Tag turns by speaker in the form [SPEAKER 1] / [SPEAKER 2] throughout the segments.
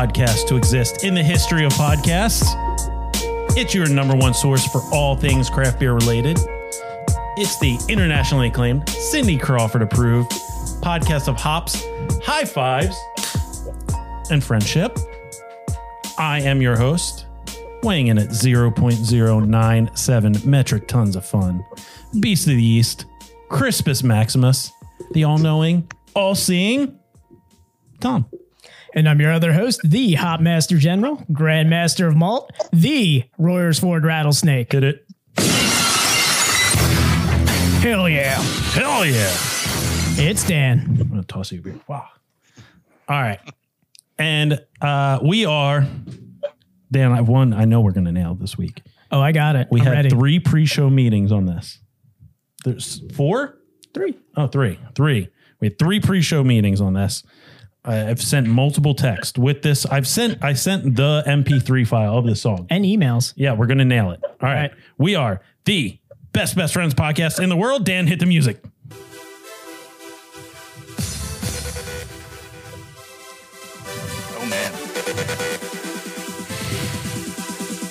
[SPEAKER 1] Podcast to exist in the history of podcasts. It's your number one source for all things craft beer related. It's the internationally acclaimed, Cindy Crawford approved podcast of hops, high fives, and friendship. I am your host, weighing in at 0.097 metric tons of fun. Beast of the East, Crispus Maximus, the all knowing, all seeing Tom.
[SPEAKER 2] And I'm your other host, the Hop Master General, Grandmaster of Malt, the Royersford Rattlesnake.
[SPEAKER 1] Did it?
[SPEAKER 2] Hell yeah.
[SPEAKER 1] Hell yeah.
[SPEAKER 2] It's Dan.
[SPEAKER 1] I'm going to toss you a beer. Wow. All right. And uh, we are, Dan, I've one I know we're going to nail this week.
[SPEAKER 2] Oh, I got it.
[SPEAKER 1] We
[SPEAKER 2] I'm
[SPEAKER 1] had
[SPEAKER 2] ready.
[SPEAKER 1] three pre show meetings on this. There's four?
[SPEAKER 2] Three.
[SPEAKER 1] Oh, three. Three. We had three pre-show meetings on this. I- I've sent multiple texts with this. I've sent I sent the MP3 file of this song.
[SPEAKER 2] And emails.
[SPEAKER 1] Yeah, we're gonna nail it. All right.
[SPEAKER 2] right.
[SPEAKER 1] We are the best best friends podcast in the world. Dan, hit the music.
[SPEAKER 3] Oh man.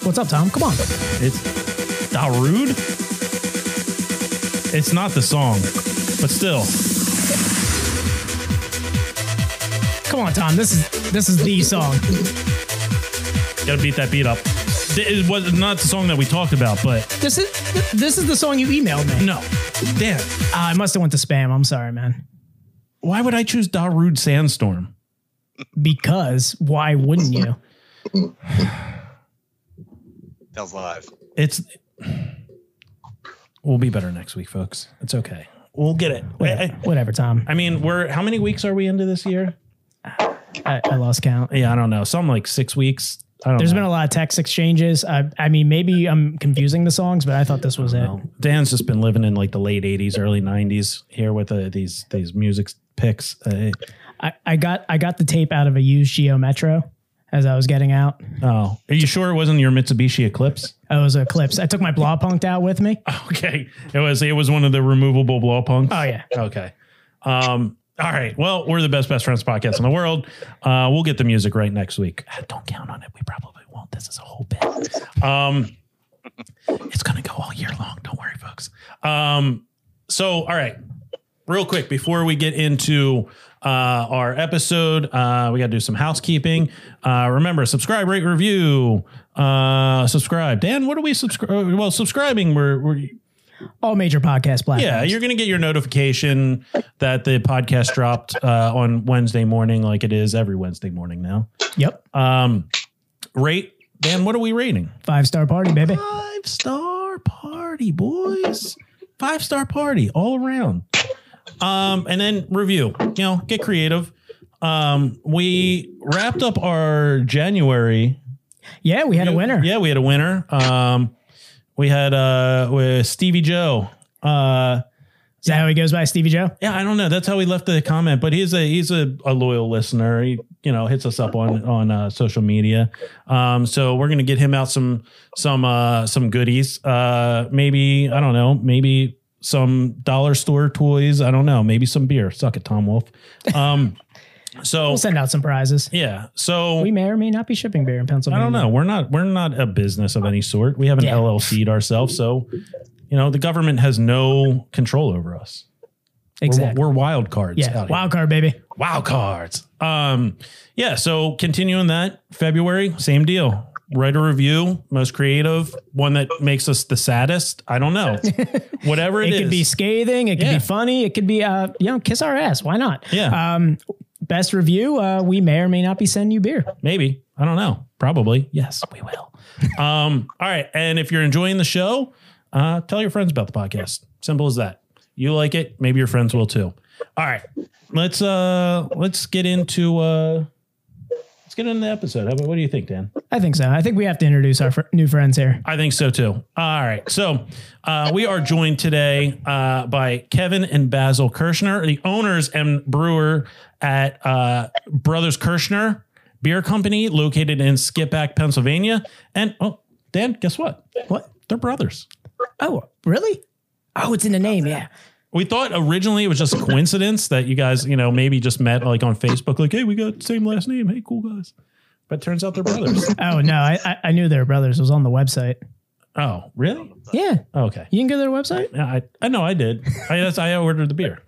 [SPEAKER 2] What's up, Tom? Come on.
[SPEAKER 1] It's Darude. It's not the song, but still.
[SPEAKER 2] Come on, Tom. This is this is the song.
[SPEAKER 1] Gotta beat that beat up. It was not the song that we talked about, but
[SPEAKER 2] This is this is the song you emailed me.
[SPEAKER 1] no. Damn.
[SPEAKER 2] Ah, I must have went to spam. I'm sorry, man.
[SPEAKER 1] why would I choose Darude Sandstorm?
[SPEAKER 2] Because why wouldn't you?
[SPEAKER 3] Tells live.
[SPEAKER 1] it's we'll be better next week, folks. It's okay. We'll get it.
[SPEAKER 2] Whatever,
[SPEAKER 1] I,
[SPEAKER 2] whatever Tom.
[SPEAKER 1] I mean, we're how many weeks are we into this year?
[SPEAKER 2] I, I lost count.
[SPEAKER 1] Yeah, I don't know. Some like six weeks. I don't
[SPEAKER 2] There's
[SPEAKER 1] know.
[SPEAKER 2] been a lot of text exchanges. I, I mean, maybe I'm confusing the songs, but I thought this was it.
[SPEAKER 1] Well, Dan's just been living in like the late '80s, early '90s here with uh, these these music picks. Uh,
[SPEAKER 2] I, I got I got the tape out of a used Geo Metro as I was getting out.
[SPEAKER 1] oh, are you sure it wasn't your Mitsubishi Eclipse?
[SPEAKER 2] It was a clips. I took my Blaupunkt out with me.
[SPEAKER 1] Okay, it was it was one of the removable Blaupunkts.
[SPEAKER 2] Oh yeah.
[SPEAKER 1] Okay. Um, all right. Well, we're the best best friends podcast in the world. Uh, we'll get the music right next week. Uh, Don't count on it. We probably won't. This is a whole bit. Um, it's gonna go all year long. Don't worry, folks. Um, so all right, real quick before we get into uh, our episode, uh, we got to do some housekeeping. Uh, remember, subscribe, rate, review. Uh, subscribe. Dan, what are we subscribe? Well, subscribing, we're, we're
[SPEAKER 2] All major podcast platforms.
[SPEAKER 1] yeah, you're going to get your notification that the podcast dropped uh, on Wednesday morning, like it is every Wednesday morning now.
[SPEAKER 2] Yep.
[SPEAKER 1] Um, rate, Dan, what are we rating?
[SPEAKER 2] Five star party, baby.
[SPEAKER 1] Five star party, boys. Five star party all around. Um, and then review, you know, get creative. Um, we wrapped up our January
[SPEAKER 2] Yeah, we had a winner.
[SPEAKER 1] Yeah, we had a winner. Um, we had uh with Stevie Joe. Uh,
[SPEAKER 2] Is that how he goes by, Stevie Joe?
[SPEAKER 1] Yeah, I don't know. That's how he left the comment, but he's a he's a, a loyal listener. He you know hits us up on on uh, social media. Um, so we're gonna get him out some some uh, some goodies. Uh, maybe I don't know. Maybe some dollar store toys. I don't know. Maybe some beer. Suck it, Tom Wolf. Um, so
[SPEAKER 2] We'll send out some prizes.
[SPEAKER 1] yeah. So
[SPEAKER 2] We may or may not be shipping beer in Pennsylvania.
[SPEAKER 1] I don't know. We're not we're not a business of any sort. We haven't
[SPEAKER 2] Yeah.
[SPEAKER 1] LLC'd ourselves, so you know the government has no control over us. We're-
[SPEAKER 2] Exactly.
[SPEAKER 1] We're, wild cards.
[SPEAKER 2] yeah.
[SPEAKER 1] out here.
[SPEAKER 2] Wild card, baby.
[SPEAKER 1] wild cards. Um, yeah. So continuing that February, same deal. write a review. Most creative, one that makes us the saddest. I don't know. Whatever
[SPEAKER 2] It
[SPEAKER 1] it
[SPEAKER 2] could be scathing. It could
[SPEAKER 1] Yeah.
[SPEAKER 2] be funny. It could be, uh, you know, kiss our ass. Why not?
[SPEAKER 1] Yeah.
[SPEAKER 2] Um, best review. Uh, we may or may not be sending you beer.
[SPEAKER 1] Maybe. I don't know. Probably. Yes, we will. um, all right. And if you're enjoying the show, uh, tell your friends about the podcast. Simple as that. You like it, maybe your friends will too. All right. Let's uh let's get into uh let's get into the episode. What do you think, Dan?
[SPEAKER 2] I think so. I think we have to introduce our fr- new friends here.
[SPEAKER 1] I think so too. All right. So uh, we are joined today uh, by Kevin and Basil Kershner, the owners and brewer at uh, Brothers Kershner Beer Company, located in Skippack, Pennsylvania. And oh, Dan, guess what?
[SPEAKER 2] What?
[SPEAKER 1] They're brothers.
[SPEAKER 2] Oh, really? Oh, it's in the name. Yeah.
[SPEAKER 1] We thought originally it was just a coincidence that you guys, you know, maybe just met like on Facebook, like, hey, we got the same last name. Hey, cool guys. But turns out they're brothers.
[SPEAKER 2] Oh no, I I, knew they were brothers. It was on the website.
[SPEAKER 1] oh, really?
[SPEAKER 2] Yeah.
[SPEAKER 1] Okay.
[SPEAKER 2] You can go to their website.
[SPEAKER 1] Yeah, I, I know I did. I I ordered the beer.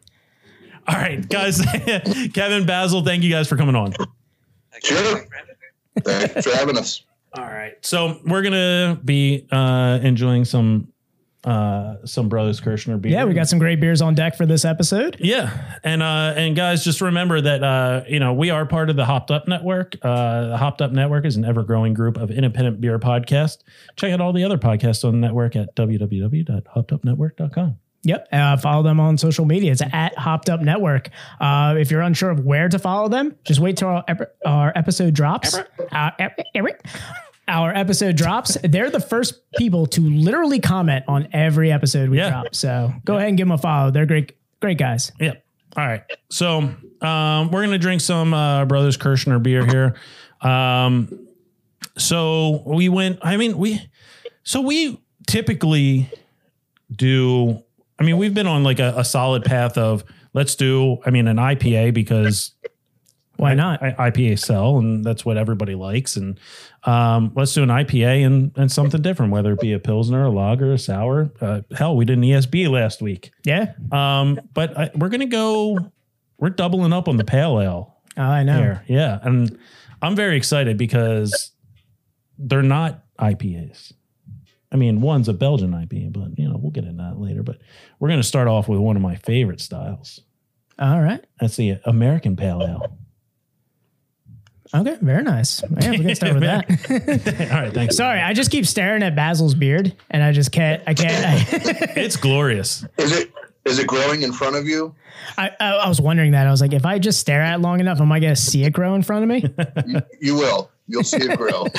[SPEAKER 1] All right, guys. Kevin Basil, thank you guys for coming on.
[SPEAKER 4] Sure. Thanks for having us.
[SPEAKER 1] All right, so we're gonna be uh, enjoying some uh, some Brothers Kershner beer.
[SPEAKER 2] Yeah, we got some great beers on deck for this episode.
[SPEAKER 1] Yeah, and uh, and guys, just remember that uh, you know we are part of the Hopped Up Network. Uh, the Hopped Up Network is an ever-growing group of independent beer podcasts. Check out all the other podcasts on the network at www.hoppedupnetwork.com.
[SPEAKER 2] Yep. Uh, follow them on social media. It's at Hopped Up Network. Uh, if you're unsure of where to follow them, just wait till our, ep- our episode drops. Uh, ep- ep- our episode drops. They're the first people to literally comment on every episode we
[SPEAKER 1] Yeah.
[SPEAKER 2] drop. So go ahead and give them a follow. They're great, great guys.
[SPEAKER 1] Yep. All right. So um, we're gonna drink some uh, Brothers Kershner beer here. Um, so we went. I mean, we. So we typically do. I mean, we've been on like a, a solid path of let's do. I mean, an IPA because
[SPEAKER 2] Why not?
[SPEAKER 1] I, IPA sell, and that's what everybody likes. And um, let's do an IPA and and something different, whether it be a pilsner, a lager, a sour. Uh, hell, we did an ESB last week.
[SPEAKER 2] yeah.
[SPEAKER 1] Um, but I, we're gonna go. We're doubling up on the pale ale
[SPEAKER 2] Oh, I know.
[SPEAKER 1] here. Yeah, and I'm very excited because they're not IPAs. I mean, one's a Belgian IPA, but you know we'll get into that later. But we're gonna start off with one of my favorite styles.
[SPEAKER 2] All right.
[SPEAKER 1] That's the American Pale Ale.
[SPEAKER 2] Okay. Very nice. Yeah, we can start with that.
[SPEAKER 1] All right, thanks.
[SPEAKER 2] Sorry, I just keep staring at Basil's beard, and I just can't. I can't.
[SPEAKER 1] It's glorious.
[SPEAKER 4] Is it is it growing in front of you?
[SPEAKER 2] I, I, I was wondering that. I was like, if I just stare at it long enough, am I going to see it grow in front of me?
[SPEAKER 4] You will. You'll see it grow.
[SPEAKER 1] All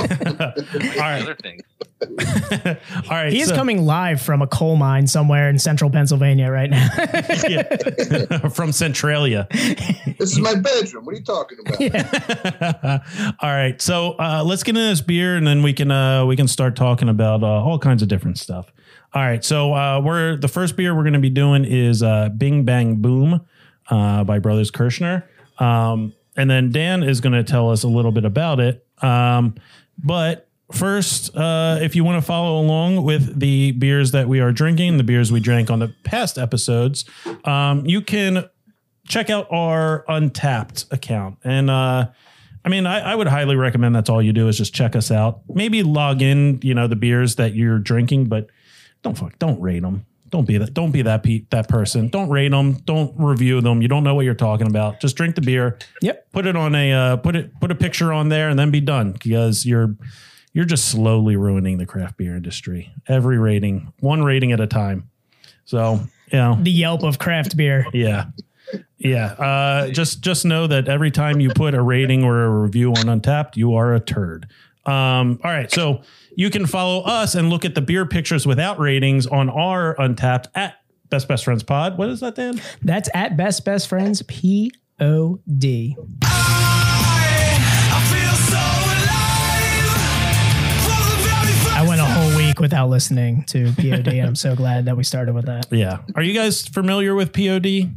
[SPEAKER 1] right,
[SPEAKER 3] Other thing.
[SPEAKER 1] all right.
[SPEAKER 2] He is
[SPEAKER 1] so-
[SPEAKER 2] coming live from a coal mine somewhere in central Pennsylvania right now.
[SPEAKER 1] yeah. from Centralia.
[SPEAKER 4] this is my bedroom. What are you talking about?
[SPEAKER 1] all right, so uh, let's get into this beer, and then we can uh, we can start talking about uh, all kinds of different stuff. All right, so uh, we're the first beer we're going to be doing is uh, Bing Bang Boom uh, by Brothers Kershner, um, and then Dan is going to tell us a little bit about it. Um, but first, uh, if you want to follow along with the beers that we are drinking, the beers we drank on the past episodes, um, you can check out our Untappd account. And uh, I mean, I, I would highly recommend that's all you do is just check us out. Maybe log in, you know, the beers that you're drinking, but don't fuck, don't rate them. Don't be that. Don't be that pe- that person. Don't rate them. Don't review them. You don't know what you're talking about. Just drink the beer.
[SPEAKER 2] yep.
[SPEAKER 1] Put it on a uh, put it put a picture on there, and then be done. Because you're you're just slowly ruining the craft beer industry. Every rating, one rating at a time. So you know,
[SPEAKER 2] The Yelp of craft beer.
[SPEAKER 1] yeah. Yeah. Uh, just just know that every time you put a rating or a review on Untappd, you are a turd. Um, all right. So you can follow us and look at the beer pictures without ratings on our Untappd at Best Best Friends Pod. What is that, Dan?
[SPEAKER 2] That's at Best Best Friends P O D. I went a whole week without listening to POD, and I'm so glad that we started with that.
[SPEAKER 1] Yeah. Are you guys familiar with POD?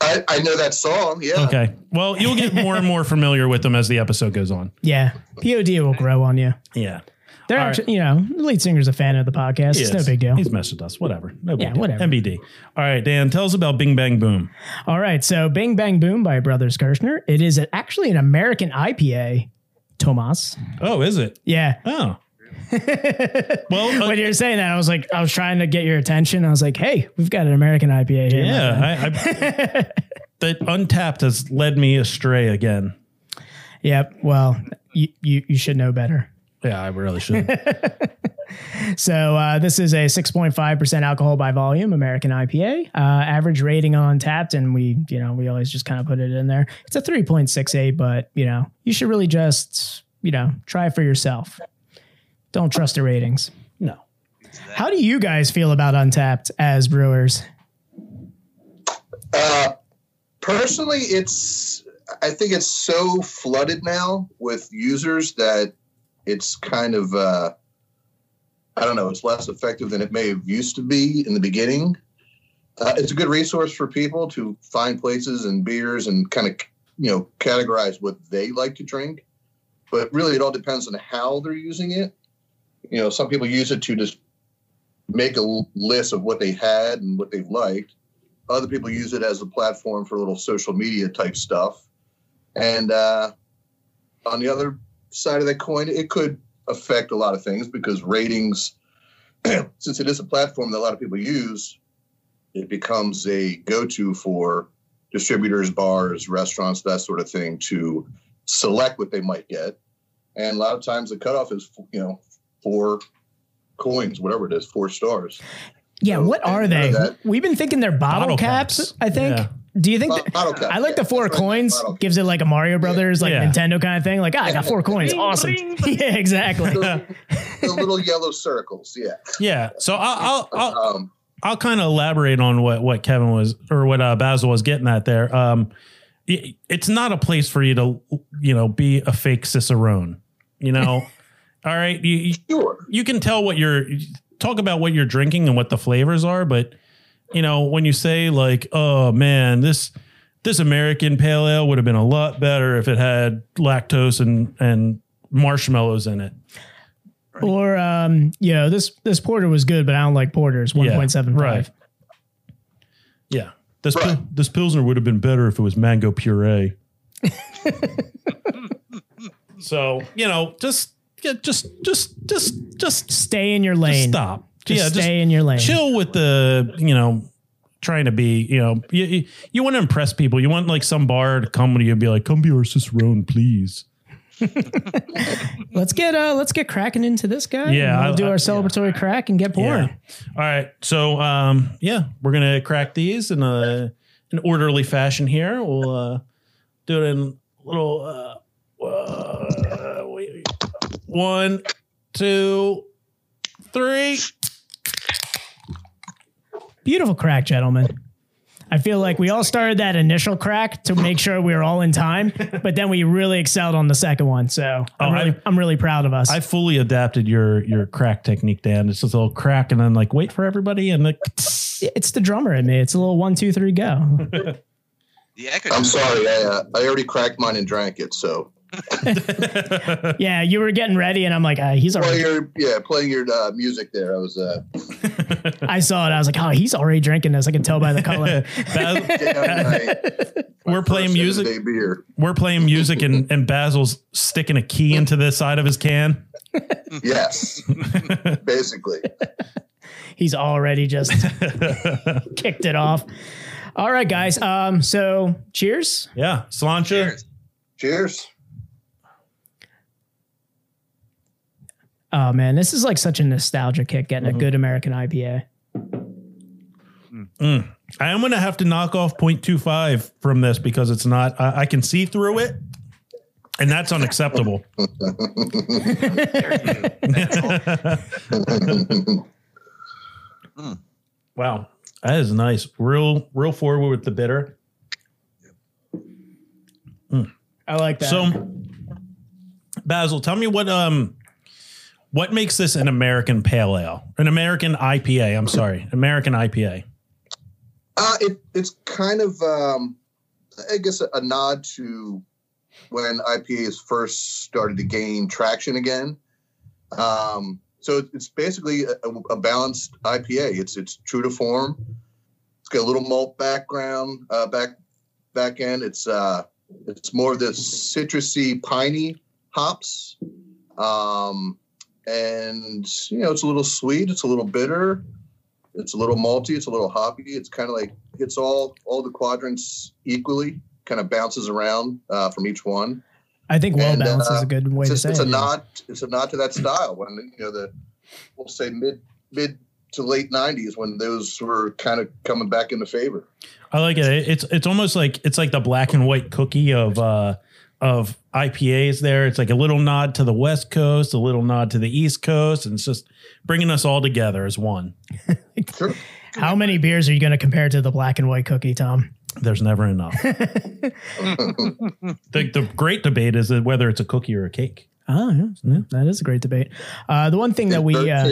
[SPEAKER 4] I, I know that song. Yeah.
[SPEAKER 1] Okay. Well, you'll get more and more familiar with them as the episode goes on.
[SPEAKER 2] Yeah, POD will grow on you.
[SPEAKER 1] Yeah.
[SPEAKER 2] They're
[SPEAKER 1] All
[SPEAKER 2] actually, you know, the lead singer's a fan of the podcast. It's no big deal.
[SPEAKER 1] He's messed with us. Whatever. No big
[SPEAKER 2] Yeah,
[SPEAKER 1] deal.
[SPEAKER 2] whatever.
[SPEAKER 1] MBD. All right, Dan, tell us about Bing Bang Boom.
[SPEAKER 2] All right, so Bing Bang Boom by Brothers Kershner. It is actually an American IPA Tomas.
[SPEAKER 1] Oh, is it?
[SPEAKER 2] Yeah.
[SPEAKER 1] Oh. well, uh,
[SPEAKER 2] when you're saying that, I was like, I was trying to get your attention. I was like, hey, we've got an American IPA here.
[SPEAKER 1] yeah, I, I, that untappd has led me astray again.
[SPEAKER 2] Yep. Well, you, you, you should know better.
[SPEAKER 1] Yeah, I really should.
[SPEAKER 2] So uh, this is a 6.5% alcohol by volume American IPA. Uh, average rating on Tapped, and we, you know, we always just kind of put it in there. It's a 3.68, but you know, you should really just, you know, try it for yourself. Don't trust the ratings.
[SPEAKER 1] no.
[SPEAKER 2] How do you guys feel about Untappd as brewers?
[SPEAKER 4] Uh, personally, it's I think it's so flooded now with users that it's kind of uh, I don't know. It's less effective than it may have used to be in the beginning. Uh, it's a good resource for people to find places and beers and kind of you know categorize what they like to drink. But really, it all depends on how they're using it. You know, some people use it to just make a list of what they had and what they've liked other people use it as a platform for little social media type stuff. And uh, on the other side of that coin, it could affect a lot of things because ratings, since it is a platform that a lot of people use, it becomes a go to for distributors, bars, restaurants, that sort of thing to select what they might get. And a lot of times the cutoff is, you know, four coins, whatever it is, four stars.
[SPEAKER 2] Yeah,
[SPEAKER 4] So,
[SPEAKER 2] what are they?
[SPEAKER 4] that-
[SPEAKER 2] We've been thinking they're bottle,
[SPEAKER 1] Bottle
[SPEAKER 2] caps,
[SPEAKER 1] caps.
[SPEAKER 2] I think.
[SPEAKER 1] Yeah.
[SPEAKER 2] Do you think
[SPEAKER 4] Bo-
[SPEAKER 2] that-
[SPEAKER 4] bottle
[SPEAKER 2] I like the four
[SPEAKER 4] that's right,
[SPEAKER 2] coins,
[SPEAKER 4] bottle-
[SPEAKER 2] gives it like a Mario Brothers, like
[SPEAKER 1] Yeah.
[SPEAKER 2] Nintendo kind of thing. Like, ah, I got four coins. Awesome. yeah, exactly.
[SPEAKER 4] the, the little yellow circles, yeah.
[SPEAKER 1] Yeah. So I'll, I'll, I'll
[SPEAKER 4] Um,
[SPEAKER 1] I'll kind of elaborate on what what Kevin was or what uh, Basil was getting at there. Um, it- it's not a place for you to you know be a fake cicerone. You know, all right. You, you
[SPEAKER 4] sure.
[SPEAKER 1] you can tell what you're talk about what you're drinking and what the flavors are, but you know when you say like, oh man, this this American pale ale would have been a lot better if it had lactose and and marshmallows in it.
[SPEAKER 2] Or um, you know, this this porter was good, but I don't like porters. One
[SPEAKER 1] Yeah,
[SPEAKER 2] point seven
[SPEAKER 1] right. Yeah. This
[SPEAKER 4] Right.
[SPEAKER 1] pil- this pilsner would have been better if it was mango puree. so you know, just yeah, just just just just
[SPEAKER 2] Stay in your lane.
[SPEAKER 1] stop.
[SPEAKER 2] Just
[SPEAKER 1] yeah,
[SPEAKER 2] stay in your lane.
[SPEAKER 1] chill with the you know trying to be you know you, you, you want to impress people. You want like some bar to come to you and be like, "Come be our cicerone, please."
[SPEAKER 2] Let's get uh let's get cracking into this guy.
[SPEAKER 1] Yeah,
[SPEAKER 2] we'll
[SPEAKER 1] I-
[SPEAKER 2] do
[SPEAKER 1] I-
[SPEAKER 2] our celebratory crack and get pouring.
[SPEAKER 1] Yeah. All right. So um yeah, we're gonna crack these in a an orderly fashion here. We'll uh do it in a little uh, uh one, two, three.
[SPEAKER 2] Beautiful crack, gentlemen. I feel like we all started that initial crack to make sure we were all in time, but then we really excelled on the second one. So I'm,
[SPEAKER 1] Oh,
[SPEAKER 2] really,
[SPEAKER 1] I-
[SPEAKER 2] I'm really proud of us.
[SPEAKER 1] I fully adapted your your crack technique, Dan. It's just a little crack and then like wait for everybody and like
[SPEAKER 2] it's the drummer in me. It's a little one, two, three, go.
[SPEAKER 3] The echo.
[SPEAKER 4] I'm sorry. I, uh, I already cracked mine and drank it. So
[SPEAKER 2] yeah, you were getting ready, and I'm like, uh, he's already.
[SPEAKER 4] you're yeah playing your uh, music there, I was uh,
[SPEAKER 2] I saw it. I was like, oh, he's already drinking this. I can tell by the color.
[SPEAKER 1] Bas-
[SPEAKER 4] getting out
[SPEAKER 1] we're playing music.
[SPEAKER 4] beer.
[SPEAKER 1] We're playing music and, and Basil's sticking a key into the side of his can.
[SPEAKER 4] Yes, basically.
[SPEAKER 2] he's already just kicked it off. All right, guys. Um, so cheers.
[SPEAKER 1] Yeah. Sláinte.
[SPEAKER 3] Cheers.
[SPEAKER 4] Cheers.
[SPEAKER 2] Oh man, this is like such a nostalgia kick getting
[SPEAKER 1] Mm-hmm.
[SPEAKER 2] a good American IPA.
[SPEAKER 1] I am going to have to knock off 0.25 from this because it's not, I, I can see through it. And that's unacceptable. wow. That is nice. Real, real forward with the bitter.
[SPEAKER 2] I like that.
[SPEAKER 1] So, Basil, tell me what um what makes this an American pale ale, an American IPA? I'm sorry, American IPA.
[SPEAKER 4] Uh, it, it's kind of, um, I guess, a, a nod to when IPAs first started to gain traction again. Um, so it- it's basically a, a balanced IPA. It's it's true to form. It's got a little malt background, uh, back back end. It's uh, it's more of the citrusy, piney hops. Um, and you know, it's a little sweet, it's a little bitter, it's a little malty, it's a little hoppy. It's kind of like hits all all the quadrants equally, kind of bounces around uh, from each one.
[SPEAKER 2] I think well
[SPEAKER 4] And,
[SPEAKER 2] balanced
[SPEAKER 4] uh,
[SPEAKER 2] is a good way to
[SPEAKER 4] just,
[SPEAKER 2] say
[SPEAKER 4] it's
[SPEAKER 2] it.
[SPEAKER 4] a nod. It's a nod to that style when you know the we'll say mid mid to late '90s when those were kind of coming back into favor.
[SPEAKER 1] I like it. It's it's almost like it's like the black and white cookie of uh of IPAs there. It's like a little nod to the West Coast, a little nod to the East Coast, and it's just bringing us all together as one.
[SPEAKER 4] Sure.
[SPEAKER 2] How many beers are you going to compare to the black and white cookie, Tom?
[SPEAKER 1] There's never enough. the, the great debate is whether it's a cookie or a cake.
[SPEAKER 2] Oh, yeah, yeah, that is a great debate. Uh, the one thing that we uh.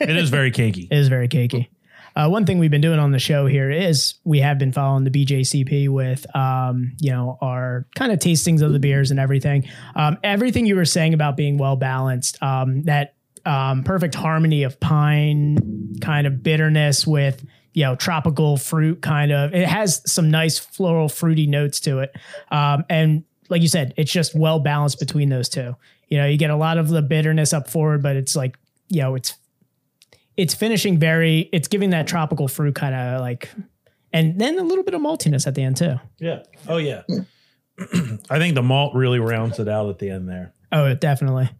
[SPEAKER 1] It is very cakey.
[SPEAKER 2] It is very cakey. Uh, one thing we've been doing on the show here is we have been following the BJCP with, um, you know, our kind of tastings of the beers and everything. Um, everything you were saying about being well balanced, um, that um, perfect harmony of pine kind of bitterness with, you know, tropical fruit kind of. It has some nice floral, fruity notes to it, um, and like you said, it's just well balanced between those two. You know, you get a lot of the bitterness up forward, but it's like, you know, it's it's finishing very it's giving that tropical fruit kind of like and then a little bit of maltiness at the end too
[SPEAKER 1] Yeah. Oh yeah. I think the malt really rounds it out at the end there.
[SPEAKER 2] oh definitely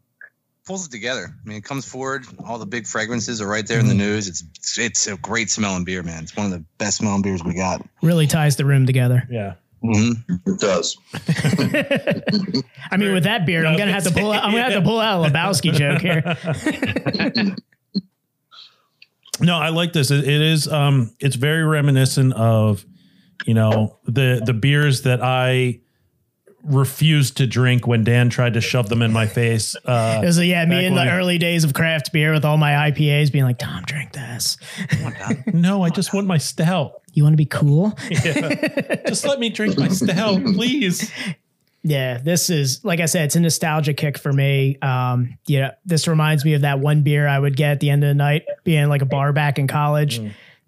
[SPEAKER 3] Pulls it together. I mean, it comes forward. All the big fragrances are right there in the news. It's it's a great smelling beer, man. It's one of the best smelling beers we got.
[SPEAKER 2] really ties the room together
[SPEAKER 1] Yeah.
[SPEAKER 3] Mm-hmm.
[SPEAKER 4] It does.
[SPEAKER 2] i mean with that beer i'm gonna have to pull out i'm gonna have to pull out a lebowski joke here
[SPEAKER 1] No, I like this. It, it is um it's very reminiscent of you know the the beers that I refused to drink when Dan tried to shove them in my face. Uh
[SPEAKER 2] it was yeah me in the
[SPEAKER 1] we-
[SPEAKER 2] early days of craft beer with all my ipas being like tom drink this
[SPEAKER 1] no, I just want my stout.
[SPEAKER 2] you want to be cool
[SPEAKER 1] Just let me drink my stout, please.
[SPEAKER 2] Yeah, this is like I said, it's a nostalgia kick for me. Um, you know, this reminds me of that one beer I would get at the end of the night, being like a bar back in college.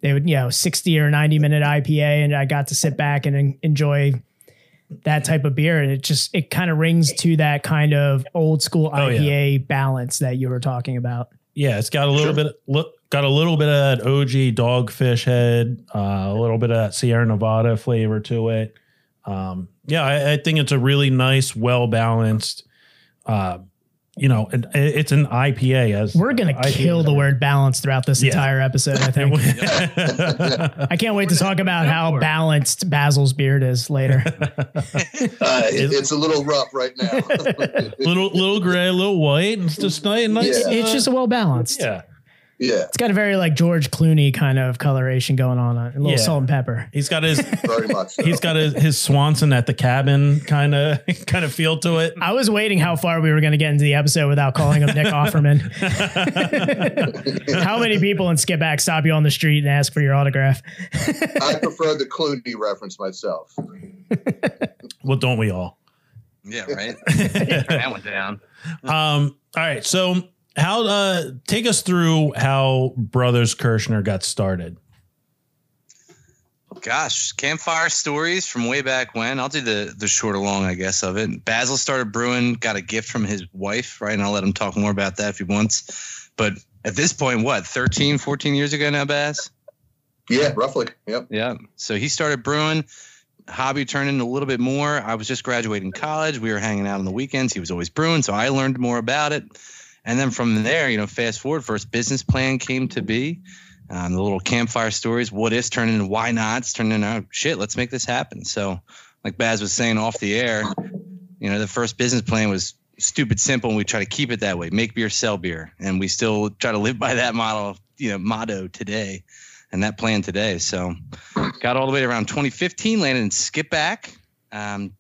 [SPEAKER 2] They would, you know, sixty or ninety minute IPA, and I got to sit back and enjoy that type of beer, and it just it kind of rings to that kind of old school
[SPEAKER 1] Oh, yeah.
[SPEAKER 2] IPA balance that you were talking about.
[SPEAKER 1] Yeah, it's got a little bit look got a little bit of that OG dogfish head, uh, a little bit of that Sierra Nevada flavor to it. Um, yeah, I, I think it's a really nice, well balanced. Uh, you know, it, it's an IPA. As
[SPEAKER 2] We're gonna
[SPEAKER 1] IPAs
[SPEAKER 2] kill the word balance throughout this
[SPEAKER 1] Yeah.
[SPEAKER 2] entire episode. I think. I can't wait to talk about how balanced Basil's beard is later.
[SPEAKER 4] Uh, it- it's a little rough right now.
[SPEAKER 1] little little gray, a little white. It's just nice. nice
[SPEAKER 4] Yeah.
[SPEAKER 2] it's just well balanced.
[SPEAKER 1] yeah.
[SPEAKER 4] Yeah,
[SPEAKER 2] It's got a very like George Clooney kind of coloration going on, a little
[SPEAKER 1] Yeah.
[SPEAKER 2] salt and pepper.
[SPEAKER 1] He's got his
[SPEAKER 4] very much. So.
[SPEAKER 1] he's got his, his Swanson at the cabin kind of kind of feel to it.
[SPEAKER 2] I was waiting how far we were going to get into the episode without calling him Nick Offerman. how many people in Skippack stop you on the street and ask for your autograph?
[SPEAKER 4] I prefer the Clooney reference myself.
[SPEAKER 1] Well, don't we all?
[SPEAKER 3] Yeah, right. that went down.
[SPEAKER 1] Um, all right. So how uh take us through how Brothers Kershner got started.
[SPEAKER 3] Gosh, campfire stories from way back when. I'll do the the short or long, I guess, of it. Basil started brewing, got a gift from his wife, right? And I'll let him talk more about that if he wants. But at this point, what, 13, 14 years ago now, Baz?
[SPEAKER 4] Yeah, roughly. Yep.
[SPEAKER 3] Yeah. So he started brewing. Hobby turned into a little bit more. I was just graduating college. We were hanging out on the weekends. He was always brewing, so I learned more about it. And then from there, you know, fast forward, first business plan came to be. Um, the little campfire stories, what ifs turned into why nots, turned into oh, shit, let's make this happen. So, like Baz was saying off the air, you know, the first business plan was stupid simple, and we try to keep it that way: make beer, sell beer, and we still try to live by that model, you know, motto today, and that plan today. So, got all the way around 2015, landed in Skippack. Um,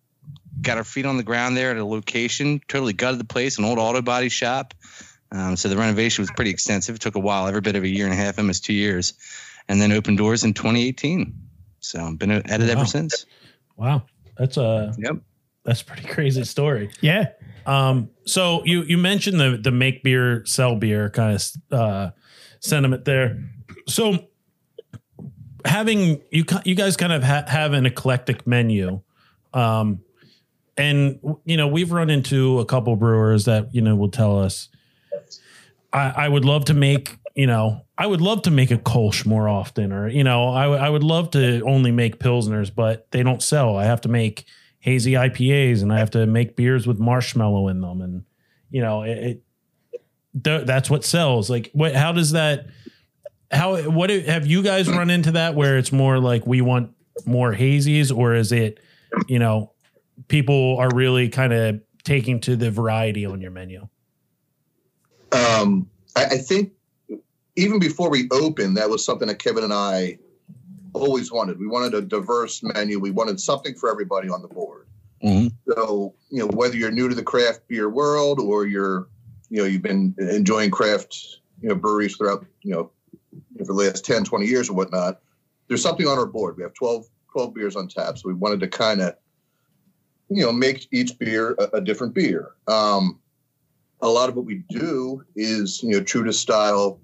[SPEAKER 3] got our feet on the ground there at a location, totally gutted the place, an old auto body shop. Um, so the renovation was pretty extensive. It took a while, every bit of a year and a half, almost two years, and then opened doors in 2018. So I've been at it
[SPEAKER 1] Wow.
[SPEAKER 3] ever since.
[SPEAKER 1] Wow. That's a
[SPEAKER 3] Yep.
[SPEAKER 1] that's a pretty crazy story.
[SPEAKER 2] Yeah.
[SPEAKER 1] Um, so you you mentioned the the make beer, sell beer kind of uh, sentiment there. So having you you guys kind of ha- have an eclectic menu. Um, and you know we've run into a couple brewers that you know will tell us I, I would love to make you know I would love to make a Kolsch more often or you know I, w- I would love to only make pilsners but they don't sell. I have to make hazy IPAs and I have to make beers with marshmallow in them. And you know it, it th- that's what sells. Like what how does that how what have you guys run into that where it's more like we want more hazies or is it you know people are really kind of taking to the variety on your menu
[SPEAKER 4] Um, I, I think even before we opened, that was something that Kevin and I always wanted. We wanted a diverse menu. We wanted something for everybody on the board.
[SPEAKER 3] Mhm.
[SPEAKER 4] So, you know, whether you're new to the craft beer world or you're, you know, you've been enjoying craft, you know, breweries throughout, you know, for the last 10, 20 years or whatnot, there's something on our board. We have 12, 12 beers on tap. So we wanted to kind of, you know, make each beer a, a different beer. Um, a lot of what we do is, you know, true to style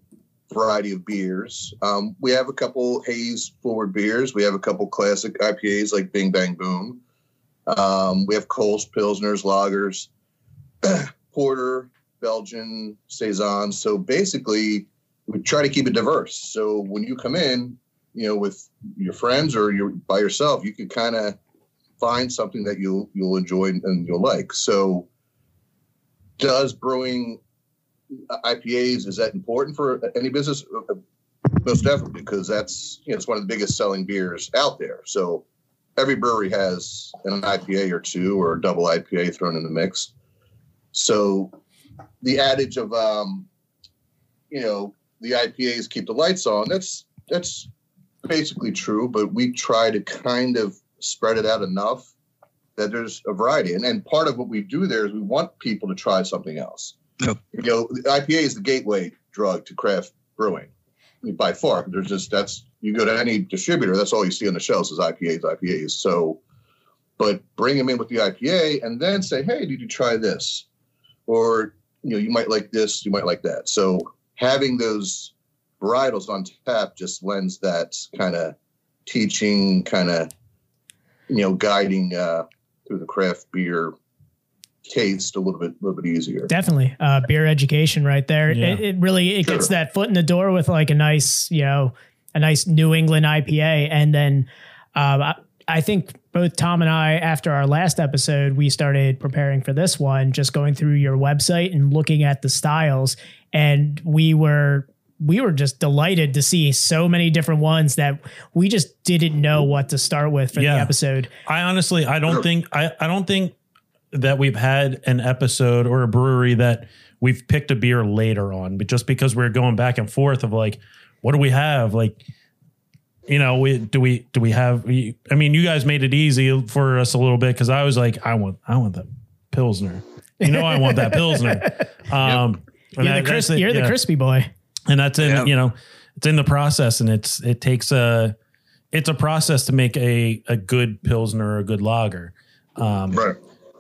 [SPEAKER 4] variety of beers. Um, we have a couple haze forward beers. We have a couple classic IPAs like Bing Bang Boom. Um, we have Kolsch, Pilsners, Lagers, Porter, Belgian, Saison. So basically, we try to keep it diverse. So when you come in, you know, with your friends or you're by yourself, you can kind of find something that you'll you'll enjoy and you'll like. So does brewing IPAs is that important for any business? Most definitely, because that's you know it's one of the biggest selling beers out there. So every brewery has an IPA or two or a double IPA thrown in the mix. So the adage of um, you know the IPAs keep the lights on that's that's basically true, but we try to kind of spread it out enough that there's a variety. And and part of what we do there is we want people to try something else.
[SPEAKER 3] Yep.
[SPEAKER 4] You know, the IPA is the gateway drug to craft brewing. I mean, by far, there's just that's you go to any distributor, that's all you see on the shelves is IPAs, IPAs. So, but bring them in with the IPA and then say, hey, did you try this? Or you know, you might like this, you might like that. So having those varietals on tap just lends that kind of teaching, kind of you know, guiding uh, through the craft beer taste a little bit, a little bit easier.
[SPEAKER 2] Definitely. Uh, beer education right there.
[SPEAKER 1] Yeah.
[SPEAKER 2] It, it really, it gets that foot in the door with like a nice, you know, a nice New England IPA. And then, um, I, I think both Tom and I, after our last episode, we started preparing for this one, just going through your website and looking at the styles. And we were, we were just delighted to see so many different ones that we just didn't know what to start with for
[SPEAKER 1] Yeah.
[SPEAKER 2] the episode.
[SPEAKER 1] I honestly, I don't think, I, I don't think that we've had an episode or a brewery that we've picked a beer later on, but just because we're going back and forth of like, what do we have? Like, you know, we do we do we have? We, I mean, you guys made it easy for us a little bit because I was like, I want, I want the pilsner. You know, I want that pilsner. Um, and
[SPEAKER 2] You're,
[SPEAKER 1] that-
[SPEAKER 2] the, cris-
[SPEAKER 1] that's
[SPEAKER 2] you're the crispy boy.
[SPEAKER 1] And that's in
[SPEAKER 3] Yeah.
[SPEAKER 1] you know it's in the process and it's it takes a it's a process to make a a good pilsner or a good lager um
[SPEAKER 4] Right.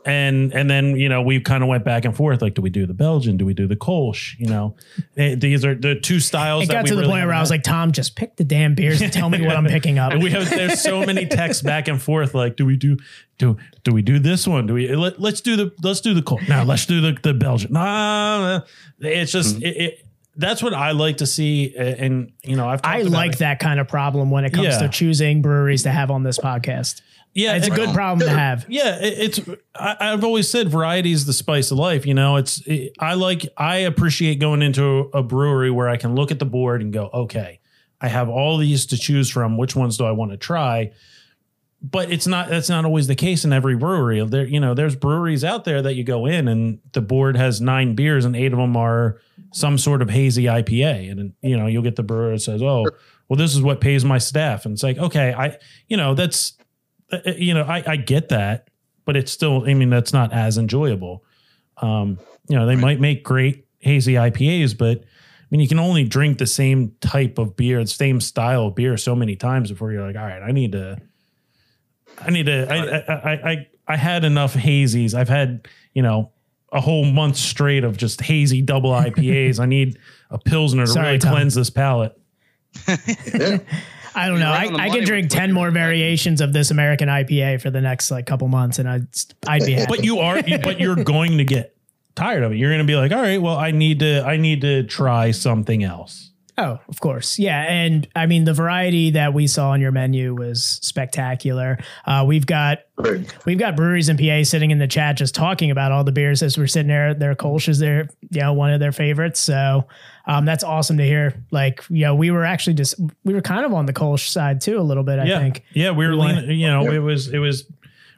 [SPEAKER 1] and and then you know we kind of went back and forth like do we do the belgian do we do the kolsch you know Eh, these are the two styles
[SPEAKER 2] It
[SPEAKER 1] that
[SPEAKER 2] got
[SPEAKER 1] we
[SPEAKER 2] to the
[SPEAKER 1] really
[SPEAKER 2] point where I was like, Tom, just pick the damn beers and tell me what I'm picking up.
[SPEAKER 1] and we have there's so many texts back and forth like do we do do do we do this one do we let, let's do the let's do the Kolsch. now let's do the the belgian nah, it's just
[SPEAKER 2] Mm-hmm.
[SPEAKER 1] it, it that's what I like to see, and you know, I've
[SPEAKER 2] I like
[SPEAKER 1] it.
[SPEAKER 2] that kind of problem when it comes
[SPEAKER 1] Yeah.
[SPEAKER 2] to choosing breweries to have on this podcast.
[SPEAKER 1] Yeah,
[SPEAKER 2] It's a good problem to have.
[SPEAKER 1] Yeah, it, it's. I, I've always said variety is the spice of life. You know, it's. I like. I appreciate going into a brewery where I can look at the board and go, okay, I have all these to choose from. Which ones do I want to try? But it's not. That's not always the case in every brewery. There, you know, there's breweries out there that you go in and the board has nine beers and eight of them are some sort of hazy IPA, and you know, you'll get the brewer that says, oh. Well, this is what pays my staff, and it's like, okay, I, you know, that's uh, uh, you know, I, I get that, but it's still, I mean, that's not as enjoyable. Um, you know, they might make great hazy IPAs, but I mean, you can only drink the same type of beer, the same style of beer so many times before you're like, all right, I need to, I need to, I, I, I, I, I had enough hazies. I've had, you know, a whole month straight of just hazy double IPAs. I need a Pilsner to
[SPEAKER 2] Sorry,
[SPEAKER 1] really
[SPEAKER 2] Tom.
[SPEAKER 1] cleanse this palate.
[SPEAKER 4] Yeah.
[SPEAKER 2] I don't
[SPEAKER 3] You're
[SPEAKER 2] know. I, I
[SPEAKER 3] money
[SPEAKER 2] can drink ten more variations of this American IPA for the next like couple months, and I'd I'd be happy.
[SPEAKER 1] But you are, but you're going to get tired of it. You're going to be like, all right, well, I need to, I need to try something else.
[SPEAKER 2] Oh, of course. Yeah. And I mean, the variety that we saw on your menu was spectacular. Uh, we've got
[SPEAKER 4] Great.
[SPEAKER 2] we've got breweries in PA sitting in the chat just talking about all the beers as we're sitting there. Their Kolsch is their, you know, one of their favorites. So um, that's awesome to hear. Like, you know, we were actually just, we were kind of on the Kolsch side too, a little bit, I
[SPEAKER 1] yeah,
[SPEAKER 2] think.
[SPEAKER 1] yeah, we were,
[SPEAKER 2] We wanna-
[SPEAKER 1] leaning, you know,
[SPEAKER 4] Yeah.
[SPEAKER 1] it was, it was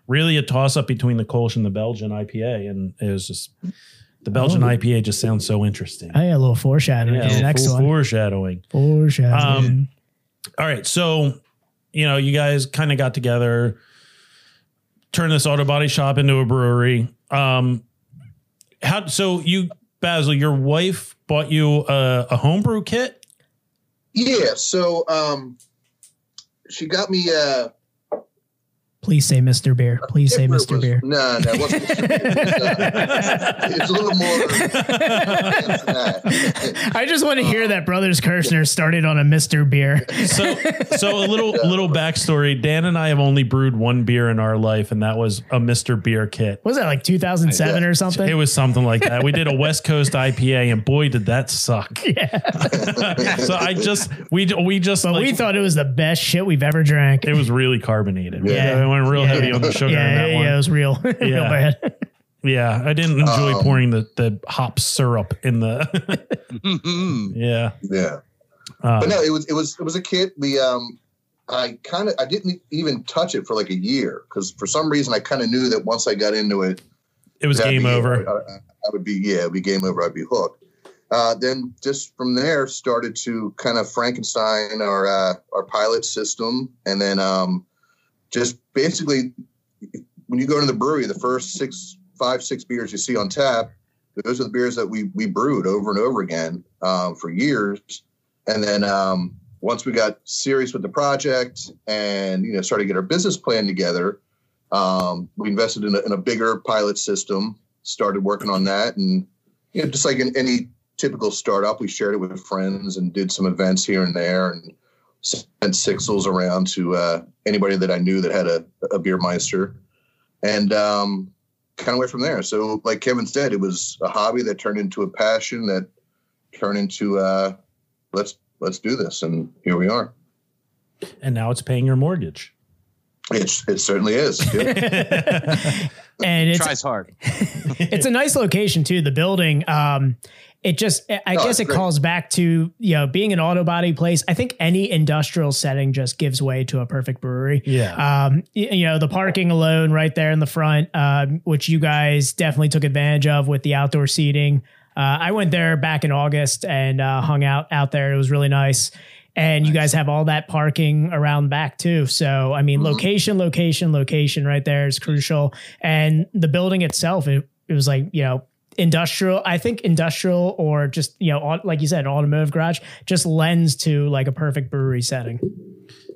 [SPEAKER 1] really a toss up between the Kolsch and the Belgian IPA, and it was just the Belgian
[SPEAKER 2] Oh.
[SPEAKER 1] IPA just sounds so interesting.
[SPEAKER 2] I got a little foreshadowing
[SPEAKER 1] Yeah,
[SPEAKER 2] to the next
[SPEAKER 1] full
[SPEAKER 2] one.
[SPEAKER 1] foreshadowing.
[SPEAKER 2] Foreshadowing.
[SPEAKER 1] Um, all right, so you know, you guys kind of got together, turned this auto body shop into a brewery. Um, how? So you, Basil, your wife bought you a, a homebrew kit.
[SPEAKER 4] Yeah. So um, she got me. Uh,
[SPEAKER 2] Please say Mr. Beer. Please say Mr.
[SPEAKER 4] was-
[SPEAKER 2] Beer.
[SPEAKER 4] No, no, it wasn't Mr. Beer. It's, uh, it's a little more. than that.
[SPEAKER 2] I just want to hear that Brothers Kershner started on a Mr. Beer.
[SPEAKER 1] So, so a little little backstory. Dan and I have only brewed one beer in our life, and that was a Mister Beer kit.
[SPEAKER 2] Was that like 2007 or something?
[SPEAKER 1] It was something like that. We did a West Coast IPA, and boy, did that suck.
[SPEAKER 2] yeah.
[SPEAKER 1] so I just we we just
[SPEAKER 2] But
[SPEAKER 1] like,
[SPEAKER 2] we thought it was the best shit we've ever drank.
[SPEAKER 1] it was really carbonated.
[SPEAKER 2] Yeah.
[SPEAKER 1] Yeah, it went real
[SPEAKER 2] Yeah.
[SPEAKER 1] heavy on the sugar
[SPEAKER 2] yeah,
[SPEAKER 1] in that
[SPEAKER 2] yeah,
[SPEAKER 1] one.
[SPEAKER 2] it was real, real
[SPEAKER 1] Yeah.
[SPEAKER 2] bad.
[SPEAKER 1] Yeah, I didn't enjoy
[SPEAKER 4] Um,
[SPEAKER 1] pouring the the hop syrup in the. Yeah,
[SPEAKER 4] Yeah.
[SPEAKER 1] uh,
[SPEAKER 4] but no, it was it was it was a kit. The um, I kind of I didn't even touch it for like a year because for some reason I kind of knew that once I got into it,
[SPEAKER 1] it was game
[SPEAKER 4] be
[SPEAKER 1] over.
[SPEAKER 4] I, I- I would be yeah, it'd be game over. I'd be hooked. Uh, then just from there started to kind of Frankenstein our uh, our pilot system, and then um, just basically when you go to the brewery, the first six, five, six beers you see on tap, those are the beers that we we brewed over and over again um, for years, and then um, once we got serious with the project and you know started to get our business plan together, um, we invested in a, in a bigger pilot system, started working on that, and you know just like in any typical startup, we shared it with friends and did some events here and there, and sent sixtels around to uh, anybody that I knew that had a, a beer meister, and um, kind of went from there. So, like Kevin said, it was a hobby that turned into a passion that turned into uh, let's let's do this, and here we are.
[SPEAKER 1] and now it's paying your mortgage.
[SPEAKER 4] It, it certainly is. Yeah.
[SPEAKER 2] and it's
[SPEAKER 3] Tries hard.
[SPEAKER 2] it's a nice location too. The building, um, it just I
[SPEAKER 4] Oh,
[SPEAKER 2] guess it
[SPEAKER 4] great.
[SPEAKER 2] calls back to you know being an auto body place. I think any industrial setting just gives way to a perfect brewery.
[SPEAKER 1] Yeah.
[SPEAKER 2] Um, y- you know the parking alone right there in the front, um, which you guys definitely took advantage of with the outdoor seating. Uh, I went there back in August and uh, hung out out there. It was really nice. And you guys have all that parking around back too. So, I mean, mm-hmm. location, location, location right there is crucial. And the building itself, it, it was like, you know, industrial, I think industrial or just, you know, like you said, an automotive garage just lends to like a perfect brewery setting.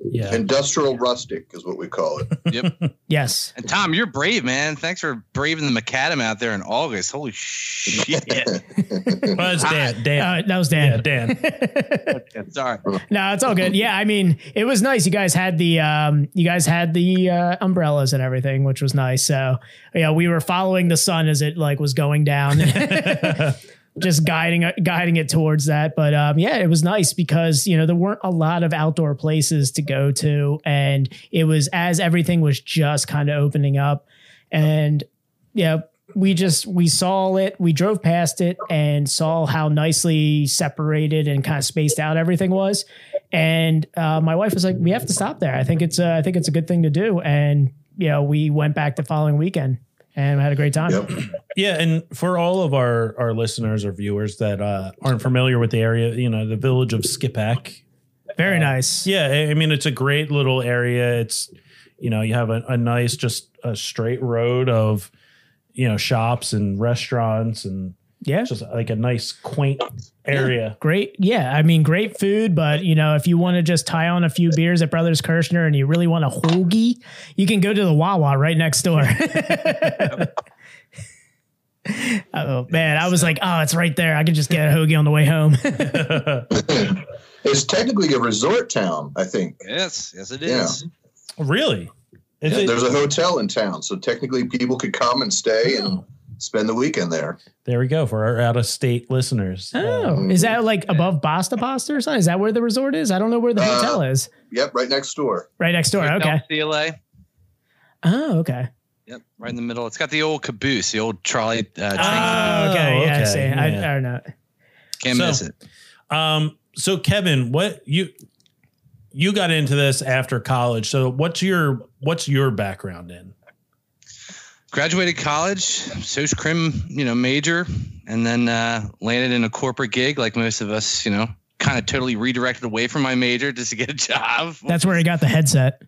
[SPEAKER 1] Yeah.
[SPEAKER 4] Industrial rustic is what we call it.
[SPEAKER 3] Yep.
[SPEAKER 2] Yes.
[SPEAKER 3] And Tom, you're brave, man. Thanks for braving the macadam out there in August. Holy shit.
[SPEAKER 1] Well, it's Dan. Dan.
[SPEAKER 2] Uh, that was
[SPEAKER 1] yeah,
[SPEAKER 2] Dan.
[SPEAKER 1] Dan.
[SPEAKER 3] Sorry.
[SPEAKER 2] No, it's all good. Yeah, I mean, it was nice. You guys had the um, you guys had the uh, umbrellas and everything, which was nice. So yeah, we were following the sun as it like was going down, just guiding guiding it towards that. But um, yeah, it was nice because you know there weren't a lot of outdoor places to go to, and it was as everything was just kind of opening up, and yeah. We just we saw it. We drove past it and saw how nicely separated and kind of spaced out everything was. And uh, my wife was like, "We have to stop there. I think it's a, I think it's a good thing to do." And you know, we went back the following weekend and we had a great time.
[SPEAKER 4] Yep.
[SPEAKER 1] Yeah, and for all of our our listeners or viewers that uh, aren't familiar with the area, you know, the village of Skippack.
[SPEAKER 2] Very nice.
[SPEAKER 1] Yeah, I I mean, it's a great little area. It's you know, you have a, a nice, just a straight road of you know shops and restaurants and
[SPEAKER 2] Yeah.
[SPEAKER 1] It's just like a nice quaint area.
[SPEAKER 2] Great. Yeah. I mean, great food, but you know, if you want to just tie on a few beers at Brothers Kershner and you really want a hoagie, you can go to the Wawa right next door. Oh man, I was like, oh, it's right there. I could just get a hoagie on the way home.
[SPEAKER 4] It's technically a resort town, I think.
[SPEAKER 3] Yes, yes, it is. Yeah.
[SPEAKER 1] really? Is it-
[SPEAKER 4] There's a hotel in town, so technically people could come and stay and oh. Spend the weekend there.
[SPEAKER 1] there we go for our out of state listeners.
[SPEAKER 2] oh, is that like above Basta Pasta or something? Is that where the resort is? I don't know where the
[SPEAKER 4] Uh,
[SPEAKER 2] hotel is.
[SPEAKER 4] Yep, right next door.
[SPEAKER 2] Right next door. Okay.
[SPEAKER 3] CLA.
[SPEAKER 2] Oh, okay.
[SPEAKER 3] Yep, right in the middle. It's got the old caboose, the old trolley. Uh, train.
[SPEAKER 2] Oh, okay. Yeah.
[SPEAKER 1] okay,
[SPEAKER 2] See, I. I don't know.
[SPEAKER 3] Can't
[SPEAKER 1] so-
[SPEAKER 3] miss it.
[SPEAKER 1] Um, so Kevin, what you you got into this after college? So what's your what's your background in?
[SPEAKER 3] Graduated college, social crim, you know, major, and then uh, landed in a corporate gig like most of us, you know, kind of totally redirected away from my major just to get a job.
[SPEAKER 2] That's where he got the headset.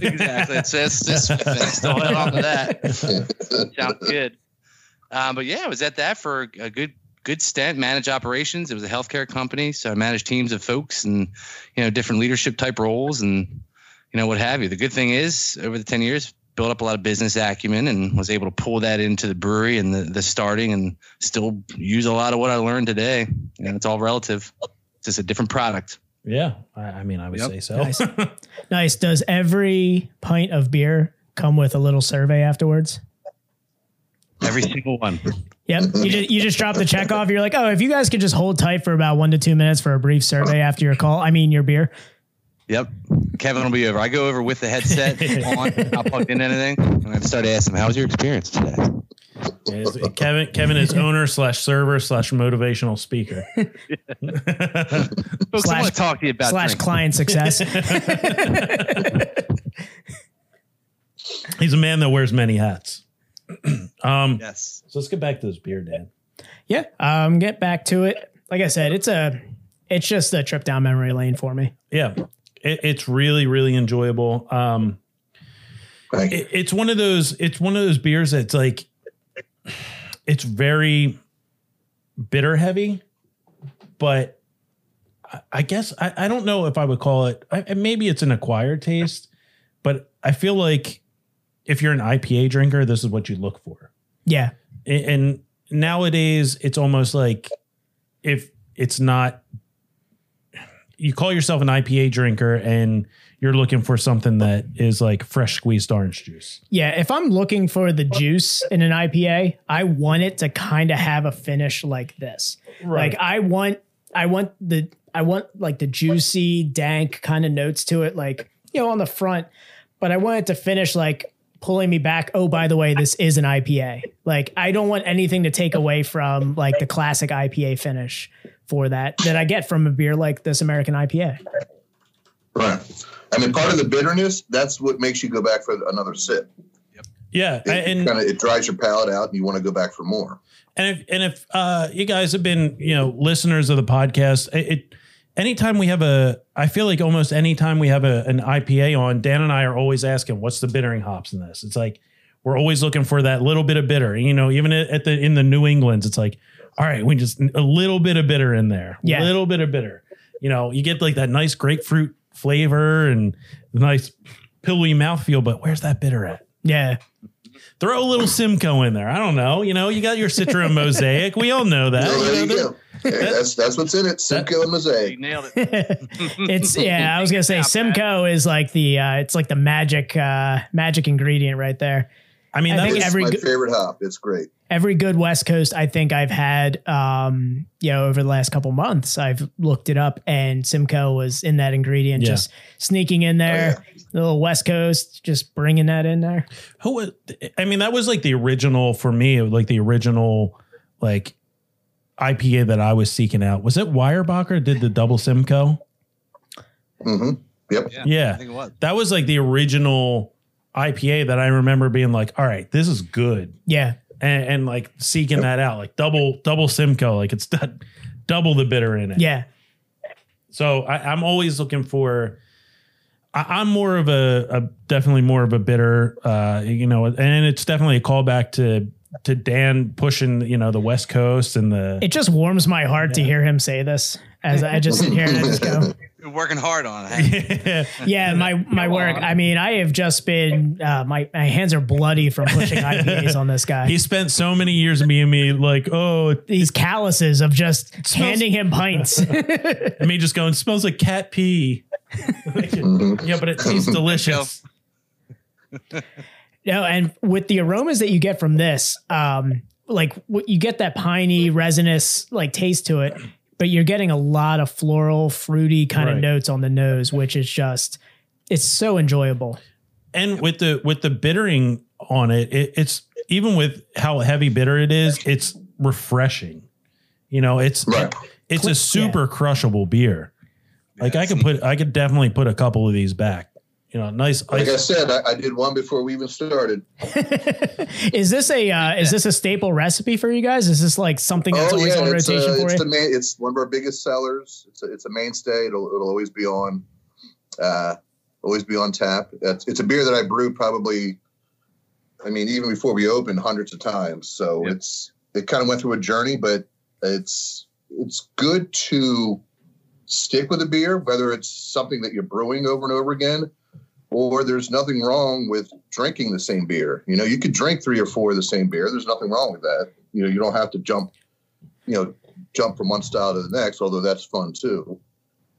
[SPEAKER 3] exactly. It's this this still held on to that. Sounds good. Um, but yeah, I was at that for a good good stint. Managed operations. It was a healthcare company, so I managed teams of folks and you know different leadership type roles and you know what have you. The good thing is over the ten years. Built up a lot of business acumen and was able to pull that into the brewery and the, the starting and still use a lot of what I learned today. And it's all relative. It's just a different product.
[SPEAKER 1] Yeah, I, I mean, I would
[SPEAKER 3] Yep.
[SPEAKER 1] say so.
[SPEAKER 2] Nice. Nice. Does every pint of beer come with a little survey afterwards?
[SPEAKER 3] Every single one.
[SPEAKER 2] Yep. You just you just drop the check off. You're like, oh, if you guys could just hold tight for about one to two minutes for a brief survey after your call. I mean your beer.
[SPEAKER 3] Yep. Kevin will be over. I go over with the headset on, not plugged in anything. And I start asking him, how was your experience today?
[SPEAKER 1] Yes, Kevin Kevin is owner slash server slash motivational speaker.
[SPEAKER 3] Folks,
[SPEAKER 2] Slash-
[SPEAKER 3] I want to talk to you about
[SPEAKER 2] slash
[SPEAKER 3] drinking.
[SPEAKER 2] client success.
[SPEAKER 1] He's a man that wears many hats. um,
[SPEAKER 3] Yes.
[SPEAKER 1] so let's get back to this beer, Dan.
[SPEAKER 2] yeah. Um, get back to it. Like I said, it's a it's just a trip down memory lane for me.
[SPEAKER 1] Yeah, it, it's really really enjoyable. Um, it, it's one of those it's one of those beers that's like it's very bitter heavy but I- i guess i, I don't know if i would call it I, maybe it's an acquired taste but i feel like if you're an ipa drinker this is what you look for
[SPEAKER 2] Yeah.
[SPEAKER 1] and, and nowadays it's almost like if it's not you call yourself an ipa drinker and you're looking for something that is like fresh squeezed orange juice
[SPEAKER 2] Yeah, if I'm looking for the juice in an IPA, I want it to kind of have a finish like this. Right. Like I want I want the I want like the juicy, dank kind of notes to it like, you know, on the front, but I want it to finish like pulling me back, oh by the way, this is an IPA. Like I don't want anything to take away from like the classic IPA finish for that that I get from a beer like this American IPA.
[SPEAKER 4] Right. I mean, part of the bitterness, that's what makes you go back for another sip.
[SPEAKER 1] yeah
[SPEAKER 4] It,
[SPEAKER 1] and
[SPEAKER 4] kind of it dries your palate out and you want to go back for more.
[SPEAKER 1] And if and if uh, you guys have been you know listeners of the podcast, it, it anytime we have a, I feel like almost anytime we have a, an IPA on, Dan and I are always asking, what's the bittering hops in this? It's like we're always looking for that little bit of bitter. You know, even at the in the New Englands, it's like, all right, we just a little bit of bitter in there,
[SPEAKER 2] Yeah.
[SPEAKER 1] a little bit of bitter. You know, you get like that nice grapefruit flavor and the nice pillowy mouthfeel, but where's that bitter at?
[SPEAKER 2] Yeah.
[SPEAKER 1] Throw a little Simcoe in there. I don't know. You know, you got your Citra Mosaic. We all know that.
[SPEAKER 4] So
[SPEAKER 1] You
[SPEAKER 4] there
[SPEAKER 1] know,
[SPEAKER 4] you go. Hey, that's that's what's in it. Simcoe and Mosaic.
[SPEAKER 3] nailed it.
[SPEAKER 2] it's yeah i was gonna say simcoe is like the uh it's like the magic uh magic ingredient right there
[SPEAKER 1] I mean,
[SPEAKER 2] I
[SPEAKER 1] that
[SPEAKER 2] think every
[SPEAKER 4] my
[SPEAKER 2] good-
[SPEAKER 4] favorite hop. It's great.
[SPEAKER 2] every good west coast i think i've had um you know over the last couple months i've looked it up and simcoe was in that ingredient
[SPEAKER 1] Yeah.
[SPEAKER 2] just sneaking in there the little west coast just bringing that in there
[SPEAKER 1] who was, I mean, that was like the original for me, like the original like IPA that I was seeking out. Was it Weyerbacher did the double Simcoe?
[SPEAKER 4] Mm-hmm. Yep.
[SPEAKER 3] Yeah,
[SPEAKER 1] Yeah.
[SPEAKER 3] I think it was.
[SPEAKER 1] That was like the original IPA that I remember being like, all right, this is good.
[SPEAKER 2] yeah
[SPEAKER 1] And, and like seeking that out, like double, double Simcoe, like it's d- double the bitter in it.
[SPEAKER 2] yeah
[SPEAKER 1] So I, I'm always looking for. I, I'm more of a, a definitely more of a bitter, uh, you know, and it's definitely a callback to to Dan pushing, you know, the West Coast and the
[SPEAKER 2] It just warms my heart to hear him say this as I just sit here and I just go,
[SPEAKER 3] You're working hard on it.
[SPEAKER 2] Yeah, my my work. I mean, I have just been uh, my my hands are bloody from pushing IPAs on this guy.
[SPEAKER 1] he spent so many years being me like, oh,
[SPEAKER 2] These calluses of just handing him pints.
[SPEAKER 1] and me just going, smells like cat pee. yeah, but it tastes delicious.
[SPEAKER 2] No, and with the aromas that you get from this, um, like what you get that piney, resinous like taste to it, but you're getting a lot of floral, fruity kind of notes on the nose, which is just it's so enjoyable.
[SPEAKER 1] and with the with the bittering on it, it it's even with how heavy bitter it is, it's refreshing. You know, it's
[SPEAKER 4] Right.
[SPEAKER 1] it's a super crushable beer. Like I could put I could definitely put a couple of these back. You know, nice
[SPEAKER 4] Like I said, I, I did one before we even started.
[SPEAKER 2] Is this a uh, is this a staple recipe for you guys? Is this like something that's always on
[SPEAKER 4] Oh, it's,
[SPEAKER 2] rotation
[SPEAKER 4] uh,
[SPEAKER 2] for
[SPEAKER 4] it's
[SPEAKER 2] you?
[SPEAKER 4] the main. It's one of our biggest sellers. It's a, it's a mainstay. It'll it'll always be on. Uh, always be on tap. It's, it's a beer that I brewed probably. I mean, even before we opened, hundreds of times. So
[SPEAKER 3] Yep.
[SPEAKER 4] it's it kind of went through a journey, but it's it's good to stick with a beer, whether it's something that you're brewing over and over again, or there's nothing wrong with drinking the same beer. You know, you could drink three or four of the same beer. There's nothing wrong with that. You know, you don't have to jump, you know, jump from one style to the next, although that's fun too.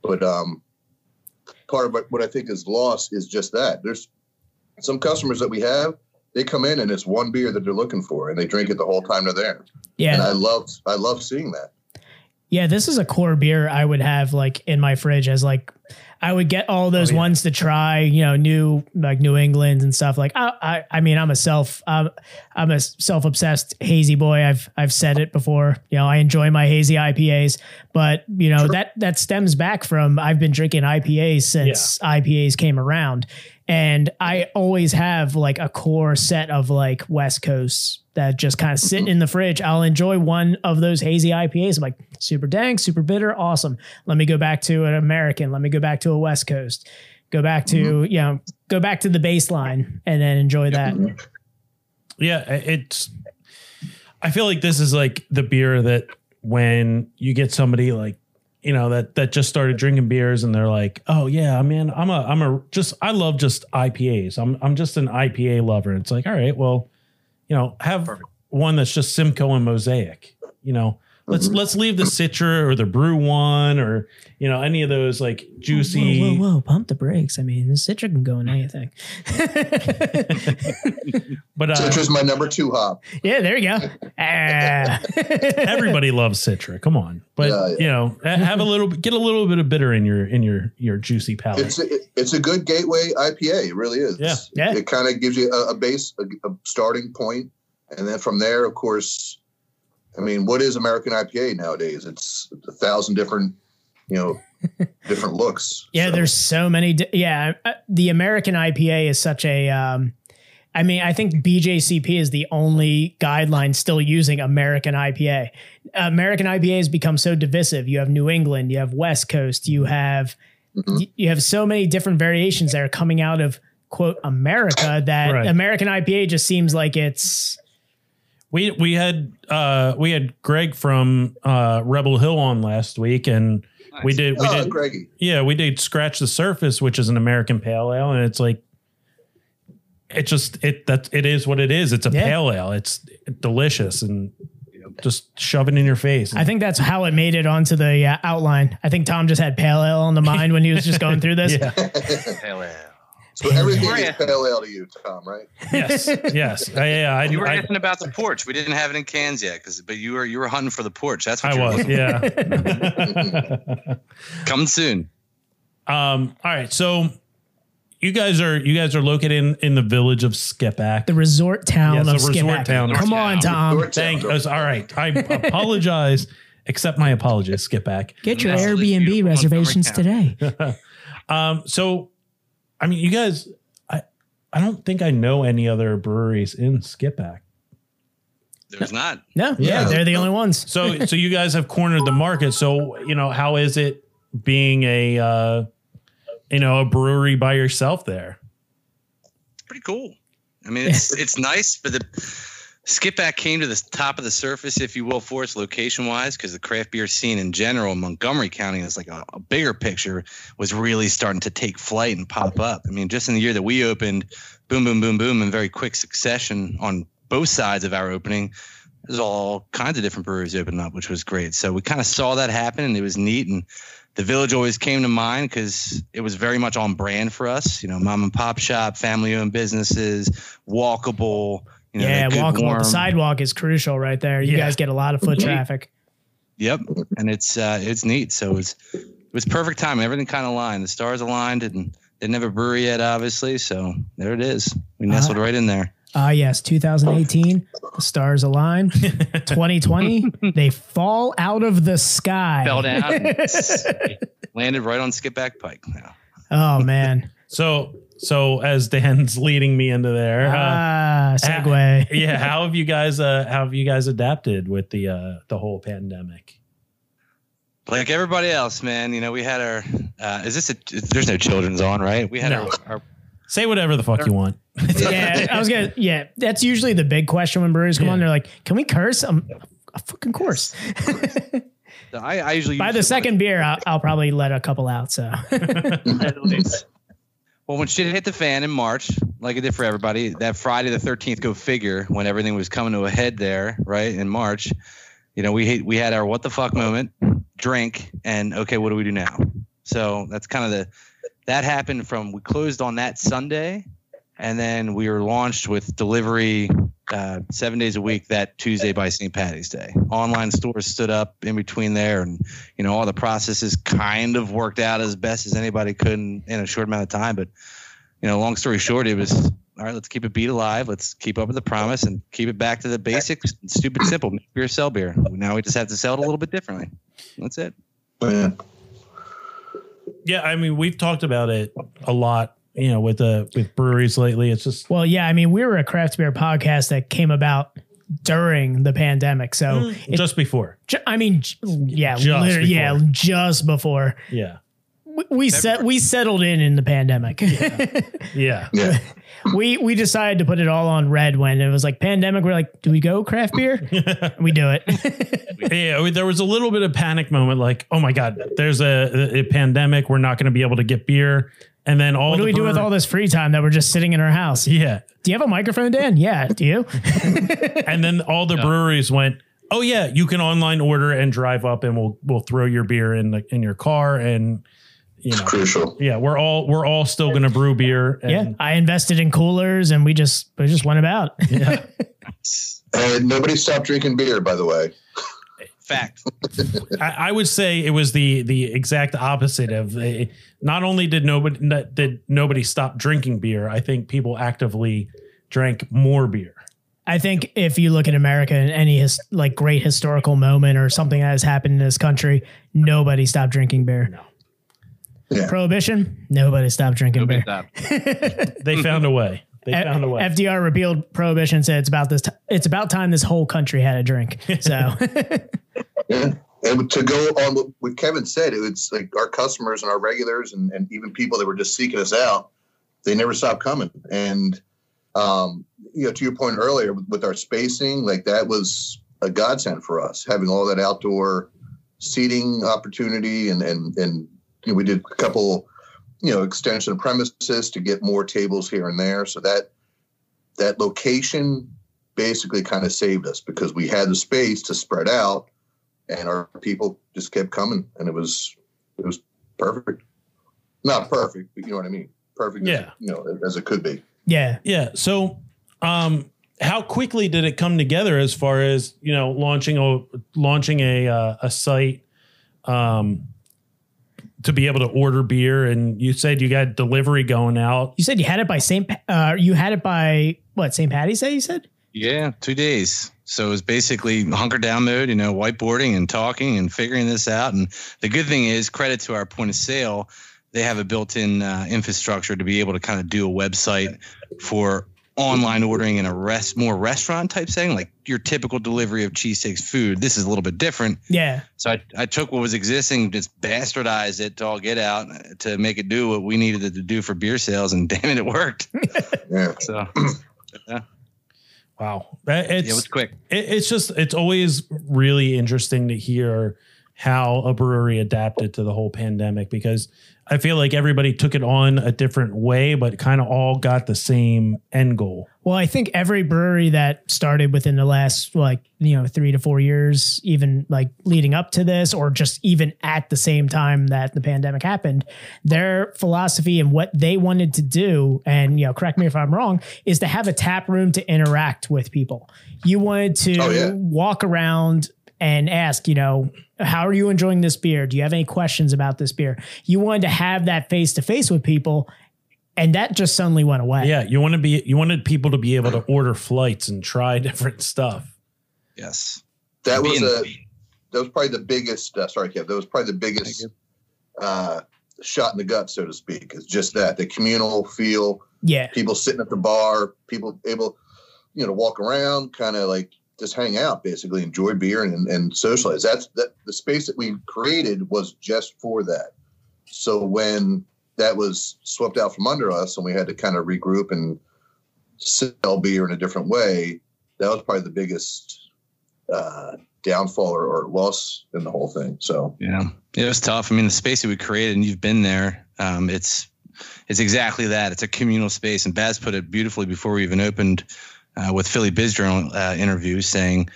[SPEAKER 4] But um, part of what- I think is lost is just that. There's some customers that we have, they come in and it's one beer that they're looking for and they drink it the whole time they're there.
[SPEAKER 2] yeah,
[SPEAKER 4] And I love I love seeing that.
[SPEAKER 2] Yeah, this is a core beer I would have like in my fridge as like I would get all those oh, ones to try, you know, new like New England and stuff. Like I, I, I mean, I'm a self, I'm, I'm a self obsessed hazy boy. I've, I've said it before. You know, I enjoy my hazy IPAs, but you know that that stems back from I've been drinking IPAs since IPAs came around, and I always have like a core set of like West Coast that just kind of mm-hmm. sit in the fridge. I'll enjoy one of those hazy IPAs. I'm like super dank, super bitter, awesome. Let me go back to an American. Let me go back to a West Coast. Go back to mm-hmm. you know, go back to the baseline and then enjoy that. Mm-hmm.
[SPEAKER 1] Yeah, it's. I feel like this is like the beer that when you get somebody like you know that that just started drinking beers and they're like, oh yeah, man, I'm a I'm a just I love just IPAs. I'm I'm just an IPA lover. And it's like, all right, well, you know, have one that's just Simcoe and Mosaic. You know, let's let's leave the Citra or the Bru-1 or you know any of those like juicy.
[SPEAKER 2] Whoa, whoa, whoa! Pump the brakes. I mean, the Citra can go in anything.
[SPEAKER 1] But uh,
[SPEAKER 4] Citra's my number two hop.
[SPEAKER 2] yeah, there you go. Ah.
[SPEAKER 1] everybody loves Citra. Come on, but
[SPEAKER 4] Yeah, yeah.
[SPEAKER 1] you know, have a little, get a little bit of bitter in your in your your juicy palate.
[SPEAKER 4] It's a, it's a good gateway IPA. It really is.
[SPEAKER 1] Yeah.
[SPEAKER 2] Yeah.
[SPEAKER 4] It kind of gives you a, a base, a, a starting point, and then from there, of course, I mean, what is American IPA nowadays? It's a thousand different, you know, different looks.
[SPEAKER 2] Yeah,
[SPEAKER 4] So,
[SPEAKER 2] there's so many. Di- yeah, uh, the American IPA is such a. Um, I mean, I think BJCP is the only guideline still using American IPA. American IPA has become so divisive. You have New England, you have West Coast, you have y- you have so many different variations that are coming out of quote America that
[SPEAKER 1] Right.
[SPEAKER 2] American IPA just seems like it's
[SPEAKER 1] we we had uh we had Greg from uh Rebel Hill on last week, and we did we
[SPEAKER 4] Oh,
[SPEAKER 1] did
[SPEAKER 4] Greggy.
[SPEAKER 1] yeah we did scratch the surface, which is an American pale ale, and it's like. It just it that it is what it is. It's a
[SPEAKER 2] Yeah.
[SPEAKER 1] pale ale. It's delicious and just shove it in your face.
[SPEAKER 2] I think that's how it made it onto the uh, outline. I think Tom just had pale ale on the mind when he was just going through this.
[SPEAKER 1] yeah.
[SPEAKER 3] Hell yeah.
[SPEAKER 4] So everything
[SPEAKER 3] Where
[SPEAKER 4] is
[SPEAKER 3] ya?
[SPEAKER 4] pale ale to you, Tom, right?
[SPEAKER 1] yes. Yes. Uh, yeah. I,
[SPEAKER 3] You were
[SPEAKER 1] I,
[SPEAKER 3] asking about the porch. We didn't have it in cans yet, because but you were you were hunting for the porch. That's what
[SPEAKER 1] I was. Yeah.
[SPEAKER 3] Come soon.
[SPEAKER 1] Um, all right. So you guys are you guys are located in, in the village of Skippack.
[SPEAKER 2] The resort town
[SPEAKER 1] Yes,
[SPEAKER 2] of
[SPEAKER 1] the resort
[SPEAKER 2] Skippack.
[SPEAKER 1] town
[SPEAKER 2] Come on, Tom.
[SPEAKER 4] Resort town.
[SPEAKER 1] Thank us. All right. I apologize. Accept my apologies, Skippack.
[SPEAKER 2] Get your
[SPEAKER 3] Absolutely
[SPEAKER 2] Airbnb reservations today.
[SPEAKER 1] Um, so I mean you guys I I don't think I know any other breweries in Skippack.
[SPEAKER 3] There's not.
[SPEAKER 2] No, yeah,
[SPEAKER 4] Yeah.
[SPEAKER 2] they're the only ones.
[SPEAKER 1] So so you guys have cornered the market. So, you know, how is it being a uh you know, a brewery by yourself there?
[SPEAKER 3] Pretty cool. I mean, it's it's nice, but the Skippack came to the top of the surface, if you will, for its location wise, because the craft beer scene in general in Montgomery County is like a, a bigger picture was really starting to take flight and pop up. I mean, just in the year that we opened, boom, boom, boom, boom, in very quick succession on both sides of our opening, there's all kinds of different breweries opening up, which was great. So we kind of saw that happen and it was neat. And the village always came to mind because it was very much on brand for us. You know, mom and pop shop, family owned businesses, walkable. You know,
[SPEAKER 2] yeah,
[SPEAKER 3] that good,
[SPEAKER 2] walkable.
[SPEAKER 3] warm-
[SPEAKER 2] The sidewalk is crucial right there. You
[SPEAKER 1] Yeah.
[SPEAKER 2] guys get a lot of foot traffic.
[SPEAKER 3] Yep, and it's uh, it's neat. So it was it was perfect time. Everything kind of aligned. The stars aligned, and didn't have a brewery yet, obviously. So there it is. We nestled right in there.
[SPEAKER 2] Ah, yes, 2018, the stars align. 2020, they fall out of the sky.
[SPEAKER 3] Fell down, and landed right on Skippack Pike. Yeah.
[SPEAKER 2] Oh man.
[SPEAKER 1] So so as Dan's leading me into there, uh,
[SPEAKER 2] ah, segue.
[SPEAKER 1] yeah, how have you guys uh how have you guys adapted with the uh the whole pandemic?
[SPEAKER 3] Like everybody else, man. You know, we had our. Uh, is this a? There's no children's on, right? We had
[SPEAKER 1] No.
[SPEAKER 3] our, our
[SPEAKER 1] Say whatever the fuck you want.
[SPEAKER 2] yeah, I was gonna. Yeah, that's usually the big question when breweries come
[SPEAKER 1] Yeah.
[SPEAKER 2] on. They're like, "Can we curse?" Um, of fucking course.
[SPEAKER 3] I, I usually
[SPEAKER 2] By the
[SPEAKER 3] use-
[SPEAKER 2] second beer, I'll, I'll probably let a couple out. So
[SPEAKER 3] Well, when shit hit the fan in March, like it did for everybody, that Friday the 13th, go figure, when everything was coming to a head there, right in March, you know, we we had our what the fuck moment, drink, and okay, what do we do now? So that's kind of the that happened from we closed on that Sunday, and then we were launched with delivery uh, seven days a week that Tuesday by St. Patty's Day. Online stores stood up in between there, and you know all the processes kind of worked out as best as anybody could in, in a short amount of time. But you know, long story short, it was all right. Let's keep it beat alive. Let's keep up with the promise and keep it back to the basics. Stupid simple. Make beer, sell beer. Now we just have to sell it a little bit differently. That's it.
[SPEAKER 4] Yeah.
[SPEAKER 1] Yeah, I mean we've talked about it a lot, you know, with the with breweries lately. It's just
[SPEAKER 2] Well, yeah, I mean, we were a craft beer podcast that came about during the pandemic. So, mm, it,
[SPEAKER 1] just before.
[SPEAKER 2] ju- I mean, j- yeah,
[SPEAKER 1] Just
[SPEAKER 2] literally, yeah,
[SPEAKER 1] before.
[SPEAKER 2] just before
[SPEAKER 1] Yeah.
[SPEAKER 2] we, we set we settled in in the pandemic.
[SPEAKER 1] Yeah.
[SPEAKER 4] Yeah.
[SPEAKER 2] we we decided to put it all on red when it was like pandemic. We're like, do we go craft beer? we do it.
[SPEAKER 1] yeah, there was a little bit of panic moment, like, oh my god, there's a, a pandemic. We're not going to be able to get beer, and then all
[SPEAKER 2] what do we do with all this free time that we're just sitting in our house?
[SPEAKER 1] Yeah,
[SPEAKER 2] Do you have a microphone, Dan? Yeah. Do you?
[SPEAKER 1] and then all the breweries went, oh yeah, you can online order and drive up, and we'll we'll throw your beer in the in your car, and you know,
[SPEAKER 4] Crucial.
[SPEAKER 1] yeah, we're all we're all still going to brew beer. And,
[SPEAKER 2] yeah. I invested in coolers and we just we just went about.
[SPEAKER 1] yeah.
[SPEAKER 4] And nobody stopped drinking beer, by the way.
[SPEAKER 3] Fact.
[SPEAKER 1] I, I would say it was the the exact opposite of the, not only did nobody not- did nobody stop drinking beer, I think people actively drank more beer.
[SPEAKER 2] I think if you look at America and any his, like great historical moment or something that has happened in this country, nobody stopped drinking beer.
[SPEAKER 4] Yeah.
[SPEAKER 2] Prohibition, nobody stopped drinking beer.
[SPEAKER 1] They found a way. They
[SPEAKER 2] F-
[SPEAKER 1] found a way.
[SPEAKER 2] FDR repealed prohibition. Said it's about this. T- it's about time this whole country had a drink. So
[SPEAKER 4] Yeah. And to go on what- what Kevin said, it was like our customers and our regulars and, and even people that were just seeking us out, they never stopped coming. And, um, you know, to your point earlier with, with our spacing, like that was a godsend for us, having all that outdoor seating opportunity. And, and, and you know, we did a couple, you know, extension of premises to get more tables here and there. So that, that location basically kind of saved us because we had the space to spread out and our people just kept coming and it was it was perfect not perfect but you know what i mean perfect as-
[SPEAKER 1] Yeah.
[SPEAKER 4] you know as it could be
[SPEAKER 2] yeah,
[SPEAKER 1] Yeah. So, um, how quickly did it come together as far as you know launching a launching a uh, a site um, to be able to order beer? And you said you got delivery going out.
[SPEAKER 2] you said you had it by Saint. Pa- Uh, you had it by what Saint Patty's Day? You said.
[SPEAKER 3] Yeah, two days. So it was basically hunker down mode, you know, whiteboarding and talking and figuring this out. And the good thing is, credit to our point of sale, they have a built-in uh, infrastructure to be able to kind of do a website for online ordering in a rest more restaurant type setting, like your typical delivery of cheesesteaks food. This is a little bit different.
[SPEAKER 2] Yeah,
[SPEAKER 3] So I, I took what was existing, just bastardized it to all get out uh, to make it do what we needed it to do for beer sales, and damn it, it worked.
[SPEAKER 4] yeah
[SPEAKER 3] So
[SPEAKER 1] Wow. That- It's,
[SPEAKER 3] it was quick.
[SPEAKER 1] it- it's just it's always really interesting to hear how a brewery adapted to the whole pandemic because I feel like everybody took it on a different way, but kind of all got the same end goal.
[SPEAKER 2] Well, I think every brewery that started within the last like, you know, three to four years, even like leading up to this, or just even at the same time that the pandemic happened, their philosophy and what they wanted to do, and you know, correct me if I'm wrong, is to have a tap room to interact with people. You wanted to
[SPEAKER 4] Oh, yeah.
[SPEAKER 2] walk around and ask, you know, how are you enjoying this beer? Do you have any questions about this beer? You wanted to have that face to face with people, and that just suddenly went away.
[SPEAKER 1] Yeah, you want to be you wanted people to be able to order flights and try different stuff.
[SPEAKER 3] Yes.
[SPEAKER 4] That was a that was probably the biggest. Uh, sorry, Kev. That was probably the biggest uh, shot in the gut, so to speak. Is just that the communal feel,
[SPEAKER 2] Yeah.
[SPEAKER 4] people sitting at the bar, people able, you know, to walk around, kind of like just hang out, basically enjoy beer and, and socialize. That's that the space that we created was just for that. So when that was swept out from under us and we had to kind of regroup and sell beer in a different way, that was probably the biggest uh, downfall or, or loss in the whole thing. So
[SPEAKER 3] Yeah, it was tough. I mean, the space that we created, and you've been there. Um, it's it's exactly that. It's a communal space, and Baz put it beautifully before we even opened uh, with Philly Biz Journal uh, interview, saying,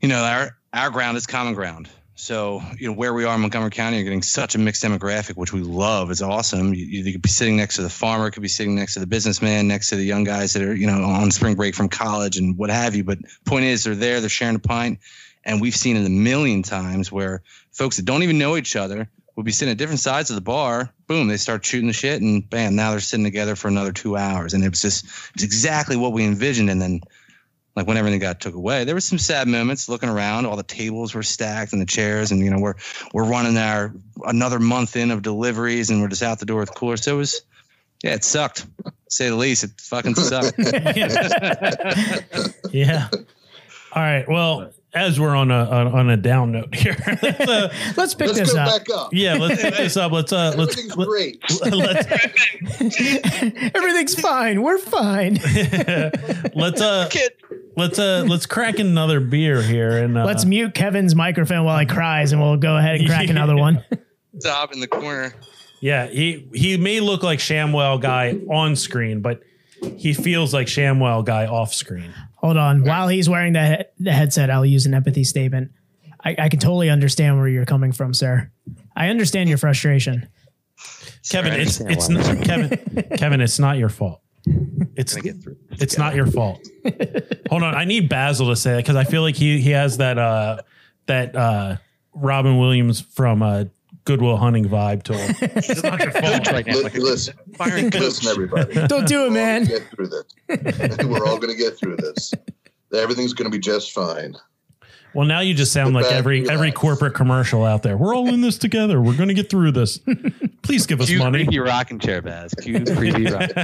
[SPEAKER 3] you know, our our ground is common ground. So you know where we are in Montgomery County, you're getting such a mixed demographic, which we love. It's awesome. You, you could be sitting next to the farmer, could be sitting next to the businessman, next to the young guys that are you know on spring break from college and what have you. But point is, they're there, they're sharing a pint, and we've seen it a million times where folks that don't even know each other would be sitting at different sides of the bar. Boom, they start shooting the shit, and bam, now they're sitting together for another two hours. And it was just, it was exactly what we envisioned. And then, like when everything got took away, there were some sad moments. Looking around, all the tables were stacked and the chairs, and you know we're we're running our another month in of deliveries, and we're just out the door with coolers. So it was, yeah, it sucked. To say the least, it fucking sucked.
[SPEAKER 1] Yeah. All right. Well, as we're on a on, on a down note here, let's, uh,
[SPEAKER 2] Let's pick
[SPEAKER 4] let's
[SPEAKER 2] this
[SPEAKER 4] go
[SPEAKER 2] up.
[SPEAKER 4] back up.
[SPEAKER 1] yeah, let's pick this up. Let's uh, let's
[SPEAKER 4] Everything's
[SPEAKER 1] let,
[SPEAKER 4] great.
[SPEAKER 1] let's
[SPEAKER 2] Everything's fine. We're fine.
[SPEAKER 1] let's uh let's uh let's crack another beer here and uh,
[SPEAKER 2] Let's mute Kevin's microphone while he cries, and we'll go ahead and crack another one.
[SPEAKER 3] Stop in the corner.
[SPEAKER 1] yeah he he may look like ShamWow guy on screen, but he feels like ShamWow guy off screen.
[SPEAKER 2] Hold on. While he's wearing the, he- the headset, I'll use an empathy statement. I, I can totally understand where you're coming from, sir. I understand your frustration.
[SPEAKER 1] Kevin, it's it's not, Kevin Kevin, it's not your fault. It's it's not your fault. Hold on, I need Basil to say that because I feel like he he has that uh that uh Robin Williams from uh Good Will Hunting vibe to him. It's not your fault.
[SPEAKER 4] Li- listen,
[SPEAKER 3] Firing
[SPEAKER 4] listen, everybody.
[SPEAKER 2] Don't do it, man.
[SPEAKER 4] Get through this. We're all going to get through this. Everything's going to be just fine.
[SPEAKER 1] Well, now you just sound
[SPEAKER 4] Sit
[SPEAKER 1] like
[SPEAKER 4] back,
[SPEAKER 1] every every corporate commercial out there. We're all in this together. We're going to get through this. Please give us
[SPEAKER 3] Cue
[SPEAKER 1] money.
[SPEAKER 3] creepy rocking chair, Baz. Cue creepy rocking.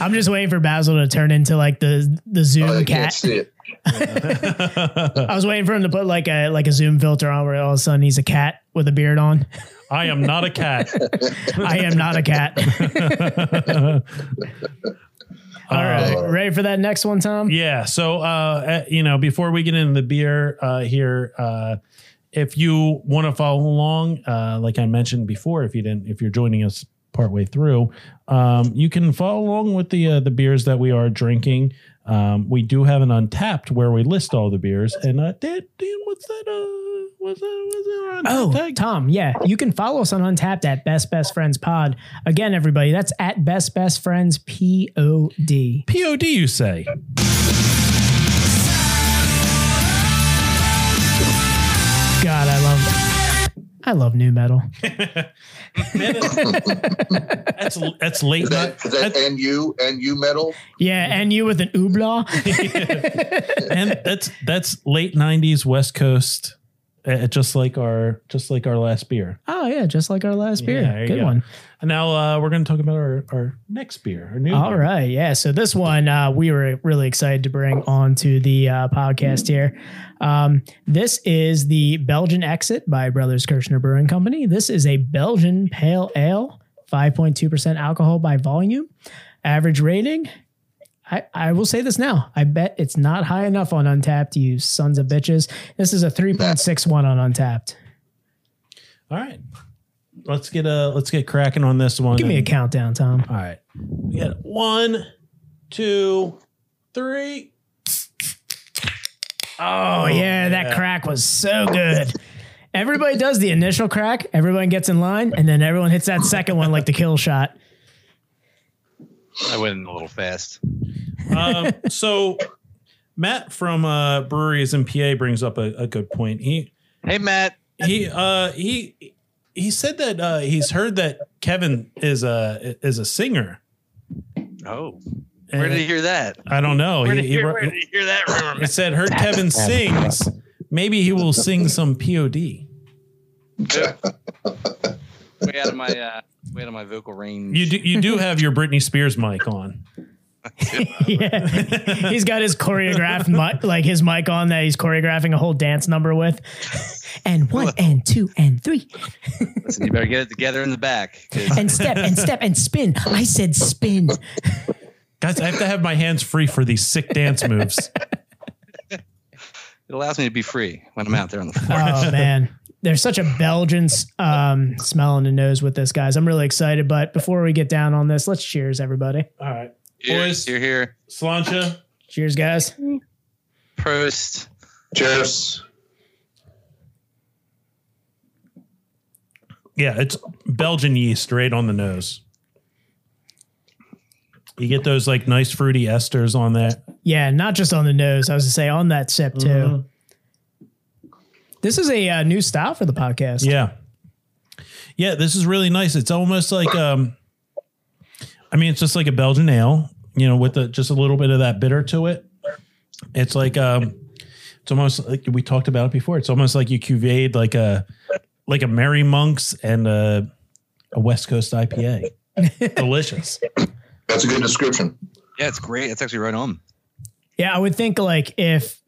[SPEAKER 2] I'm just waiting for Basil to turn into like the the Zoom
[SPEAKER 4] Oh, I can't
[SPEAKER 2] cat. I was waiting for him to put like a like a Zoom filter on where all of a sudden he's a cat with a beard on.
[SPEAKER 1] I am not a cat.
[SPEAKER 2] I am not a cat. All right, ready for that next one, Tom?
[SPEAKER 1] Yeah. So, uh, uh, you know, before we get into the beer uh, here, uh, if you want to follow along, uh, like I mentioned before, if you didn't, if you're joining us partway through, um, you can follow along with the uh, the beers that we are drinking. Um, we do have an untappd where we list all the beers. And uh, Dan, Dan what's that? Uh, what's that? What's that? on
[SPEAKER 2] Oh,
[SPEAKER 1] tag?
[SPEAKER 2] Tom, yeah. You can follow us on Untappd at Best Best Friends Pod. Again, everybody, that's at Best Best Friends P O D.
[SPEAKER 1] Pod, you say?
[SPEAKER 2] God, I love I love new metal.
[SPEAKER 1] That's that's late
[SPEAKER 4] Is
[SPEAKER 1] night.
[SPEAKER 4] that, is that NU, NU metal?
[SPEAKER 2] Yeah, and you with an oobla.
[SPEAKER 1] and that's that's late '90s West Coast, uh, just like our just like our last beer.
[SPEAKER 2] Oh yeah, just like our last beer.
[SPEAKER 1] Yeah,
[SPEAKER 2] Good
[SPEAKER 1] go.
[SPEAKER 2] one.
[SPEAKER 1] And now uh, we're going to talk about our, our next beer, our new.
[SPEAKER 2] All
[SPEAKER 1] beer.
[SPEAKER 2] right, yeah. So this one uh, we were really excited to bring onto the uh, podcast here. Um, this is the Belgian Exit by Brothers Kershner Brewing Company. This is a Belgian pale ale, five point two percent alcohol by volume. Average rating I, I will say this now. I bet it's not high enough on Untappd, you sons of bitches. This is a 3.61 on Untappd.
[SPEAKER 1] All right. Let's get a let's get cracking on this one.
[SPEAKER 2] Give me a countdown, Tom.
[SPEAKER 1] All right. We got one, two, three.
[SPEAKER 2] Oh, yeah, that crack was so good. Everybody does the initial crack, everyone gets in line, and then everyone hits that second one like the kill shot.
[SPEAKER 3] I went in a little fast.
[SPEAKER 1] Um, so Matt from uh, Breweries in PA brings up a, a good point. He
[SPEAKER 3] Hey, Matt.
[SPEAKER 1] he uh he he said that uh he's heard that Kevin is a is a singer.
[SPEAKER 3] Oh, where did you hear that?
[SPEAKER 1] I don't know.
[SPEAKER 3] Where
[SPEAKER 1] He,
[SPEAKER 3] did
[SPEAKER 1] he
[SPEAKER 3] you hear,
[SPEAKER 1] wrote-
[SPEAKER 3] where did you hear that rumor?
[SPEAKER 1] it said heard Kevin sings. Maybe he will sing some POD.
[SPEAKER 3] way out of my uh, way out of my vocal range.
[SPEAKER 1] You do you do have your Britney Spears mic on.
[SPEAKER 2] yeah. He's got his choreographed mic, like his mic on that he's choreographing a whole dance number with. And one and two and three
[SPEAKER 3] Listen, you better get it together in the back.
[SPEAKER 2] and step and step and spin. I said spin.
[SPEAKER 1] Guys, I have to have my hands free for these sick dance moves.
[SPEAKER 3] It allows me to be free when I'm out there on the floor.
[SPEAKER 2] Oh man. There's such a Belgian um, smell in the nose with this, guys. I'm really excited. But before we get down on this, let's cheers, everybody.
[SPEAKER 1] All right.
[SPEAKER 3] Cheers,
[SPEAKER 1] Boys.
[SPEAKER 3] Here, here.
[SPEAKER 1] Sláinte.
[SPEAKER 2] Cheers, guys.
[SPEAKER 3] Prost.
[SPEAKER 4] Cheers.
[SPEAKER 1] Yeah, it's Belgian yeast right on the nose. You get those like nice fruity esters on that.
[SPEAKER 2] Yeah, not just on the nose. I was to say on that sip too.
[SPEAKER 1] Mm-hmm.
[SPEAKER 2] This is a uh, new style for the podcast.
[SPEAKER 1] Yeah. Yeah, this is really nice. It's almost like um I mean it's just like a Belgian ale, you know, with a, just a little bit of that bitter to it. It's like um it's almost like we talked about it before. It's almost like you cuvee like a like a Merry Monks and a a West Coast IPA. Delicious.
[SPEAKER 4] That's a good description.
[SPEAKER 3] Yeah, it's great. It's actually right on.
[SPEAKER 2] Yeah, I would think like if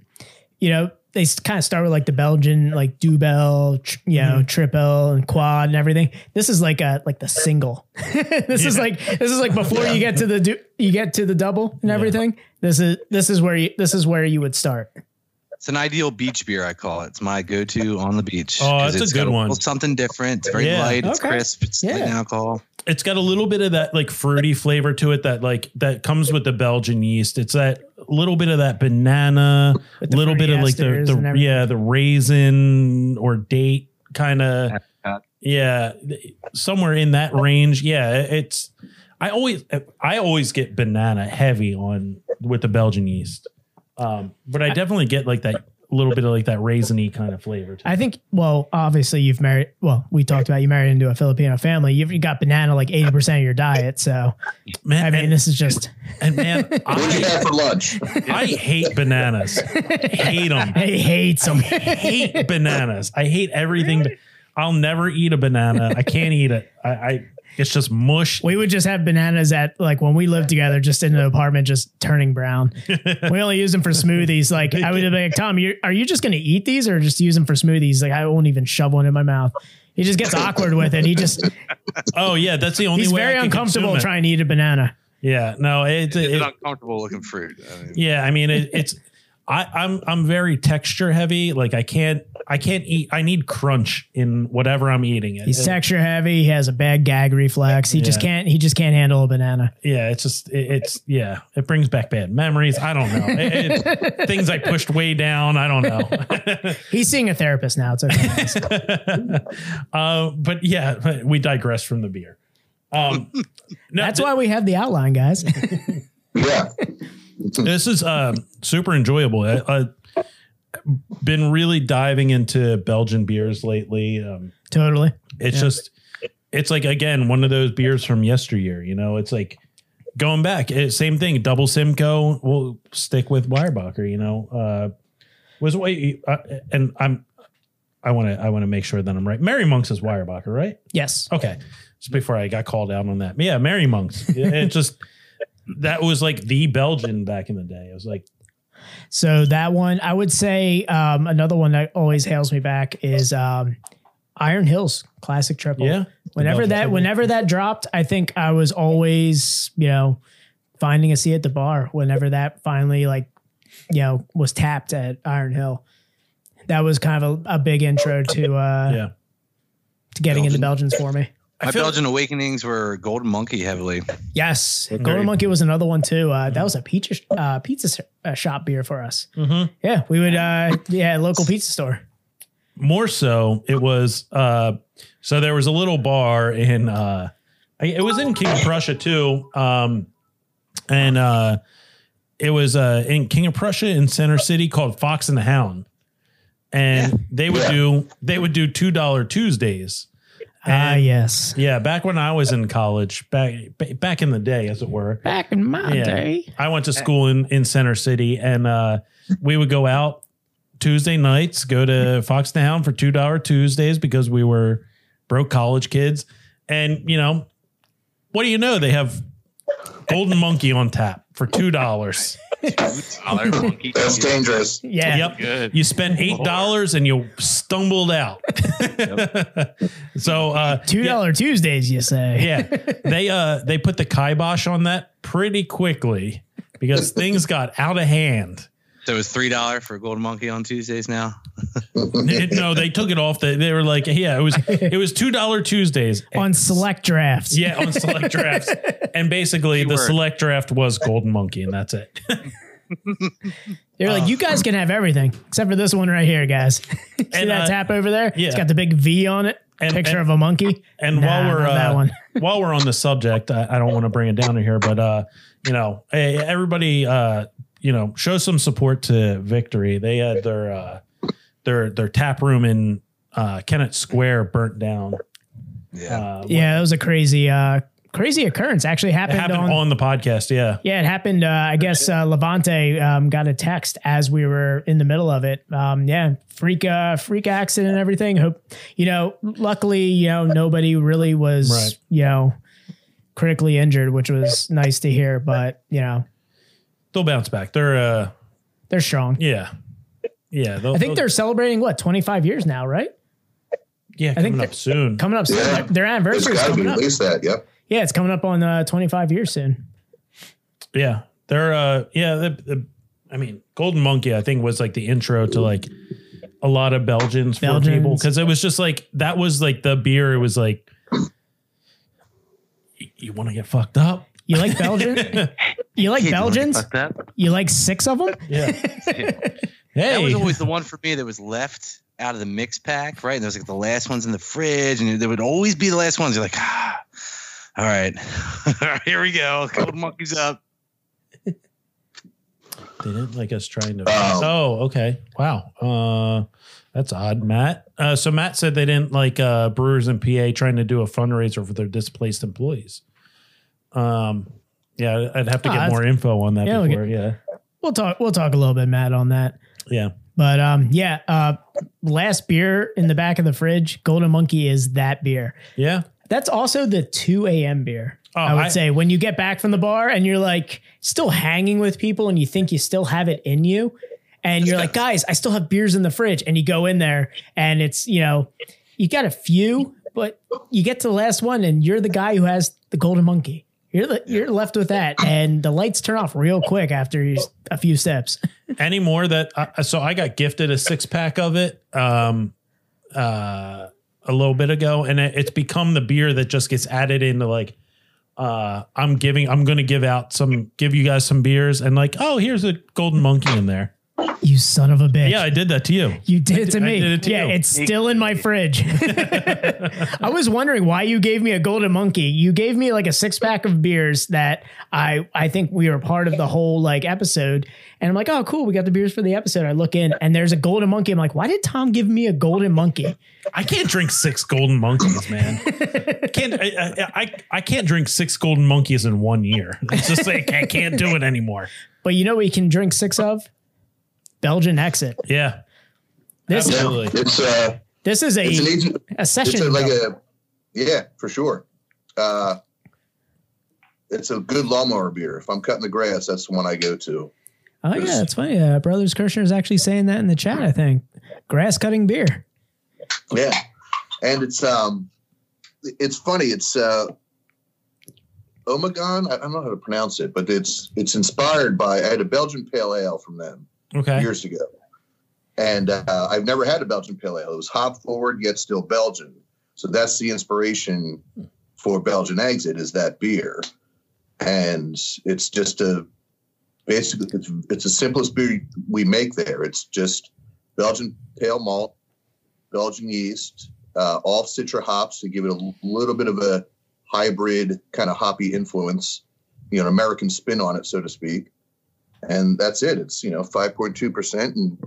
[SPEAKER 2] you know they kind of start with like the Belgian like Dubbel, tr- you know, mm-hmm. triple and quad and everything. This is like a like the single. this is like this is like before you get to the du- you get to the double and everything. This is this is where you this is where you would start.
[SPEAKER 3] It's an ideal beach beer, I call it. It's my go-to on the beach.
[SPEAKER 1] Oh,
[SPEAKER 3] 'Cause
[SPEAKER 1] that's a good
[SPEAKER 3] got
[SPEAKER 1] one.
[SPEAKER 3] Something different. It's very
[SPEAKER 1] Yeah.
[SPEAKER 3] light. It's
[SPEAKER 2] Okay.
[SPEAKER 3] crisp. It's light
[SPEAKER 2] Yeah.
[SPEAKER 3] alcohol.
[SPEAKER 1] it's got a little bit of that like fruity flavor to it that like that comes with the Belgian yeast. It's that little bit of that banana,
[SPEAKER 2] With the
[SPEAKER 1] little bit of like the, the yeah the raisin or date kind of yeah somewhere in that range. Yeah, it's I always I always get banana heavy on with the Belgian yeast, um, but I definitely get like that little bit of like that raisiny kind of flavor. To it.
[SPEAKER 2] I think. Well, obviously you've married. Well, we talked about you married into a Filipino family. You've you got banana like eighty percent of your diet. So
[SPEAKER 1] Man,
[SPEAKER 2] I mean,
[SPEAKER 1] and,
[SPEAKER 2] this is just
[SPEAKER 1] and man,
[SPEAKER 4] What'd you
[SPEAKER 1] I,
[SPEAKER 4] have for lunch?
[SPEAKER 1] I hate bananas. hate them.
[SPEAKER 2] I hates them.
[SPEAKER 1] hate bananas. I hate everything. I'll never eat a banana. I can't eat it. I, I it's just mush.
[SPEAKER 2] We would just have bananas at like when we lived together, just in the apartment, just turning brown. we only use them for smoothies. Like I would be like, Tom, you are you just going to eat these or just use them for smoothies? Like I won't even shove one in my mouth. He just gets awkward with it. He just
[SPEAKER 1] Oh yeah, that's the only
[SPEAKER 2] he's
[SPEAKER 1] way.
[SPEAKER 2] very
[SPEAKER 1] I can
[SPEAKER 2] uncomfortable trying to eat a banana.
[SPEAKER 1] Yeah, no, it,
[SPEAKER 3] It's
[SPEAKER 1] it,
[SPEAKER 3] an uncomfortable looking fruit. I mean,
[SPEAKER 1] yeah. I mean, it, it's I, I'm I'm very texture heavy. Like I can't I can't eat. I need crunch in whatever I'm eating. It,
[SPEAKER 2] He's
[SPEAKER 1] it-
[SPEAKER 2] texture heavy. He has a bad gag reflex. He just can't. He just can't handle a banana.
[SPEAKER 1] yeah, it's just it, it's yeah. It brings back bad memories. I don't know It- it- things I pushed way down. I don't know.
[SPEAKER 2] He's seeing a therapist now. It's okay.
[SPEAKER 1] uh, but yeah, we digress from the beer. Um, no,
[SPEAKER 2] That's why we have the outline, guys.
[SPEAKER 4] Yeah.
[SPEAKER 1] This is um, super enjoyable. I, I been really diving into Belgian beers lately. Um,
[SPEAKER 2] totally.
[SPEAKER 1] it's just, it's like again one of those beers from yesteryear. You know, it's like going back. It, same thing. Double Simcoe. We'll stick with Weyerbacher. You know, uh, was wait, uh, and I'm. I want to. I want to make sure that I'm right. Merry Monks is Weyerbacher, right?
[SPEAKER 2] Yes.
[SPEAKER 1] Okay. Just before I got called out on that. But yeah, Merry Monks. It, it just that was like the Belgian back in the day. It was like
[SPEAKER 2] So that one, I would say um, another one that always hails me back is um, Iron Hills Classic Triple.
[SPEAKER 1] Yeah.
[SPEAKER 2] Whenever that,
[SPEAKER 1] triple.
[SPEAKER 2] whenever that dropped, I think I was always, you know, finding a seat at the bar whenever that finally like you know was tapped at Iron Hill. That was kind of a, a big intro to uh
[SPEAKER 1] Yeah.
[SPEAKER 2] to getting into Belgians for me.
[SPEAKER 3] My
[SPEAKER 1] feel-
[SPEAKER 3] Belgian awakenings were Golden Monkey heavily.
[SPEAKER 2] Yes,
[SPEAKER 1] Very-
[SPEAKER 2] Golden Monkey was another one too. Uh, that was a pizza uh, pizza uh, shop beer for us.
[SPEAKER 1] Mhm.
[SPEAKER 2] Yeah, we would uh, yeah local pizza store.
[SPEAKER 1] more so it was uh so there was a little bar in uh it was in king of prussia too um and uh it was uh in king of prussia in center city called fox and the hound and they would
[SPEAKER 4] Yeah.
[SPEAKER 1] do they would do two dollar tuesdays
[SPEAKER 2] Ah,
[SPEAKER 1] And-
[SPEAKER 2] yes.
[SPEAKER 1] yeah back when i was in college back back in the day as it were
[SPEAKER 2] Back in my
[SPEAKER 1] Yeah.
[SPEAKER 2] day.
[SPEAKER 1] I went to school in, in Center City and uh, we would go out Tuesday nights, go to Fox and Hound for $2 Tuesdays because we were broke college kids. And, you know, what do you know? They have Golden Monkey on tap for $2.
[SPEAKER 4] That's dangerous.
[SPEAKER 2] Yeah.
[SPEAKER 1] Yep.
[SPEAKER 3] Good.
[SPEAKER 1] You spent $8 and you stumbled out. so, uh,
[SPEAKER 2] Two dollar Tuesdays, you say?
[SPEAKER 1] yeah, they uh they put the kibosh on that pretty quickly because things got out of hand.
[SPEAKER 3] So it was three dollar for Golden Monkey on Tuesdays now.
[SPEAKER 1] It- no, they took it off. The, they were like, yeah, it was it was two dollar Tuesdays.
[SPEAKER 2] On select drafts.
[SPEAKER 1] Yeah, on select drafts, and basically the select draft was Golden Monkey, and that's it.
[SPEAKER 2] They're like, you guys can have everything except for this one right here, guys. See
[SPEAKER 1] And,
[SPEAKER 2] that
[SPEAKER 1] uh,
[SPEAKER 2] tap over there?
[SPEAKER 1] yeah.
[SPEAKER 2] It's got the big V on it.
[SPEAKER 1] And-
[SPEAKER 2] Picture
[SPEAKER 1] and-
[SPEAKER 2] of a monkey.
[SPEAKER 1] And
[SPEAKER 2] Nah,
[SPEAKER 1] while we're
[SPEAKER 2] not that
[SPEAKER 1] uh,
[SPEAKER 2] one.
[SPEAKER 1] while we're on the subject, I, I don't want to bring it down to here, but uh, you know, hey, everybody, uh, you know, show some support to Victory. They had their uh, their their tap room in uh, Kennett Square burnt down.
[SPEAKER 3] Yeah.
[SPEAKER 1] Uh,
[SPEAKER 2] Yeah, that was a crazy, uh, crazy occurrence. Actually
[SPEAKER 1] it
[SPEAKER 2] happened,
[SPEAKER 1] happened
[SPEAKER 2] on,
[SPEAKER 1] on the podcast. Yeah.
[SPEAKER 2] Yeah, it happened. Uh, I guess uh, Levante um, got a text as we were in the middle of it. Um, yeah, freak, uh, freak accident and everything. Hope you know. Luckily, you know nobody really was
[SPEAKER 1] Right.
[SPEAKER 2] you know critically injured, which was nice to hear. But you know
[SPEAKER 1] they'll bounce back. They're uh
[SPEAKER 2] they're strong.
[SPEAKER 1] yeah. Yeah.
[SPEAKER 2] I think
[SPEAKER 1] they'll-
[SPEAKER 2] they're celebrating what twenty five years now, right?
[SPEAKER 1] yeah,
[SPEAKER 2] I
[SPEAKER 1] coming
[SPEAKER 2] think
[SPEAKER 1] up soon.
[SPEAKER 2] Coming up soon.
[SPEAKER 4] Yeah.
[SPEAKER 2] Their- Their anniversary is
[SPEAKER 4] got to be
[SPEAKER 2] coming up.
[SPEAKER 4] least that. Yep.
[SPEAKER 2] Yeah, it's coming up on uh, twenty five years soon.
[SPEAKER 1] yeah. They're uh yeah, the, the I mean, Golden Monkey I think was like the intro to like a lot of Belgians, for people cuz it was just like that was like the beer it was like you, you want to get fucked up?
[SPEAKER 2] You like Belgian? you like Belgians? You like six of them?
[SPEAKER 1] Yeah.
[SPEAKER 3] That
[SPEAKER 1] hey.
[SPEAKER 3] was always the one for me that was left out of the mix pack, right? And there was like the last ones in the fridge, and there would always be the last ones. You're like, ah, all right, here we go. Golden Monkey's up.
[SPEAKER 1] They didn't like us trying to.
[SPEAKER 4] Oh.
[SPEAKER 1] Oh, okay. Wow. Uh, that's odd, Matt. Uh, so Matt said they didn't like uh, Brewers in PA trying to do a fundraiser for their displaced employees. Um, yeah, I'd have to
[SPEAKER 2] Oh,
[SPEAKER 1] get
[SPEAKER 2] that's-
[SPEAKER 1] more info on that
[SPEAKER 2] Yeah,
[SPEAKER 1] before. yeah,
[SPEAKER 2] We'll talk. We'll talk a little bit, Matt, on that.
[SPEAKER 1] yeah.
[SPEAKER 2] But um, yeah. Uh, last beer in the back of the fridge, Golden Monkey is that beer.
[SPEAKER 1] Yeah.
[SPEAKER 2] That's also the two a.m. beer.
[SPEAKER 1] Oh,
[SPEAKER 2] I would
[SPEAKER 1] I-
[SPEAKER 2] say when you get back from the bar and you're like still hanging with people and you think you still have it in you, and you're like, guys, I still have beers in the fridge, and you go in there and it's you know, you got a few, but you get to the last one and you're the guy who has the Golden Monkey. You're the, you're left with that, and the lights turn off real quick after you, a few steps.
[SPEAKER 1] Any more that? Uh, so I got gifted a six pack of it. Um, uh, a little bit ago, and it, it's become the beer that just gets added into like. Uh, I'm giving. I'm going to give out some. Give you guys some beers, and like, oh, here's a golden monkey in there.
[SPEAKER 2] You son of a bitch!
[SPEAKER 1] Yeah, I did that to you.
[SPEAKER 2] You did it to
[SPEAKER 1] I
[SPEAKER 2] me.
[SPEAKER 1] did it to
[SPEAKER 2] yeah,
[SPEAKER 1] you.
[SPEAKER 2] it's still in my fridge. I was wondering why you gave me a golden monkey. You gave me like a six pack of beers that I I think we were part of the whole like episode. And I'm like, oh cool, we got the beers for the episode. I look in and there's a golden monkey. I'm like, why did Tom give me a golden monkey?
[SPEAKER 1] I can't drink six golden monkeys, man. can't I, I, I? I can't drink six golden monkeys in one year. It's just like I can't do it anymore.
[SPEAKER 2] But you know what you can drink six of? Belgian exit.
[SPEAKER 1] Yeah,
[SPEAKER 2] This
[SPEAKER 1] absolutely.
[SPEAKER 4] It's uh,
[SPEAKER 2] this is a
[SPEAKER 4] it's an easy,
[SPEAKER 2] a
[SPEAKER 4] it's
[SPEAKER 2] session.
[SPEAKER 4] a, like a, yeah, for sure. Uh, it's a good lawnmower beer. If I'm cutting the grass, that's the one I go to.
[SPEAKER 2] oh yeah, that's funny. Uh, Brothers Kershner is actually saying that in the chat. I think grass cutting beer.
[SPEAKER 4] Yeah, and it's um, it's funny. It's uh, Ommegang. I don't know how to pronounce it, but it's it's inspired by. I had a Belgian pale ale from them
[SPEAKER 1] Okay.
[SPEAKER 4] years ago, and uh, I've never had a Belgian pale ale. It was hop forward yet still Belgian. So that's the inspiration for Belgian Exit is that beer, and it's just a basically it's, it's the simplest beer we make there. It's just Belgian pale malt, Belgian yeast, uh, all citra hops to give it a little bit of a hybrid kind of hoppy influence, you know, an American spin on it, so to speak. And that's it. It's you know five point two percent, and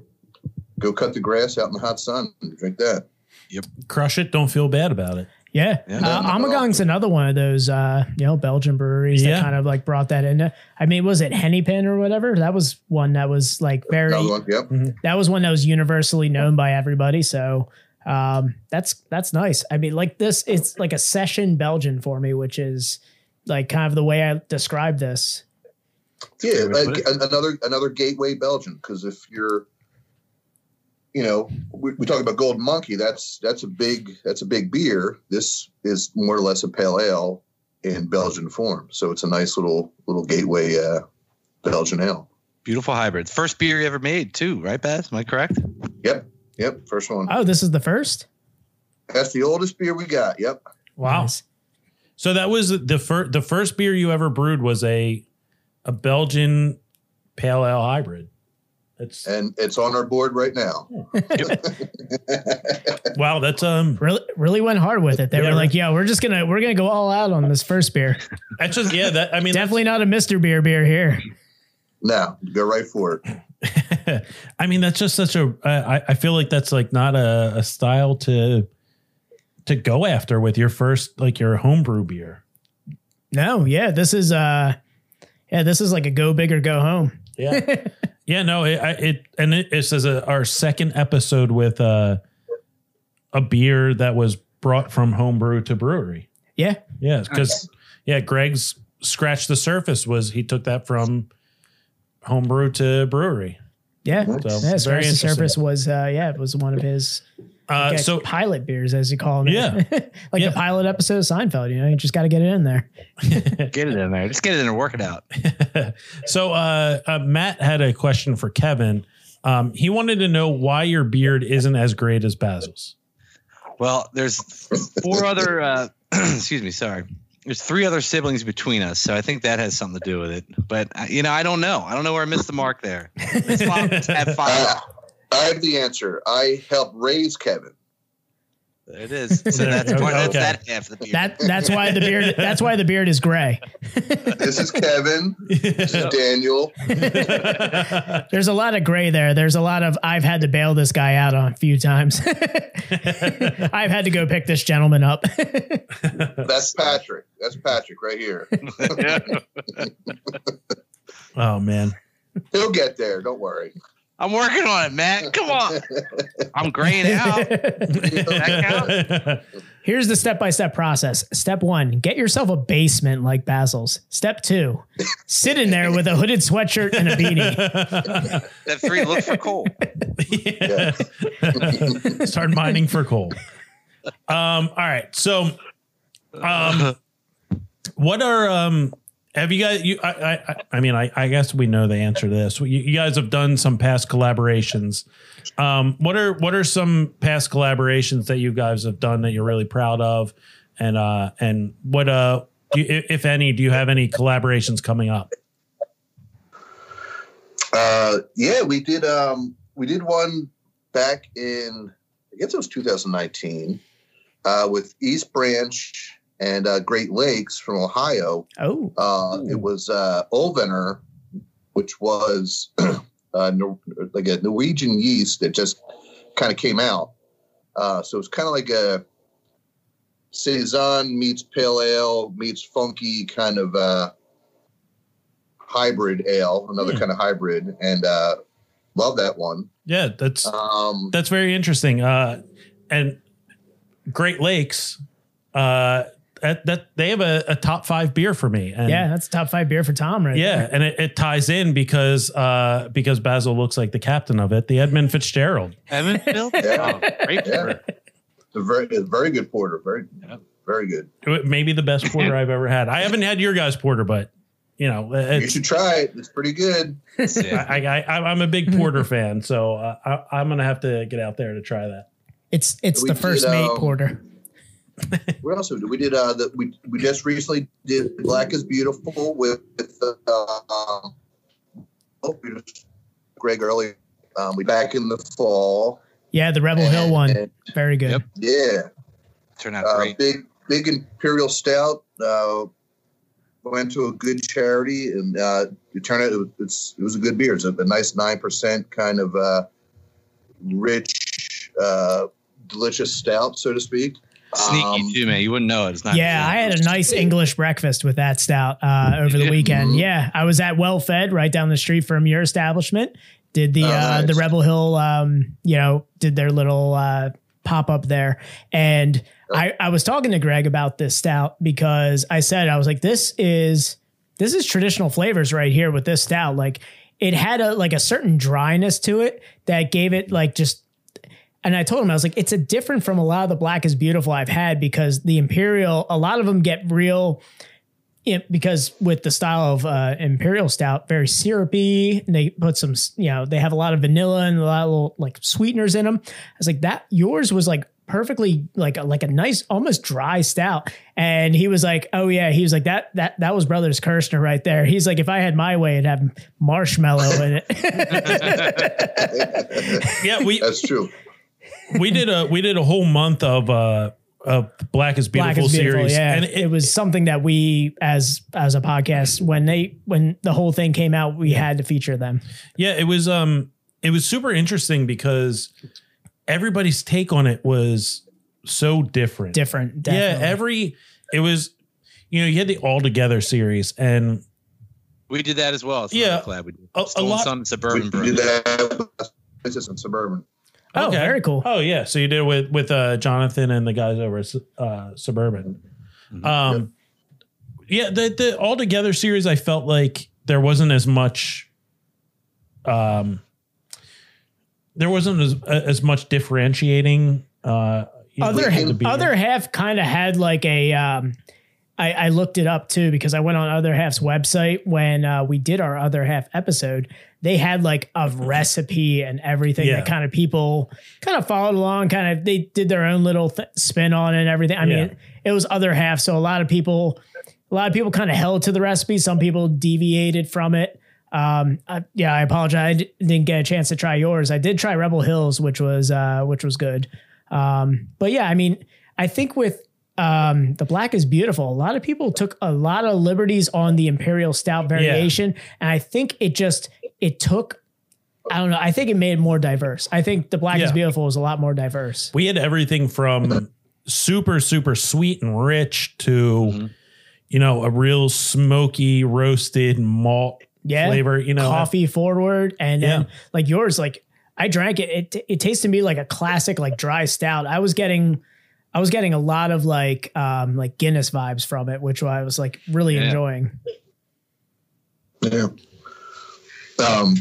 [SPEAKER 4] go cut the grass out in the hot sun and drink that.
[SPEAKER 1] Yep, crush it. Don't feel bad about it.
[SPEAKER 2] Yeah.
[SPEAKER 3] Yeah.
[SPEAKER 2] Uh, Ommegang's another one of those, uh, you know, Belgian breweries
[SPEAKER 1] Yeah.
[SPEAKER 2] that kind of like brought that in. I mean, was it Hennepin or whatever? That was one that was like very,
[SPEAKER 4] Another one, yep.
[SPEAKER 2] that was one that was universally known by everybody. So, um, that's, that's nice. I mean, like this, it's like a session Belgian for me, which is like kind of the way I describe this.
[SPEAKER 4] Yeah,
[SPEAKER 3] Good
[SPEAKER 4] like another another gateway Belgian. Because if you're, you know, we, we talk about Golden Monkey. That's that's a big that's a big beer. This is more or less a pale ale in Belgian form. So it's a nice little little gateway uh, Belgian ale.
[SPEAKER 3] Beautiful hybrids. First beer you ever made, too, right, Beth? Am I correct?
[SPEAKER 4] Yep, yep. First one.
[SPEAKER 2] Oh, this is the first.
[SPEAKER 4] That's the oldest beer we got. Yep.
[SPEAKER 1] Wow.
[SPEAKER 2] Nice.
[SPEAKER 1] So that was the first the first beer you ever brewed was a a Belgian pale ale hybrid. It's
[SPEAKER 4] And it's on our board right now.
[SPEAKER 1] wow. That's um.
[SPEAKER 2] Really, really went hard with it. They
[SPEAKER 1] Yeah,
[SPEAKER 2] were like, yeah, we're just going to, we're going to go all out on this first beer.
[SPEAKER 1] That's just yeah. That I mean,
[SPEAKER 2] Definitely not a Mr. Beer beer here.
[SPEAKER 4] No, go right for it.
[SPEAKER 1] I mean, that's just such a. I I feel like that's like not a, a style to to go after with your first like your homebrew beer.
[SPEAKER 2] No, yeah, this is uh yeah, this is like a go big or go home.
[SPEAKER 1] Yeah. yeah. No. It. I, it and it, it says uh, our second episode with uh a beer that was brought from homebrew to brewery.
[SPEAKER 2] Yeah.
[SPEAKER 1] Yeah, because yeah, Greg's scratched the surface was he took that from homebrew to brewery.
[SPEAKER 2] Yeah.
[SPEAKER 1] So
[SPEAKER 2] yeah
[SPEAKER 1] very
[SPEAKER 2] Scratch the. Surface was uh yeah, it was one of his
[SPEAKER 1] Uh,
[SPEAKER 2] like,
[SPEAKER 1] so
[SPEAKER 2] pilot beers as you call them.
[SPEAKER 1] Yeah.
[SPEAKER 2] like
[SPEAKER 1] Yeah.
[SPEAKER 2] the pilot episode of Seinfeld, you know, you just gotta get it in there.
[SPEAKER 3] Get it in there. Just get it in and work it out.
[SPEAKER 1] so uh, uh, Matt had a question for Kevin. Um, he wanted to know why your beard isn't as great as Basil's.
[SPEAKER 3] Well, there's four other. Uh, excuse me. Sorry. There's three other siblings between us, so I think that has something to do with it. But uh, you know, I don't know. I don't know where I missed the mark there. Let's find- five.
[SPEAKER 4] I have the answer. I helped raise Kevin.
[SPEAKER 3] There it is. So that's,
[SPEAKER 1] Okay.
[SPEAKER 3] that's that half the beard.
[SPEAKER 2] That that's why the beard that's why the beard is gray.
[SPEAKER 4] This is Kevin. this is Daniel.
[SPEAKER 2] There's a lot of gray there. There's a lot of I've had to bail this guy out on a few times. I've had to go pick this gentleman up.
[SPEAKER 4] That's Patrick. That's Patrick right here.
[SPEAKER 1] oh man,
[SPEAKER 4] He'll get there. Don't worry.
[SPEAKER 3] I'm working on it, Matt. Come on. I'm graying out.
[SPEAKER 2] Here's the step by step process. Step one, get yourself a basement like Basil's. Step two, sit in there with a hooded sweatshirt and a beanie.
[SPEAKER 3] Step three, look for coal.
[SPEAKER 4] Yeah.
[SPEAKER 1] Start mining for coal. Um, all right. So, um, what are um, have you guys? You, I, I, I- mean, I, I guess we know the answer to this. You, you guys have done some past collaborations. Um, what are what are some past collaborations that you guys have done that you're really proud of, and uh, and what uh, do you, if any, do you have any collaborations coming up?
[SPEAKER 4] Uh, yeah, we did. Um, we did one back in I guess it was 2019 uh, with East Branch and uh, Great Lakes from Ohio.
[SPEAKER 2] Oh,
[SPEAKER 4] Uh, it was uh, Olvener, which was uh, like a Norwegian yeast that just kind of came out. Uh, so it's kind of like a saison meets pale ale meets funky kind of uh, hybrid ale, another
[SPEAKER 1] Hmm.
[SPEAKER 4] kind of hybrid, and uh, love that one.
[SPEAKER 1] Yeah, that's
[SPEAKER 4] Um,
[SPEAKER 1] That's very interesting. Uh, and Great Lakes, uh, that, that they have a, a top five beer for me. And
[SPEAKER 2] yeah, that's top five beer for Tom, right?
[SPEAKER 1] yeah,
[SPEAKER 2] there.
[SPEAKER 1] and it, it ties in because uh, because Basil looks like the captain of it, the Edmund Fitzgerald.
[SPEAKER 3] Evansville?
[SPEAKER 4] Yeah.
[SPEAKER 3] Oh, great
[SPEAKER 4] Yeah. it's a very, a very good porter. Very Very good.
[SPEAKER 1] Maybe the best porter I've ever had. I haven't had your guys' porter, but you know,
[SPEAKER 4] You should try it. It's pretty good.
[SPEAKER 3] Yeah.
[SPEAKER 1] I, I, I, I'm a big porter fan, so uh, I, I'm gonna have to get out there to try that.
[SPEAKER 2] It's it's
[SPEAKER 4] We
[SPEAKER 2] the first
[SPEAKER 4] did,
[SPEAKER 2] mate
[SPEAKER 4] um,
[SPEAKER 2] porter.
[SPEAKER 4] What else did we did? Uh, the, we we just recently did Black is Beautiful with uh, um, oh, Greg early. Um, we back in the fall.
[SPEAKER 2] Yeah, the Rebel Hill one.
[SPEAKER 4] And,
[SPEAKER 2] Very good.
[SPEAKER 3] Yep.
[SPEAKER 4] yeah,
[SPEAKER 3] Turned out
[SPEAKER 4] uh,
[SPEAKER 3] great.
[SPEAKER 4] big big imperial stout. Uh, went to a good charity, and uh, it turned out it was, it's, it was a good beer. It's a, a nice nine percent kind of uh, rich, uh, delicious stout, so to speak.
[SPEAKER 3] Sneaky
[SPEAKER 4] Um,
[SPEAKER 3] too, man. You wouldn't know it. It's not.
[SPEAKER 2] Yeah, I had a nice English breakfast with that stout uh, over the
[SPEAKER 3] did?
[SPEAKER 2] weekend. Yeah, I was at Well Fed right down the street from your establishment. Did the
[SPEAKER 4] Oh,
[SPEAKER 2] uh,
[SPEAKER 4] nice.
[SPEAKER 2] the Rebel Hill, um, you know, did their little uh, pop up there, and I I was talking to Greg about this stout because I said I was like, this is this is traditional flavors right here with this stout. Like it had a like a certain dryness to it that gave it like just and I told him I was like, it's a different from a lot of the black is beautiful I've had because the imperial, a lot of them get real. It, because with the style of uh, imperial stout, very syrupy, and they put some, you know, they have a lot of vanilla and a lot of little like sweeteners in them. I was like, that yours was like perfectly like a, like a nice, almost dry stout. And he was like, oh yeah, he was like that that that was Brothers Kershner right there. He's like, if I had my way, it'd have marshmallow in it.
[SPEAKER 1] Yeah, we
[SPEAKER 4] That's true.
[SPEAKER 1] We did a we did a whole month of uh of Black is Beautiful,
[SPEAKER 2] Black is beautiful,
[SPEAKER 1] series,
[SPEAKER 2] yeah.
[SPEAKER 1] and
[SPEAKER 2] it, was something that we, as as a podcast, when they when the whole thing came out, we had to feature them.
[SPEAKER 1] Yeah, it was um it was super interesting because everybody's take on it was so different.
[SPEAKER 2] Different, definitely.
[SPEAKER 1] Yeah, every it was you know, you had the All Together series and
[SPEAKER 3] We did that as well. It's
[SPEAKER 1] Yeah.
[SPEAKER 3] another collab we did.
[SPEAKER 1] A- a
[SPEAKER 3] Stolen
[SPEAKER 1] lot-
[SPEAKER 3] Sun
[SPEAKER 4] We did that. This is in suburban.
[SPEAKER 2] Oh, very cool.
[SPEAKER 1] Oh yeah, so you did it with with uh Jonathan and the guys over at uh Suburban. Um yeah, the the All Together series I felt like there wasn't as much um there wasn't as as much differentiating uh
[SPEAKER 2] Other
[SPEAKER 1] with
[SPEAKER 2] other half kind of had like a. Um, I, I looked it up too because I went on other half's website when uh, we did our other half episode. They had like a recipe and everything
[SPEAKER 1] Yeah.
[SPEAKER 2] that kind of people kind of followed along. Kind of they did their own little th- spin on it and everything. I
[SPEAKER 1] Yeah.
[SPEAKER 2] mean, it was other half, so a lot of people, a lot of people kind of held to the recipe. Some people deviated from it. Um, I, yeah, I apologize. I d- didn't get a chance to try yours. I did try Rebel Hills, which was uh, which was good. Um, but yeah, I mean, I think with um, the black is beautiful. A lot of people took a lot of liberties on the imperial stout variation, and I think it just it took. I don't know. I think it made it more diverse. I think the black is beautiful is a lot more diverse.
[SPEAKER 1] we had everything from super super sweet and rich to you know a real smoky roasted malt
[SPEAKER 2] Yeah,
[SPEAKER 1] flavor you know
[SPEAKER 2] coffee forward, and then like yours, like I drank it. It it tasted to me like a classic like dry stout. I was getting. I was getting a lot of like um like Guinness vibes from it, which I was like really
[SPEAKER 3] Yeah.
[SPEAKER 2] enjoying.
[SPEAKER 4] Yeah. Um,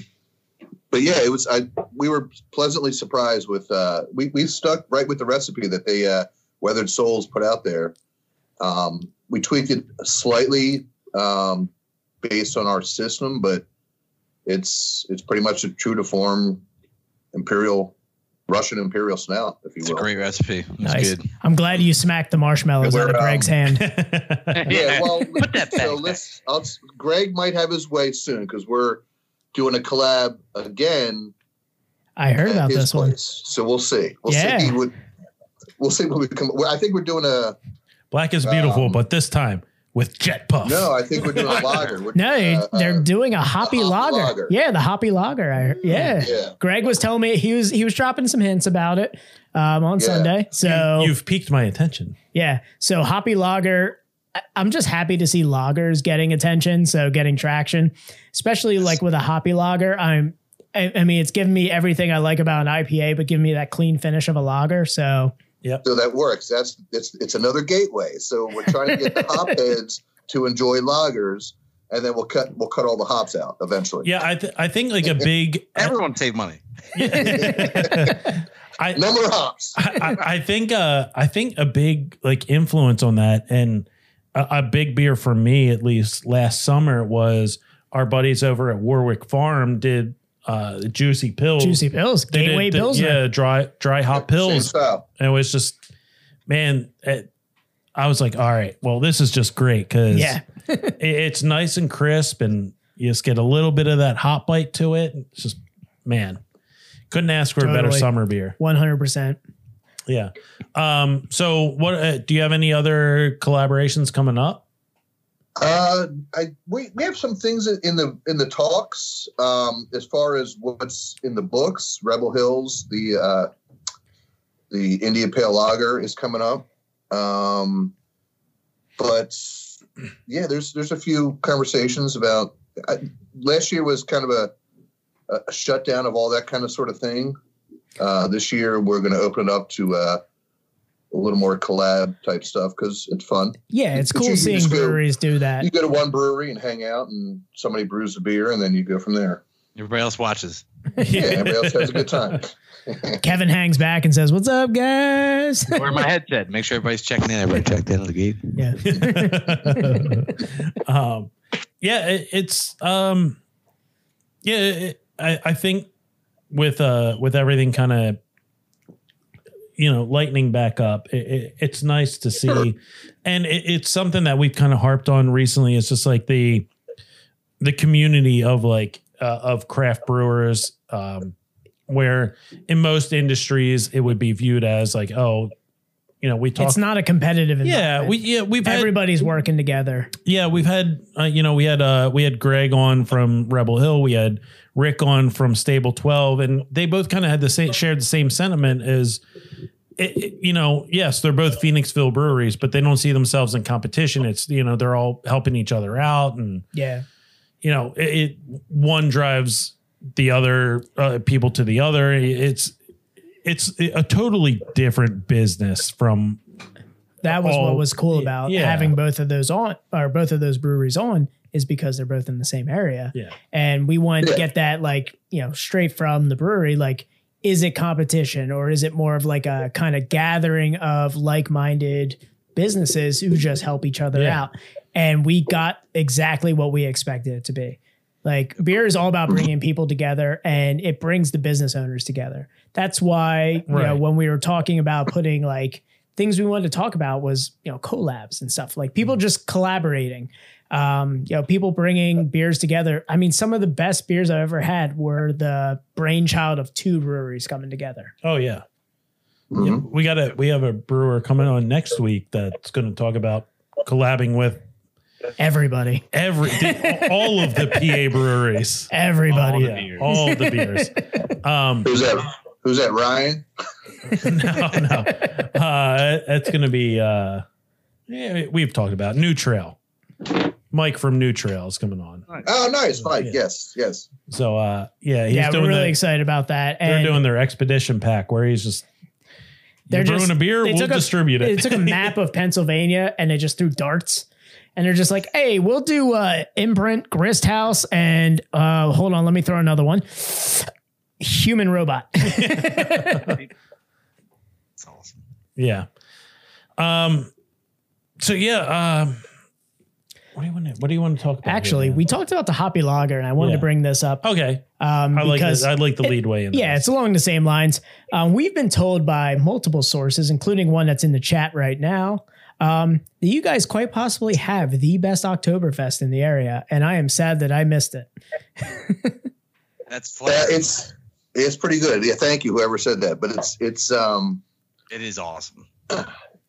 [SPEAKER 4] but yeah, it was. I we were pleasantly surprised with. Uh, we we stuck right with the recipe that they uh, Weathered Souls put out there. Um, we tweaked it slightly um, based on our system, but it's it's pretty much a true to form imperial Russian imperial snout, if you
[SPEAKER 3] It's a great recipe. It's
[SPEAKER 2] Nice.
[SPEAKER 3] good.
[SPEAKER 2] I'm glad you smacked the marshmallows out of
[SPEAKER 4] um,
[SPEAKER 2] Greg's hand.
[SPEAKER 4] Yeah, well,
[SPEAKER 5] Put that back, so
[SPEAKER 4] let's. I'll, Greg might have his way soon because we're doing a collab again
[SPEAKER 2] I heard
[SPEAKER 4] at
[SPEAKER 2] about
[SPEAKER 4] his
[SPEAKER 2] this one.
[SPEAKER 4] place. So we'll see. We'll
[SPEAKER 2] Yeah.
[SPEAKER 4] see what we'll see what we come. I think we're doing a
[SPEAKER 1] black is beautiful
[SPEAKER 4] Um,
[SPEAKER 1] but this time with jet puff
[SPEAKER 4] no. I think we're doing a lager. We're,
[SPEAKER 2] No,
[SPEAKER 4] uh,
[SPEAKER 2] they're
[SPEAKER 4] uh,
[SPEAKER 2] doing a hoppy,
[SPEAKER 4] hoppy
[SPEAKER 2] lager.
[SPEAKER 4] lager.
[SPEAKER 2] Yeah, the hoppy lager. I, yeah.
[SPEAKER 4] Yeah.
[SPEAKER 2] Greg was telling me he was he was dropping some hints about it um, on
[SPEAKER 4] Yeah.
[SPEAKER 2] Sunday. So
[SPEAKER 1] you've piqued my attention
[SPEAKER 2] yeah, so hoppy lager. I- I'm just happy to see lagers getting attention, so getting traction, especially like with a hoppy lager. I'm, I, I mean, it's giving me everything I like about an IPA, but giving me that clean finish of a lager. So
[SPEAKER 4] So that works. That's it's it's another gateway. So we're trying to get the hop heads to enjoy lagers, and then we'll cut we'll cut all the hops out eventually.
[SPEAKER 1] Yeah, I th- I think like a big
[SPEAKER 3] Everyone save money.
[SPEAKER 1] I,
[SPEAKER 4] No more hops.
[SPEAKER 1] I, I- I think uh I think a big like influence on that and a, a big beer for me at least last summer was our buddies over at Warwick Farm did uh juicy pills.
[SPEAKER 2] Juicy Pills,
[SPEAKER 1] They did
[SPEAKER 2] Gateway
[SPEAKER 1] the-
[SPEAKER 2] Pills.
[SPEAKER 1] Yeah, dry dry hop
[SPEAKER 4] Same
[SPEAKER 1] pills.
[SPEAKER 4] style.
[SPEAKER 1] And it was just man, it, I was like, all right, well, this is just great because
[SPEAKER 2] Yeah.
[SPEAKER 1] it- it's nice and crisp and you just get a little bit of that hot bite to it. It's just man. Couldn't ask for a better summer beer.
[SPEAKER 2] One hundred percent.
[SPEAKER 1] Yeah. Um, so what uh, do you have any other collaborations coming up?
[SPEAKER 4] Uh, I we, we have some things in the in the talks. Um, as far as what's in the books, Rebel Hills, the uh, the India Pale Lager is coming up. Um, but yeah, there's there's a few conversations about. I, last year was kind of a a shutdown of all that kind of sort of thing. Uh, this year we're going to open it up to uh, a little more collab type stuff because it's fun.
[SPEAKER 2] Yeah, it's
[SPEAKER 4] But
[SPEAKER 2] cool
[SPEAKER 4] you
[SPEAKER 2] seeing
[SPEAKER 4] just go-
[SPEAKER 2] breweries do that.
[SPEAKER 4] You go to one brewery and hang out, and somebody brews a beer, and then you go from there.
[SPEAKER 3] Everybody else watches.
[SPEAKER 4] Yeah, everybody else has a good time.
[SPEAKER 2] Kevin hangs back and says, "What's up, guys?"
[SPEAKER 3] Wear my headset. Make sure everybody's checking in. Everybody checked in on the gate.
[SPEAKER 2] yeah.
[SPEAKER 1] um, yeah, it, it's um, yeah, it, I I think with uh with everything kind of you know lightening back up, it, it, it's nice to see, and it, it's something that we've kind of harped on recently. It's just like the the community of like uh, of craft brewers. Um, where in most industries it would be viewed as like, oh, you know, we talk.
[SPEAKER 2] It's not a competitive
[SPEAKER 1] yeah, we yeah we've had
[SPEAKER 2] Everybody's working together.
[SPEAKER 1] yeah, we've had uh, you know we had uh we had Greg on from Rebel Hill, we had Rick on from Stable Twelve, and they both kind of had the same shared the same sentiment as. It, it- you know, yes, they're both Phoenixville breweries, but they don't see themselves in competition. It's you know they're all helping each other out, and
[SPEAKER 2] Yeah.
[SPEAKER 1] you know it, it one drives the other uh, people to the other. It's it's a totally different business from
[SPEAKER 2] That was
[SPEAKER 1] Oh,
[SPEAKER 2] what was cool about
[SPEAKER 1] yeah.
[SPEAKER 2] having both of those on or both of those breweries on is because they're both in the same area.
[SPEAKER 1] yeah
[SPEAKER 2] And we wanted to get that like, you know, straight from the brewery. Like, is it competition or is it more of like a kind of gathering of like-minded businesses who just help each other
[SPEAKER 1] Yeah.
[SPEAKER 2] out? And we got exactly what we expected it to be. Like beer is all about bringing people together and it brings the business owners together. That's why, you know, when we were talking about putting like things we wanted to talk about was, you know, collabs and stuff like people just collaborating. Um, you know, people bringing beers together. I mean, some of the best beers I've ever had were the brainchild of two breweries coming together.
[SPEAKER 1] oh yeah
[SPEAKER 4] Mhm.
[SPEAKER 1] Yeah, we got a we have a brewer coming on next week that's going to talk about collabing with
[SPEAKER 2] Everybody,
[SPEAKER 1] every the, all of the PA breweries.
[SPEAKER 2] everybody.
[SPEAKER 1] Yeah, all the beers. Um,
[SPEAKER 4] Who's that? Who's that? Ryan?
[SPEAKER 1] no, no, uh, it's going to be. Uh, yeah, we've talked about New Trail. Mike from New Trail is coming on.
[SPEAKER 4] Oh, nice, Mike.
[SPEAKER 1] Yeah.
[SPEAKER 4] Yes, yes.
[SPEAKER 1] So uh, yeah, he's
[SPEAKER 2] yeah, we're really
[SPEAKER 1] the-
[SPEAKER 2] excited about that.
[SPEAKER 1] they're
[SPEAKER 2] And
[SPEAKER 1] doing their expedition pack where he's just
[SPEAKER 2] They're
[SPEAKER 1] they're brewing
[SPEAKER 2] just-
[SPEAKER 1] a beer, we'll
[SPEAKER 2] took a-
[SPEAKER 1] distribute it.
[SPEAKER 2] They took a map of Pennsylvania and they just threw darts. And they're just like, hey, we'll do uh, imprint, grist house, and uh, hold on, let me throw another one. Human robot.
[SPEAKER 3] It's awesome.
[SPEAKER 1] Yeah. Um. So yeah. Um. What do you want to What do you want to talk about?
[SPEAKER 2] Actually,
[SPEAKER 1] man?
[SPEAKER 2] we talked about the hoppy lager, and I wanted
[SPEAKER 1] Yeah.
[SPEAKER 2] to bring this up.
[SPEAKER 1] okay.
[SPEAKER 2] Um,
[SPEAKER 1] I like
[SPEAKER 2] because
[SPEAKER 1] this. I like the lead way in.
[SPEAKER 2] Yeah,
[SPEAKER 1] this.
[SPEAKER 2] it's along the same lines. Um, we've been told by multiple sources, including one that's in the chat right now, um, that you guys quite possibly have the best Oktoberfest in the area, and I am sad that I missed it.
[SPEAKER 3] That's
[SPEAKER 4] Uh,
[SPEAKER 3] flat.
[SPEAKER 4] it's it's pretty good. Yeah, thank you, whoever said that. But it's it's um.
[SPEAKER 3] it is awesome.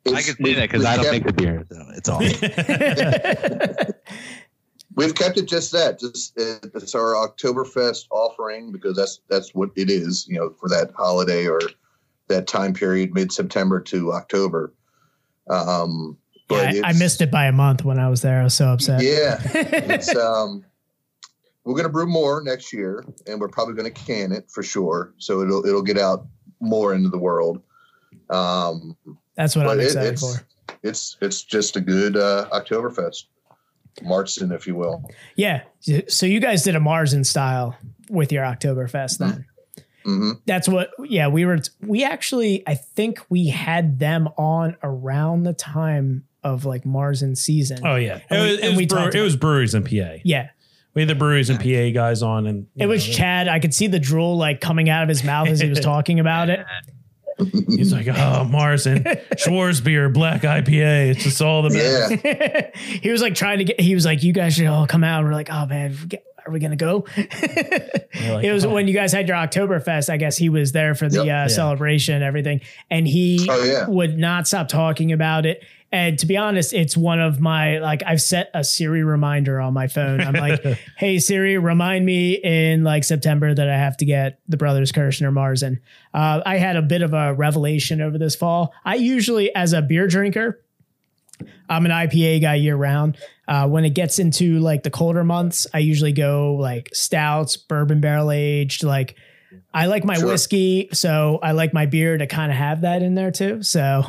[SPEAKER 4] It's,
[SPEAKER 3] I can say that because I don't
[SPEAKER 4] kept-
[SPEAKER 3] make the beer. So it's awesome.
[SPEAKER 4] We've kept it just that. Just uh, it's our Oktoberfest offering because that's that's what it is. You know, for that holiday or that time period, mid September to October. Um, but
[SPEAKER 2] Yeah, I, I missed it by a month when I was there. I was so upset.
[SPEAKER 4] Yeah, it's um. We're gonna brew more next year, and we're probably gonna can it for sure. So it'll it'll get out more into the world. Um,
[SPEAKER 2] That's what I'm
[SPEAKER 4] it-
[SPEAKER 2] excited
[SPEAKER 4] it's
[SPEAKER 2] for.
[SPEAKER 4] it's it's just a good uh, Oktoberfest. Marzen, if you will.
[SPEAKER 2] Yeah. So you guys did a Marzen style with your Oktoberfest then.
[SPEAKER 4] Hmm
[SPEAKER 2] That's what, yeah, we were, we actually, I think we had them on around the time of like Marzen season.
[SPEAKER 1] Oh yeah,
[SPEAKER 2] And
[SPEAKER 1] it
[SPEAKER 2] we-
[SPEAKER 1] was,
[SPEAKER 2] and
[SPEAKER 1] it was,
[SPEAKER 2] we
[SPEAKER 1] brewer- it was breweries in PA.
[SPEAKER 2] Yeah.
[SPEAKER 1] We had the breweries and PA guys on, and you
[SPEAKER 2] It was
[SPEAKER 1] know,
[SPEAKER 2] Chad. I could see the drool like coming out of his mouth as he was talking about it.
[SPEAKER 1] He's like, "Oh, Marzen Schwarzbier Black IPA. It's just all the best."
[SPEAKER 4] Yeah.
[SPEAKER 2] he was like trying to get, he was like, you guys should all come out. We're like, oh man, get- are we going to go?
[SPEAKER 1] like,
[SPEAKER 2] it was
[SPEAKER 1] "Oh."
[SPEAKER 2] when you guys had your Oktoberfest. I guess he was there for the
[SPEAKER 4] Yep.
[SPEAKER 2] uh, celebration and everything. And he
[SPEAKER 4] Oh, yeah.
[SPEAKER 2] would not stop talking about it. And to be honest, it's one of my, like, I've set a Siri reminder on my phone. I'm like, hey, Siri, remind me in like September that I have to get the Brothers Kershner Marzen. Uh, I had a bit of a revelation over this fall. I usually, as a beer drinker, I'm an IPA guy year round. Uh, when it gets into like the colder months, I usually go like stouts, bourbon barrel aged. Like I like my
[SPEAKER 4] Sure.
[SPEAKER 2] whiskey, so I like my beer to kind of have that in there too. So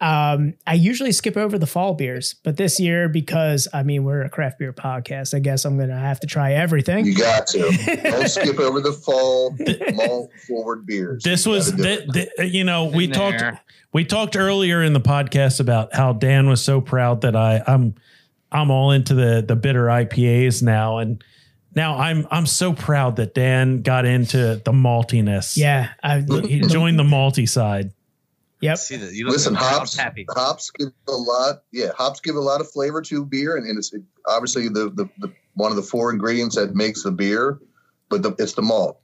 [SPEAKER 2] um, I usually skip over the fall beers, but this year because I mean we're a craft beer podcast, I guess I'm gonna have to try everything.
[SPEAKER 4] You got to. Don't skip over the fall malt forward beers.
[SPEAKER 1] This
[SPEAKER 4] You
[SPEAKER 1] was,
[SPEAKER 4] gotta do
[SPEAKER 1] th-
[SPEAKER 4] it.
[SPEAKER 1] th- you know, we
[SPEAKER 5] In
[SPEAKER 1] talked,
[SPEAKER 5] there.
[SPEAKER 1] we talked earlier in the podcast about how Dan was so proud that I, I'm, I'm all into the the bitter IPAs now, and now I'm I'm so proud that Dan got into the maltiness.
[SPEAKER 2] Yeah, I,
[SPEAKER 1] he joined the malty side.
[SPEAKER 2] Yep.
[SPEAKER 3] See that? You look
[SPEAKER 4] Listen,
[SPEAKER 3] like
[SPEAKER 4] hops.
[SPEAKER 3] pappy.
[SPEAKER 4] Hops give a lot. Yeah, hops give a lot of flavor to beer, and, and it's obviously the, the the one of the four ingredients that makes the beer. But the, it's the malt.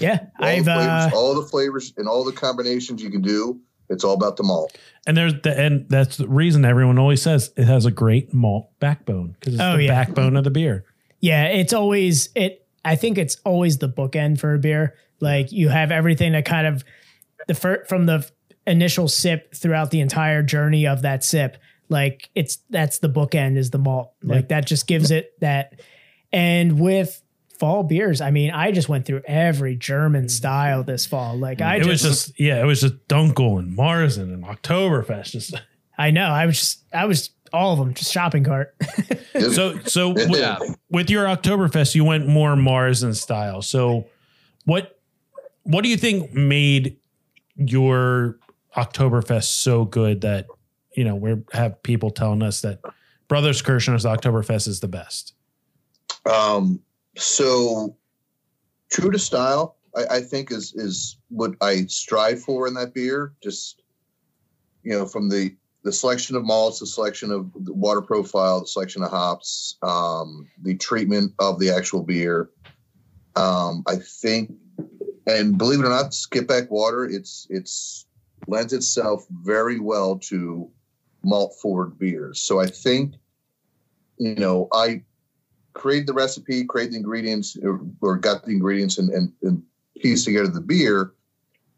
[SPEAKER 2] Yeah,
[SPEAKER 4] All
[SPEAKER 2] I've
[SPEAKER 4] the flavors,
[SPEAKER 2] uh,
[SPEAKER 4] all the flavors, and all the combinations you can do. It's all about the malt.
[SPEAKER 1] And there's the and that's the reason everyone always says it has a great malt backbone because it's
[SPEAKER 2] Oh,
[SPEAKER 1] the
[SPEAKER 2] yeah.
[SPEAKER 1] backbone of the beer.
[SPEAKER 2] Yeah, it's always it. I think it's always the bookend for a beer. Like you have everything that kind of the fir- from the initial sip throughout the entire journey of that sip. Like it's that's the bookend is the malt. Like that just gives it that. And with fall beers, I mean, I just went through every German style this fall. Like mm. I
[SPEAKER 1] it
[SPEAKER 2] just,
[SPEAKER 1] was just yeah, it was just Dunkel and Marzen and Oktoberfest. Just
[SPEAKER 2] I know I was just I was all of them just shopping cart.
[SPEAKER 1] so so
[SPEAKER 4] It
[SPEAKER 1] with,
[SPEAKER 4] did.
[SPEAKER 1] with your Oktoberfest, you went more Marzen style. So what what do you think made your Oktoberfest so good that you know we have people telling us that Brothers Kershner's Oktoberfest is the best?
[SPEAKER 4] Um, so true to style, I, I think is is what I strive for in that beer. Just you know, from the the selection of malts, the selection of the water profile, the selection of hops, um, the treatment of the actual beer. Um, I think, and believe it or not, Skippack water it's it's lends itself very well to malt forward beers. So I think, you know, I created the recipe, created the ingredients, or, got the ingredients and, and, and pieced together the beer.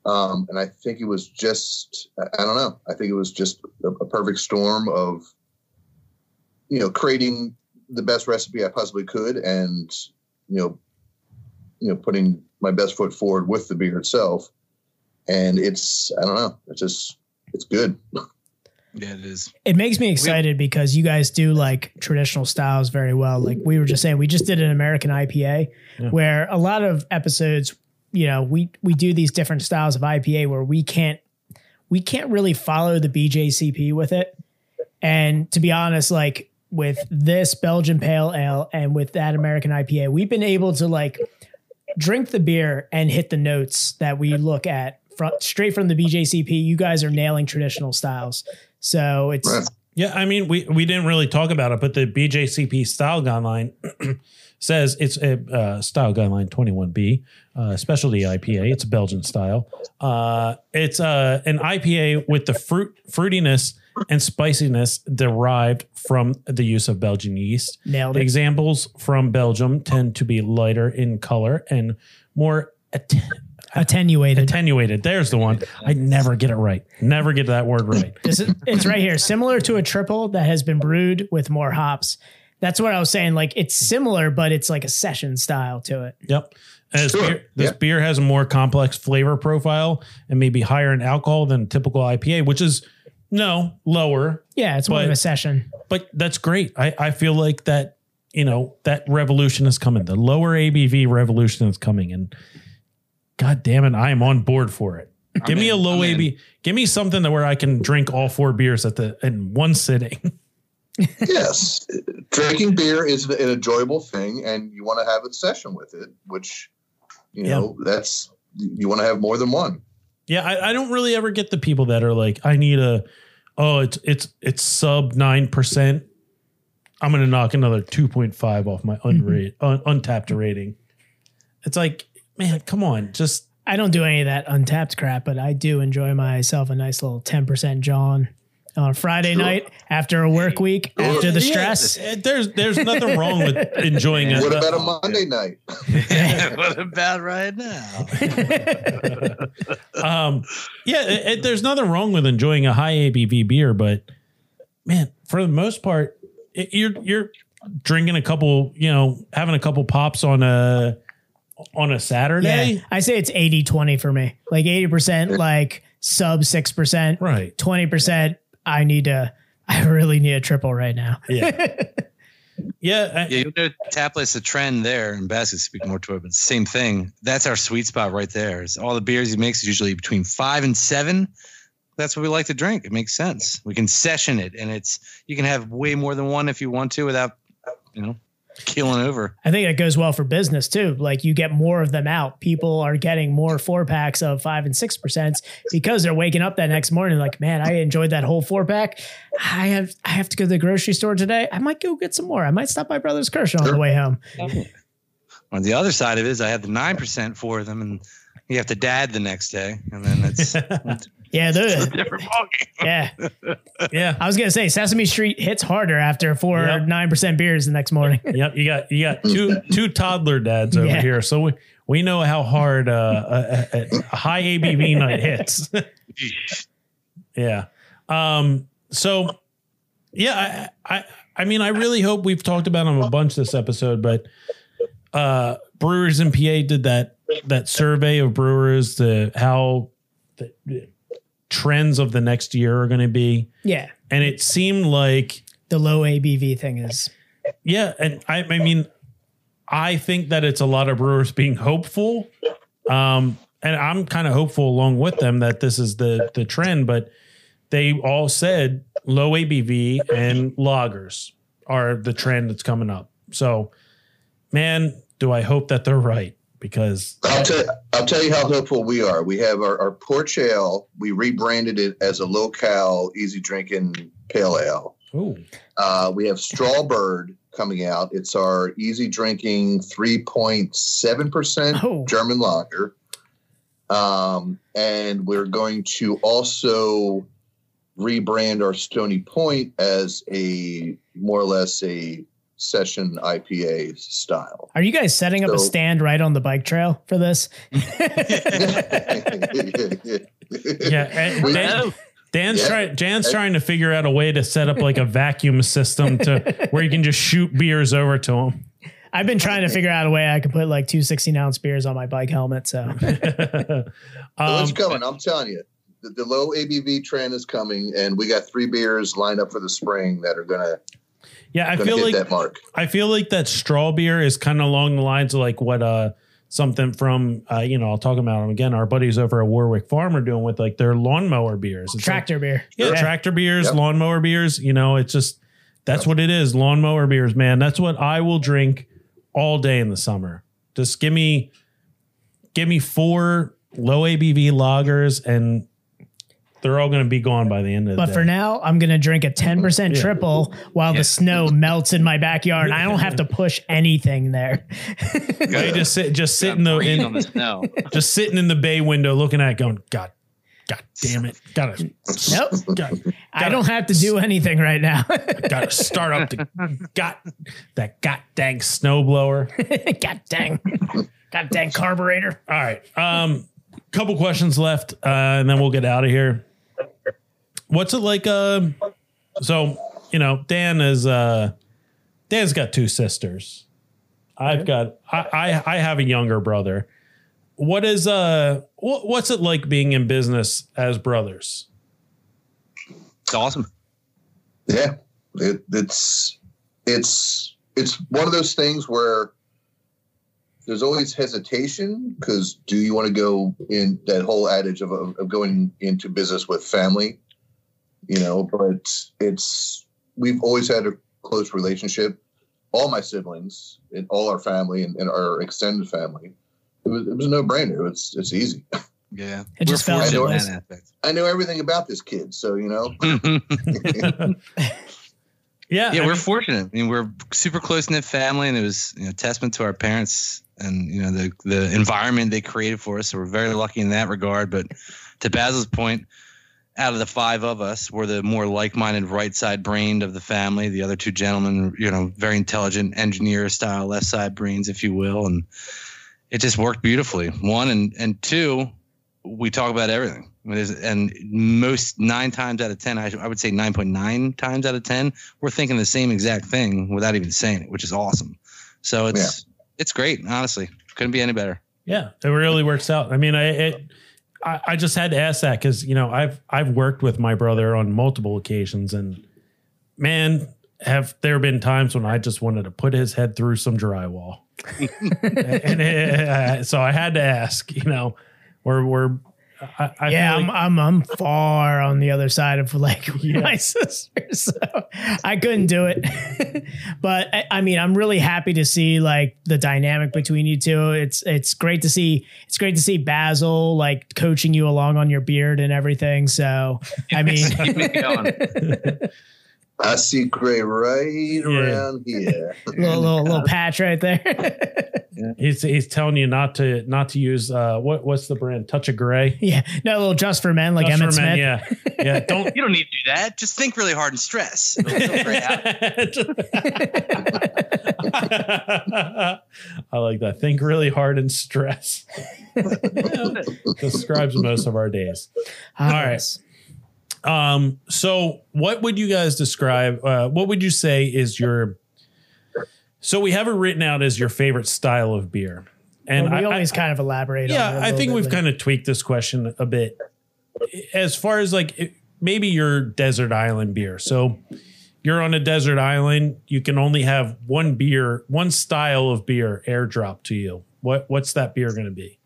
[SPEAKER 4] Um, and I think it was just, I I don't know, I think it was just a, a perfect storm of, you know, creating the best recipe I possibly could and, you know, you know, putting my best foot forward with the beer itself. And it's, I don't know, it's just, it's good.
[SPEAKER 3] Yeah, it is.
[SPEAKER 2] it makes me excited because you guys do like traditional styles very well. Like we were just saying, we just did an American IPA
[SPEAKER 1] Yeah.
[SPEAKER 2] where a lot of episodes, you know, we we do these different styles of IPA where we can't we can't really follow the BJCP with it. And to be honest, like with this Belgian Pale Ale and with that American IPA, we've been able to like drink the beer and hit the notes that we look at from, straight from the BJCP. You guys are nailing traditional styles. So it's
[SPEAKER 4] Right.
[SPEAKER 1] Yeah, I mean, we we didn't really talk about it, but the BJCP style guideline says it's a uh, style guideline 21B, uh, specialty IPA. It's a Belgian style. Uh, it's uh, an IPA with the fruit fruitiness and spiciness derived from the use of Belgian yeast.
[SPEAKER 2] nailed it.
[SPEAKER 1] Examples from Belgium tend to be lighter in color and more att-
[SPEAKER 2] Attenuated.
[SPEAKER 1] attenuated. There's the one. I never get it right. Never get that word right.
[SPEAKER 2] This is, it's right here. Similar to a triple that has been brewed with more hops. That's what I was saying. Like it's similar, but it's like a session style to it.
[SPEAKER 1] Yep. And this,
[SPEAKER 4] Sure.
[SPEAKER 1] beer, this
[SPEAKER 4] Yeah.
[SPEAKER 1] beer has a more complex flavor profile and maybe higher in alcohol than typical IPA, which is No, lower.
[SPEAKER 2] Yeah, it's more of a session.
[SPEAKER 1] But that's great. I, I feel like that, you know, that revolution is coming. The lower ABV revolution is coming. And God damn it, I am on board for it. Give me a low
[SPEAKER 3] I'm in.
[SPEAKER 1] AB. Give me something that where I can drink all four beers at the in one sitting.
[SPEAKER 4] yes, drinking beer is an enjoyable thing, and you want to have a session with it, which you
[SPEAKER 1] Yeah.
[SPEAKER 4] know that's you want to have more than one.
[SPEAKER 1] Yeah, I, I don't really ever get the people that are like, I need a oh, it's it's it's sub nine percent. I'm gonna knock another two point five off my mm-hmm. unrate un, Untappd rating. It's like, man, come on, just
[SPEAKER 2] I don't do any of that Untappd crap, but I do enjoy myself a nice little 10% John on a Friday
[SPEAKER 4] Sure.
[SPEAKER 2] night after a work week, after the stress.
[SPEAKER 1] eh, there's there's nothing wrong with enjoying it.
[SPEAKER 4] What about a Monday night?
[SPEAKER 3] what about right now?
[SPEAKER 1] um, yeah, it, it- there's nothing wrong with enjoying a high ABV beer, but man, for the most part, it, you're you're drinking a couple, you know, having a couple pops on a on a Saturday,
[SPEAKER 2] Yeah, I say it's 80 20 for me. Like 80%, like sub 6%,
[SPEAKER 1] right?
[SPEAKER 2] 20%. I need to, I really need a triple right now.
[SPEAKER 1] Yeah, yeah, I-
[SPEAKER 3] Yeah, you'll know Tapless a trend there, and Basket speak more to it, but same thing. That's our sweet spot right there. Is all the beers he makes is usually between five and seven. That's what we like to drink. It makes sense. We can session it, and it's you can have way more than one if you want to without, you know, killing over.
[SPEAKER 2] I think that goes well for business too. Like you get more of them out. People are getting more four packs of five and six percent because they're waking up that next morning like, man, I enjoyed that whole four pack. I have I have to go to the grocery store today. I might go get some more. I might stop by Brothers Kershner on the way home.
[SPEAKER 3] On the other side of it is I have the nine percent for them, and you have to dad the next day, and then it's
[SPEAKER 2] Yeah, the,
[SPEAKER 3] different ballgame.
[SPEAKER 2] yeah.
[SPEAKER 1] yeah.
[SPEAKER 2] I was gonna say Sesame Street hits harder after four
[SPEAKER 1] Yep.
[SPEAKER 2] nine percent beers the next morning.
[SPEAKER 1] Yep, you got you got two two toddler dads over
[SPEAKER 2] Yeah.
[SPEAKER 1] here, so we we know how hard uh, a, a, a high ABV night hits. yeah. Um. So, yeah, I, I I mean, I really hope we've talked about them a bunch this episode, but uh, Brewers in PA did that that survey of brewers to how the trends of the next year are going to be,
[SPEAKER 2] Yeah.
[SPEAKER 1] and it seemed like
[SPEAKER 2] The low ABV thing is
[SPEAKER 1] yeah, and I, I mean, I think that it's a lot of brewers being hopeful, um, and I'm kind of hopeful along with them that this is the the trend. But they all said low ABV and lagers are the trend that's coming up. So, man, do I hope that they're right because
[SPEAKER 4] I'll tell I'll tell you how hopeful we are. We have our, our porch ale. We rebranded it as a low cal, easy drinking pale ale.
[SPEAKER 1] ooh,
[SPEAKER 4] Uh, we have Strawbird coming out. It's our easy drinking 3.7%
[SPEAKER 2] Oh.
[SPEAKER 4] German lager. Um, and we're going to also rebrand our Stony Point as a more or less a session IPA style.
[SPEAKER 2] are you guys setting up a stand right on the bike trail for this?
[SPEAKER 1] yeah, and
[SPEAKER 4] We-
[SPEAKER 1] Dan- Dan's
[SPEAKER 4] Yeah.
[SPEAKER 1] trying. Dan's trying to figure out a way to set up like a vacuum system to where you can just shoot beers over to him.
[SPEAKER 2] I've been trying to figure out a way I can put like two 16 ounce beers on my bike helmet. So
[SPEAKER 4] So
[SPEAKER 1] um,
[SPEAKER 4] it's coming. I'm telling you, the, the low ABV trend is coming, and we got three beers lined up for the spring that are gonna,
[SPEAKER 1] yeah, I feel like
[SPEAKER 4] that mark.
[SPEAKER 1] I feel like that straw beer is kind of along the lines of like what uh something from uh you know I'll talk about them again. Our buddies over at Warwick Farm are doing with like their lawnmower beers. It's like-
[SPEAKER 2] tractor beer.
[SPEAKER 1] yeah, tractor beers,
[SPEAKER 4] Yep.
[SPEAKER 1] lawnmower beers. You know, it's just that's what it is. Lawnmower beers, man. That's what I will drink all day in the summer. Just give me, give me four low ABV lagers, and they're all going to be gone by the end of the
[SPEAKER 2] But
[SPEAKER 1] day.
[SPEAKER 2] for now, I'm going to drink a 10% triple while the snow melts in my backyard. And I don't have to push anything there.
[SPEAKER 1] I just sit, just sitting the
[SPEAKER 3] Breathe on
[SPEAKER 1] in,
[SPEAKER 3] the snow.
[SPEAKER 1] just sitting in the bay window, looking at it, going, God, God damn it, gotta,
[SPEAKER 2] Nope.
[SPEAKER 1] gotta,
[SPEAKER 2] I don't have to do anything right now.
[SPEAKER 1] gotta start up the, got that god dang snowblower.
[SPEAKER 2] God dang. God dang carburetor.
[SPEAKER 1] All right. Um, couple questions left, uh, and then we'll get out of here. What's it like? Um, so you know, Dan is uh, Dan's got two sisters. I've got I, I I have a younger brother. What is uh what, what's it like being in business as brothers?
[SPEAKER 3] It's awesome.
[SPEAKER 4] Yeah, it, it's it's it's one of those things where there's always hesitation because do you want to go in that whole adage of, of, of going into business with family, you know? But it's we've always had a close relationship. All my siblings and all our family and, and our extended family, it was it was a no brainer. It's it's easy.
[SPEAKER 3] Yeah.
[SPEAKER 2] It just felt
[SPEAKER 3] fortunate
[SPEAKER 4] like
[SPEAKER 3] in
[SPEAKER 4] it. I know everything about this kid, so you know.
[SPEAKER 1] Yeah,
[SPEAKER 3] yeah,
[SPEAKER 1] I
[SPEAKER 3] we're
[SPEAKER 1] mean,
[SPEAKER 3] fortunate. I mean, we're super close knit family, and it was you know testament to our parents and you know the the environment they created for us. So we're very lucky in that regard. But to Basil's point, out of the five of us, we're the more like minded, right side brained of the family. The other two gentlemen, you know, very intelligent engineer style left side brains, if you will, and it just worked beautifully. One and and two, we talk about everything. I mean, and most nine times out of ten, I, I would say nine point nine times out of ten, we're thinking the same exact thing without even saying it, which is awesome. So it's it's great, honestly. Couldn't be any better.
[SPEAKER 1] Yeah, it really works out. I mean, I it, I, I just had to ask that because you know I've I've worked with my brother on multiple occasions, and man, have there been times when I just wanted to put his head through some drywall, and it, uh, so I had to ask. You know, we're we're I, I
[SPEAKER 2] yeah,
[SPEAKER 1] feel
[SPEAKER 2] I'm,
[SPEAKER 1] like-
[SPEAKER 2] I'm I'm far on the other side of like my sister, so I couldn't do it. but I, I mean, I'm really happy to see like the dynamic between you two. It's it's great to see. It's great to see Basil like coaching you along on your beard and everything. So I mean,
[SPEAKER 3] Keep me going.
[SPEAKER 4] I see gray right around here.
[SPEAKER 2] little little little patch right there.
[SPEAKER 1] he's he's telling you not to not to use uh what what's the brand Touch of Gray.
[SPEAKER 2] yeah, no, a little just for men like
[SPEAKER 1] Just
[SPEAKER 2] Emmett
[SPEAKER 1] for men,
[SPEAKER 2] Smith.
[SPEAKER 1] yeah, yeah. Don't
[SPEAKER 3] You don't need to do that. Just think really hard and stress. It'll feel great out.
[SPEAKER 1] I like that. Think really hard and stress. Describes most of our days.
[SPEAKER 2] All
[SPEAKER 1] right. Um, so what would you guys describe? Uh, what would you say is your? So we have it written out as your favorite style of beer, and
[SPEAKER 2] And we
[SPEAKER 1] I-
[SPEAKER 2] always
[SPEAKER 1] I,
[SPEAKER 2] kind of elaborate. on it
[SPEAKER 1] yeah,
[SPEAKER 2] a
[SPEAKER 1] I
[SPEAKER 2] little
[SPEAKER 1] think we've
[SPEAKER 2] but-
[SPEAKER 1] kind of tweaked this question a bit. As far as like it- maybe your desert island beer. So you're on a desert island, you can only have one beer, one style of beer airdrop to you. What what's that beer going to be?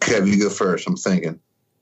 [SPEAKER 4] Kev, you go first. I'm thinking.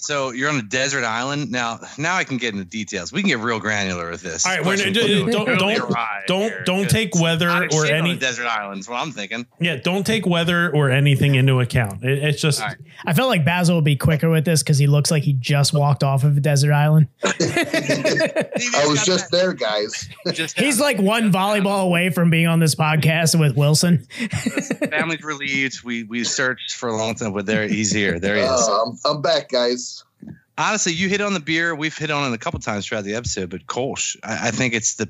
[SPEAKER 3] So you're on a desert island now. Now I can get into details. We can get real granular with this.
[SPEAKER 1] All right, we're
[SPEAKER 3] Question
[SPEAKER 1] don't don't don't, don't, don't
[SPEAKER 3] 'cause
[SPEAKER 1] take weather or any
[SPEAKER 3] desert islands. What I'm thinking.
[SPEAKER 1] yeah don't take weather or anything into account. It, it's just
[SPEAKER 3] All right.
[SPEAKER 2] I felt like Basil would be quicker with this because he looks like he just walked off of a desert island.
[SPEAKER 4] I was just there, guys.
[SPEAKER 3] just
[SPEAKER 2] He's like one volleyball away from being on this podcast with Wilson.
[SPEAKER 3] family's relieved. We we searched for a long time, but there he's here. There he is.
[SPEAKER 4] Uh, I'm, I'm back, guys.
[SPEAKER 3] Honestly, you hit on the beer. We've hit on it a couple times throughout the episode, but Kolsch, I, I think it's the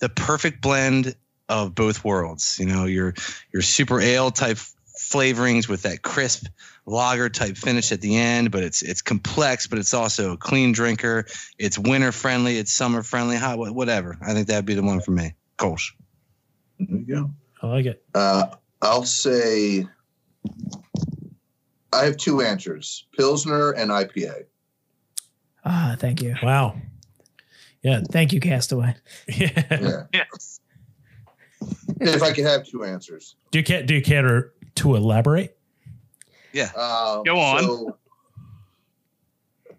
[SPEAKER 3] the perfect blend of both worlds. You know, your your super ale type flavorings with that crisp lager type finish at the end, but it's it's complex, but it's also a clean drinker. It's winter friendly. It's summer friendly. Hot, whatever. I think that'd be the one for me. Kolsch.
[SPEAKER 4] There you go.
[SPEAKER 1] I like it.
[SPEAKER 4] Uh, I'll say I have two answers: Pilsner and IPA.
[SPEAKER 2] Ah, thank you.
[SPEAKER 1] Wow. Yeah.
[SPEAKER 2] Thank you, Castaway.
[SPEAKER 1] Yeah.
[SPEAKER 4] Yeah. If I could have two answers.
[SPEAKER 1] Do you care? Do you care to, to elaborate?
[SPEAKER 3] Yeah.
[SPEAKER 4] Uh,
[SPEAKER 3] Go on.
[SPEAKER 4] So,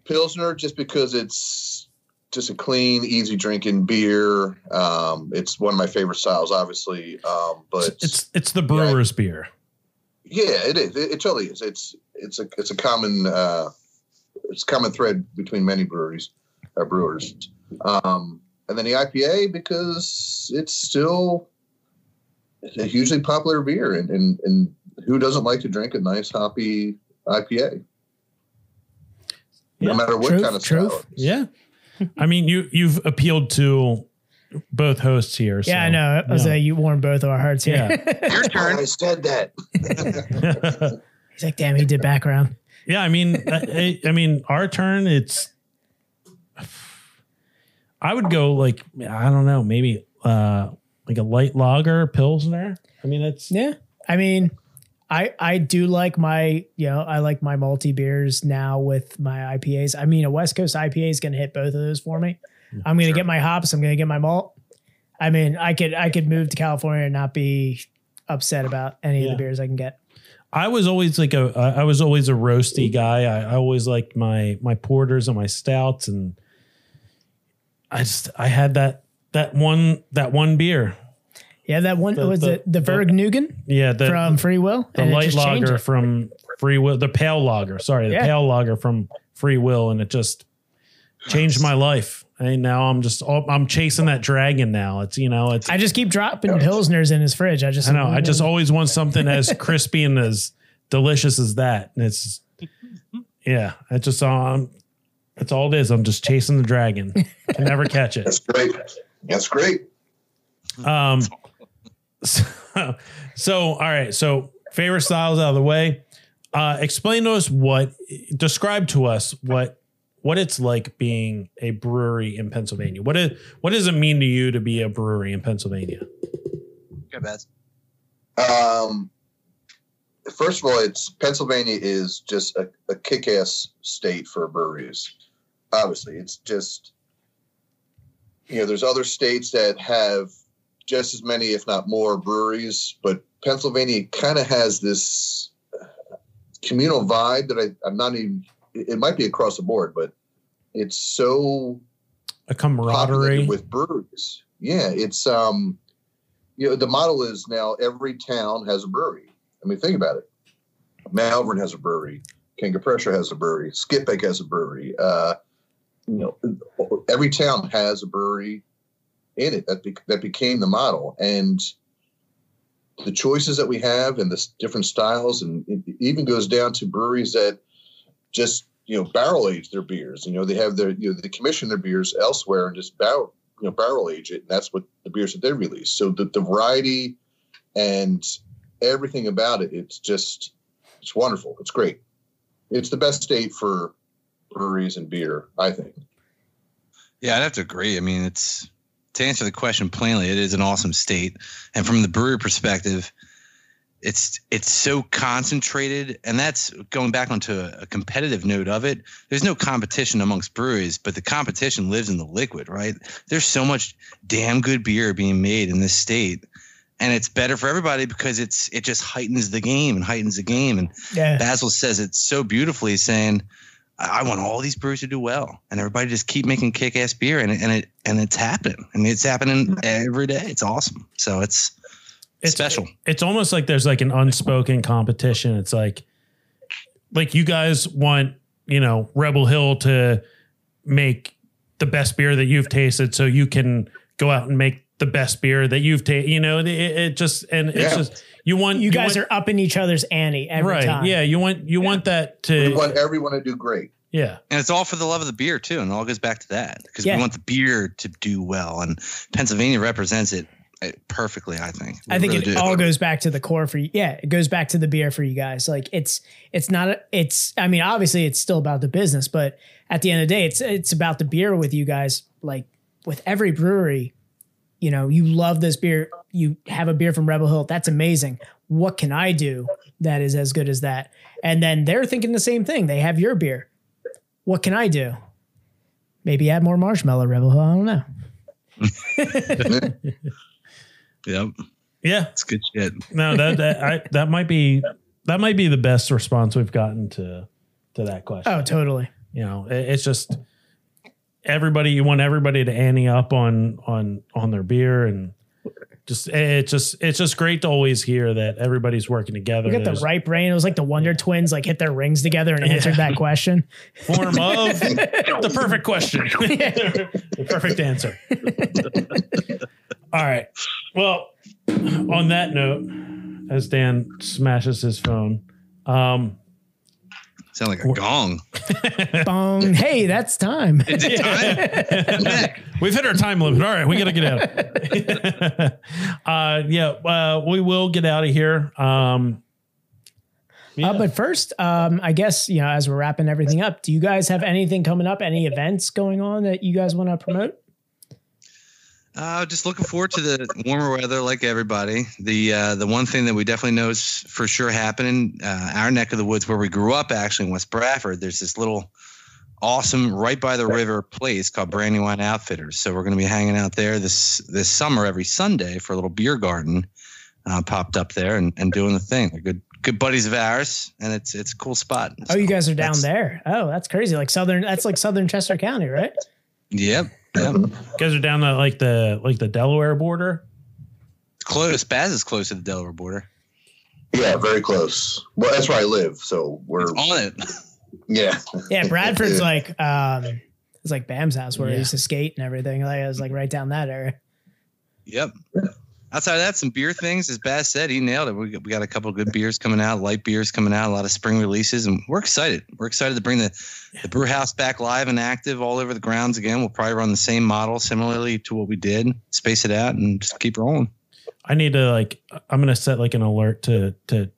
[SPEAKER 4] Pilsner, just because it's just a clean, easy drinking beer. Um, it's one of my favorite styles, obviously. Um, but
[SPEAKER 1] It's it's, it's the brewer's beer.
[SPEAKER 4] yeah, it is. It, it totally is. It's it's a it's a common uh, it's a common thread between many breweries or brewers. Um, and then the IPA because it's still a hugely popular beer, and and, and who doesn't like to drink a nice hoppy IPA?
[SPEAKER 1] Yeah,
[SPEAKER 4] no matter what
[SPEAKER 2] truth,
[SPEAKER 4] kind of
[SPEAKER 2] truth.
[SPEAKER 4] style. it is.
[SPEAKER 1] Yeah. I mean, you you've appealed to both hosts here.
[SPEAKER 2] Yeah, I know. I was
[SPEAKER 1] yeah.
[SPEAKER 2] like, you warmed both of our hearts here.
[SPEAKER 1] Yeah.
[SPEAKER 3] Your turn.
[SPEAKER 4] I said that.
[SPEAKER 2] He's like, damn, he did background.
[SPEAKER 1] Yeah, I mean, I, I mean, our turn. It's. I would go like I don't know, maybe uh like a light lager pilsner. I mean, it's
[SPEAKER 2] Yeah. I mean, I I do like my you know I like my multi beers now with my IPAs. I mean, a West Coast IPA is going to hit both of those for me. I'm going to get my hops. I'm going to get my malt. I mean, I could I could move to California and not be upset about any of the beers I can get.
[SPEAKER 1] I was always like a I was always a roasty mm-hmm. guy. I, I always liked my my porters and my stouts, and I just I had that that one that one beer.
[SPEAKER 2] Yeah, that one
[SPEAKER 1] The-
[SPEAKER 2] was
[SPEAKER 1] the-
[SPEAKER 2] it the Vergnugen
[SPEAKER 1] Yeah, the
[SPEAKER 2] from Free Will.
[SPEAKER 1] the light lager from Free Will, the pale lager. Sorry, the
[SPEAKER 2] Yeah.
[SPEAKER 1] pale lager from Free Will, and it just changed my life. And now I'm just I'm chasing that dragon. Now it's you know it's
[SPEAKER 2] I just keep dropping pilsners in his fridge. I just
[SPEAKER 1] I know. I just always want something as crispy and as delicious as that. And it's, yeah, I just, um, that's all it is. I'm just chasing the dragon. Can never catch it.
[SPEAKER 4] That's great. That's great.
[SPEAKER 1] Um, so, so, all right. So, favorite styles out of the way. Uh, explain to us what, describe to us what, what it's like being a brewery in Pennsylvania. What is, what does it mean to you to be a brewery in Pennsylvania?
[SPEAKER 3] Good bets.
[SPEAKER 4] Um, first of all, it's Pennsylvania is just a, a kick-ass state for breweries. Obviously, it's just you know there's other states that have just as many, if not more, breweries, but Pennsylvania kind of has this communal vibe that I, I'm not even. It might be across the board, but it's so
[SPEAKER 1] A camaraderie.
[SPEAKER 4] with breweries. Yeah, it's um, you know, the model is now every town has a brewery. I mean, think about it. Malvern has a brewery. King of Prussia has a brewery. Skippack has a brewery. Uh, you know, every town has a brewery in it. That be, that became the model, and the choices that we have and the different styles, and it even goes down to breweries that just you know barrel age their beers. You know, they have their you know they commission their beers elsewhere and just barrel you know barrel age it. And that's what the beers that they release. So the, the variety and everything about it, it's just it's wonderful. It's great. It's the best state for breweries and beer, I think.
[SPEAKER 3] Yeah, I'd have to agree. I mean, it's to answer the question plainly, it is an awesome state, and from the brewery perspective, it's it's so concentrated, and that's going back onto a, a competitive note of it. There's no competition amongst breweries, but the competition lives in the liquid, right? There's so much damn good beer being made in this state. And it's better for everybody because it's it just heightens the game and heightens the game. And
[SPEAKER 2] yeah.
[SPEAKER 3] Basil says it so beautifully, saying, "I I want all these breweries to do well, and everybody just keep making kick-ass beer, and it, and it and it's happening, and it's happening hmm. every day. It's awesome. So it's,
[SPEAKER 1] It's-
[SPEAKER 3] special.
[SPEAKER 1] It's almost like there's like an unspoken competition. It's like, like you guys want, you know, Rebel Hill to make the best beer that you've tasted, so you can go out and make the best beer that you've tasted. You know, it, it just and it's
[SPEAKER 4] Yeah.
[SPEAKER 1] just you want
[SPEAKER 2] You guys
[SPEAKER 1] want,
[SPEAKER 2] are in each other's ante every
[SPEAKER 1] right.
[SPEAKER 2] time.
[SPEAKER 1] Yeah, you want you want that
[SPEAKER 4] We
[SPEAKER 1] to
[SPEAKER 4] want everyone to do great.
[SPEAKER 1] yeah.
[SPEAKER 3] And it's all for the love of the beer too, and it all goes back to that because
[SPEAKER 2] Yeah.
[SPEAKER 3] we want the beer to do well, and Pennsylvania represents it perfectly. I think.
[SPEAKER 2] I think
[SPEAKER 3] really
[SPEAKER 2] it
[SPEAKER 3] do.
[SPEAKER 2] all goes back to the core for you. Yeah, it goes back to the beer for you guys. Like it's it's not a, it's I mean obviously it's still about the business, but at the end of the day it's it's about the beer with you guys. Like with every brewery, you know, you love this beer, you have a beer from Rebel Hill, that's amazing. What can I do that is as good as that? And then they're thinking the same thing. They have your beer. What can I do? Maybe add more marshmallow Rebel Hill. I don't know.
[SPEAKER 3] Yep,
[SPEAKER 1] Yeah.
[SPEAKER 3] it's good shit.
[SPEAKER 1] No, that that I, that might be that might be the best response we've gotten to to that question.
[SPEAKER 2] Oh, totally.
[SPEAKER 1] You know, it, it's just everybody. You want everybody to ante up on on on their beer, and just it's just it's just great to always hear that everybody's working together.
[SPEAKER 2] We got the right brain. It was like the Wonder Twins like hit their rings together and answered that question.
[SPEAKER 1] form of the perfect question, the perfect answer. All right. Well, on that note, as Dan smashes his phone, um,
[SPEAKER 3] Sound like a gong.
[SPEAKER 2] Bong. Hey, that's time.
[SPEAKER 3] Is it time?
[SPEAKER 1] We've hit our time limit. All right, we got to get out. uh, yeah, uh, we will get out of here. Um, yeah.
[SPEAKER 2] Uh, but first, um, I guess you know, as we're wrapping everything up, do you guys have anything coming up? Any events going on that you guys want to promote?
[SPEAKER 3] Uh, just looking forward to the warmer weather, like everybody. The uh, the one thing that we definitely know is for sure happening. Uh, our neck of the woods, where we grew up, actually in West Bradford, there's this little awesome right by the river place called Brandywine Outfitters. So we're going to be hanging out there this this summer every Sunday for a little beer garden. Uh, popped up there and, and doing the thing. They're good good buddies of ours, and it's it's a cool spot.
[SPEAKER 2] Oh, you guys are down there. Oh, that's crazy. Like southern. That's like southern Chester County, right?
[SPEAKER 3] Yep. Yep.
[SPEAKER 1] You guys are down the like the like the Delaware border.
[SPEAKER 3] close. Baz is close to the Delaware border.
[SPEAKER 4] Yeah, very close. Well, that's where I live, so we're
[SPEAKER 3] It's on it.
[SPEAKER 4] yeah.
[SPEAKER 2] Yeah, Bradford's like um, it's like Bam's house where
[SPEAKER 1] Yeah.
[SPEAKER 2] he used to skate and everything. Like it was like right down that area.
[SPEAKER 3] Yep. Outside of that, some beer things. As Baz said, he nailed it. We got, we got a couple good beers coming out, light beers coming out, a lot of spring releases, and we're excited. We're excited to bring the, the brew house back live and active all over the grounds again. We'll probably run the same model similarly to what we did, space it out, and just keep rolling.
[SPEAKER 1] I need to like I'm gonna set like an alert to to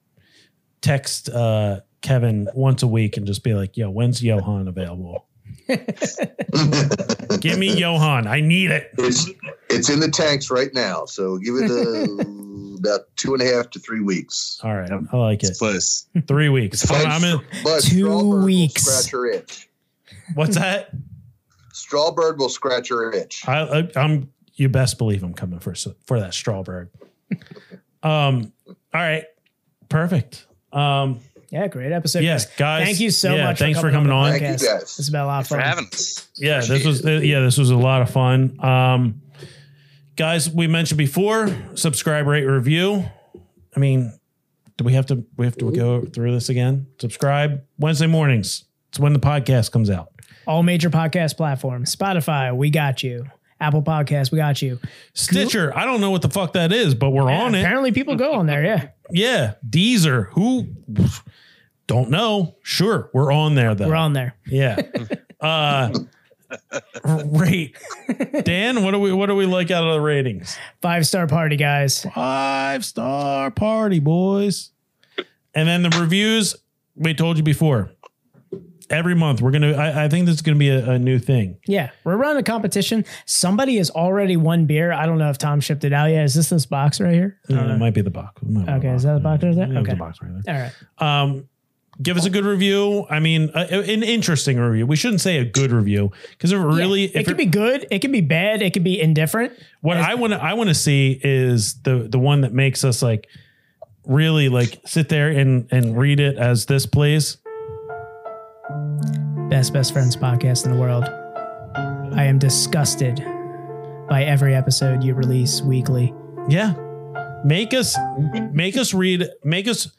[SPEAKER 1] text uh Kevin once a week and just be like, yo, when's Johan available? Give me Johan. I need it.
[SPEAKER 4] It's it's in the tanks right now, so give it a, about two and a half to three weeks.
[SPEAKER 1] All right. I like it.
[SPEAKER 3] It's close.
[SPEAKER 1] Three weeks. I'm, I'm in,
[SPEAKER 4] But
[SPEAKER 2] Two weeks.
[SPEAKER 4] scratch her itch.
[SPEAKER 1] what's that?
[SPEAKER 4] Strawbird will scratch her itch.
[SPEAKER 1] I, I I'm you best believe I'm coming for for that strawberry. um all right. Perfect. Um
[SPEAKER 2] Yeah, great episode.
[SPEAKER 1] yeah, guys.
[SPEAKER 2] Thank you so
[SPEAKER 1] yeah,
[SPEAKER 2] much.
[SPEAKER 1] Thanks for coming on.
[SPEAKER 4] Thank you, guys.
[SPEAKER 2] It's been a lot of
[SPEAKER 3] for
[SPEAKER 2] fun.
[SPEAKER 3] having us.
[SPEAKER 1] Yeah, this was yeah, this was a lot of fun. Um guys, we mentioned before, subscribe, rate, review. I mean, do we have to we have to go through this again? Subscribe Wednesday mornings. It's when the podcast comes out.
[SPEAKER 2] All major podcast platforms. Spotify, we got you. Apple Podcast, we got you.
[SPEAKER 1] Stitcher, I don't know what the fuck that is, but we're on it.
[SPEAKER 2] Apparently, people go on there. Yeah,
[SPEAKER 1] Yeah, Deezer, who don't know. Sure, we're on there though.
[SPEAKER 2] we're on there.
[SPEAKER 1] Yeah. Uh rate. Dan, what do we what do we like out of the ratings?
[SPEAKER 2] Five star party, guys.
[SPEAKER 1] Five star party, boys. And then the reviews, we told you before. Every month, we're gonna. I, I think this is gonna be a, a new thing.
[SPEAKER 2] Yeah, we're running a competition. Somebody has already won beer. I don't know if Tom shipped it out yet. Is this this box right here? I don't
[SPEAKER 1] it
[SPEAKER 2] know.
[SPEAKER 1] might be the box. It might be
[SPEAKER 2] Okay, is that the box right there? Okay.
[SPEAKER 1] the box right there.
[SPEAKER 2] All right.
[SPEAKER 1] Um, give us a good review. I mean, an interesting review. We shouldn't say a good review because if it really,
[SPEAKER 2] Yeah,
[SPEAKER 1] if
[SPEAKER 2] it could be good. It could be bad. It could be indifferent.
[SPEAKER 1] what I want to, I want to see is the the one that makes us like really like sit there and and read it as this plays.
[SPEAKER 2] Best best friends podcast in the world. I am disgusted by every episode you release weekly.
[SPEAKER 1] Yeah, make us make us read make us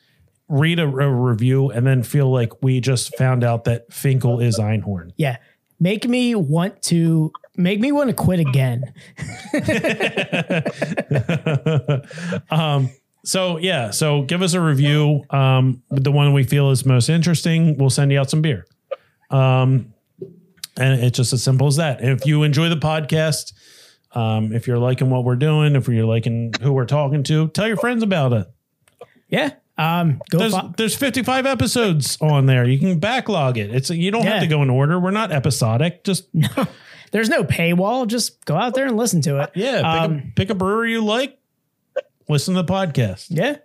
[SPEAKER 1] read a, a review and then feel like we just found out that Finkel is Einhorn.
[SPEAKER 2] Yeah, make me want to make me want to quit again.
[SPEAKER 1] um so yeah so give us a review um the one we feel is most interesting we'll send you out some beer um and it's just as simple as that if you enjoy the podcast um if you're liking what we're doing if you're liking who we're talking to tell your friends about it
[SPEAKER 2] Yeah. Um. Go.
[SPEAKER 1] there's,
[SPEAKER 2] fo-
[SPEAKER 1] there's 55 episodes on there you can backlog it it's you don't have to go in order we're not episodic just
[SPEAKER 2] There's no paywall. Just go out there and listen to it.
[SPEAKER 1] yeah pick,
[SPEAKER 2] Um,
[SPEAKER 1] a, pick a brewery you like listen to the podcast
[SPEAKER 2] Yeah.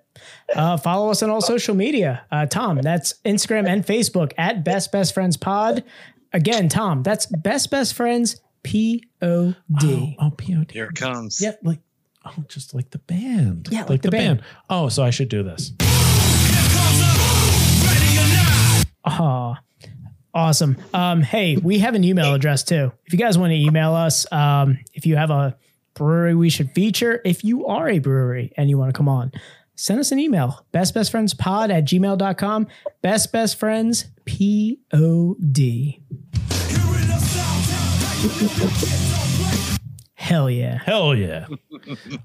[SPEAKER 2] Uh, follow us on all social media. Uh, Tom, that's Instagram and Facebook at Best Best Friends Pod. Again, Tom, that's Best Best Friends P O D.
[SPEAKER 1] oh pod
[SPEAKER 3] Here it comes.
[SPEAKER 1] Yeah, like oh, just like the band.
[SPEAKER 2] Yeah, like the band.
[SPEAKER 1] Oh, so I should do this.
[SPEAKER 2] Oh, awesome. Um, hey, we have an email address too. If you guys want to email us, um, if you have a brewery we should feature, if you are a brewery and you want to come on, send us an email. bestbestfriendspod Best Friends Pod at gmail.com. Best Best Friends P O D. Hell yeah.
[SPEAKER 1] Hell yeah!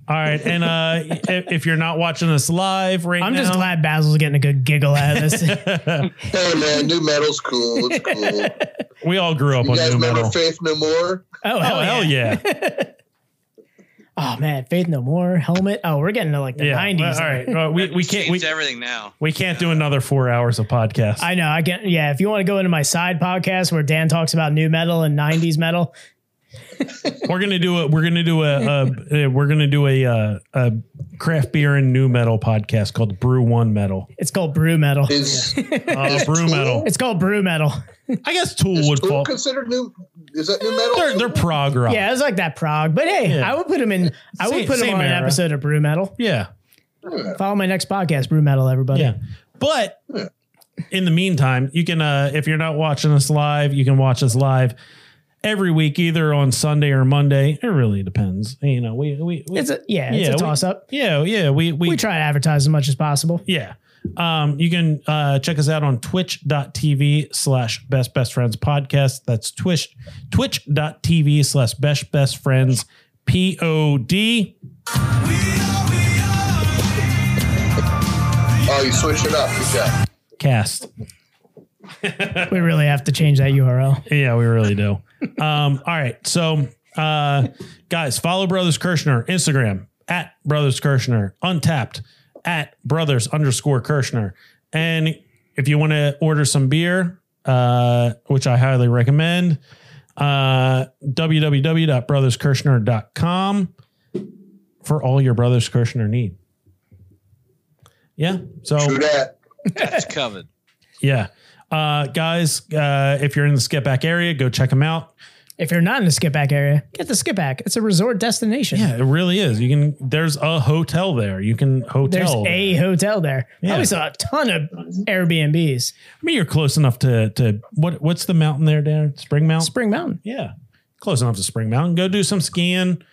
[SPEAKER 1] All right, and uh, if, if you're not watching us live right now, I'm
[SPEAKER 2] just glad Basil's getting a good giggle out of this.
[SPEAKER 4] Hey man, new metal's cool. It's cool.
[SPEAKER 1] we all grew up
[SPEAKER 4] You
[SPEAKER 1] on
[SPEAKER 4] guys
[SPEAKER 1] new
[SPEAKER 4] remember
[SPEAKER 1] metal.
[SPEAKER 4] Faith No More?
[SPEAKER 2] oh,
[SPEAKER 1] Oh
[SPEAKER 2] hell,
[SPEAKER 1] hell
[SPEAKER 2] yeah.
[SPEAKER 1] yeah!
[SPEAKER 2] Oh man, Faith No More, Helmet. Oh, we're getting to like the
[SPEAKER 1] Yeah.
[SPEAKER 2] 90s.
[SPEAKER 1] All right, uh, we we can't we,
[SPEAKER 3] Changed everything now.
[SPEAKER 1] we can't do another four hours of podcast.
[SPEAKER 2] I know. I can. Yeah, if you want to go into my side podcast where Dan talks about new metal and '90s metal,
[SPEAKER 1] we're gonna do a we're gonna do a, a, uh we're gonna do a, uh a craft beer and new metal podcast called Brew One Metal.
[SPEAKER 2] It's called brew metal.
[SPEAKER 4] Is,
[SPEAKER 1] Uh,
[SPEAKER 4] is
[SPEAKER 1] brew
[SPEAKER 4] Tool-
[SPEAKER 1] metal.
[SPEAKER 2] It's called brew metal.
[SPEAKER 1] I guess Tool
[SPEAKER 4] is
[SPEAKER 1] would
[SPEAKER 4] Tool
[SPEAKER 1] fall.
[SPEAKER 4] considered new? Is that new metal?
[SPEAKER 1] They're they're prog rock.
[SPEAKER 2] Yeah, it's like that prog. But hey,
[SPEAKER 1] Yeah.
[SPEAKER 2] I would put them in. I would
[SPEAKER 1] Same-
[SPEAKER 2] put them
[SPEAKER 1] same
[SPEAKER 2] on an episode of brew metal.
[SPEAKER 1] yeah.
[SPEAKER 2] Follow my next podcast, brew metal. Everybody.
[SPEAKER 1] Yeah. But in the meantime, you can uh if you're not watching us live, you can watch us live every week, either on Sunday or Monday. It really depends. You know, we we, we
[SPEAKER 2] It's a yeah. It's
[SPEAKER 1] Yeah,
[SPEAKER 2] a
[SPEAKER 1] we-
[SPEAKER 2] toss up.
[SPEAKER 1] yeah, yeah, we we,
[SPEAKER 2] We try to advertise as much as possible.
[SPEAKER 1] yeah. Um, you can uh, check us out on twitch.tv slash best best friends podcast. That's twitch twitch.tv slash best best friends P-O-D.
[SPEAKER 4] Oh, you switched it up. Good job.
[SPEAKER 1] cast.
[SPEAKER 2] We really have to change that URL.
[SPEAKER 1] Yeah, we really do. um, all right. So, uh, guys, follow Brothers Kershner, Instagram at Brothers Kershner, Untappd at Brothers underscore Kershner. And if you want to order some beer, uh, which I highly recommend, uh, www.brotherskershner.com for all your Brothers Kershner need. Yeah. So,
[SPEAKER 4] True that.
[SPEAKER 6] It's covered.
[SPEAKER 1] yeah. Uh, guys, uh, if you're in the Skippack area, go check them out.
[SPEAKER 2] If you're not in the skip back area, get the Skippack. It's a resort destination.
[SPEAKER 1] Yeah, it really is. You can. There's a hotel there. You can hotel.
[SPEAKER 2] There's a hotel there.
[SPEAKER 1] Yeah.
[SPEAKER 2] I saw a ton of Airbnbs.
[SPEAKER 1] I mean, you're close enough to to what? What's the mountain there, Dan? Spring Mountain.
[SPEAKER 2] Spring Mountain.
[SPEAKER 1] Yeah, close enough to Spring Mountain. Go do some skiing.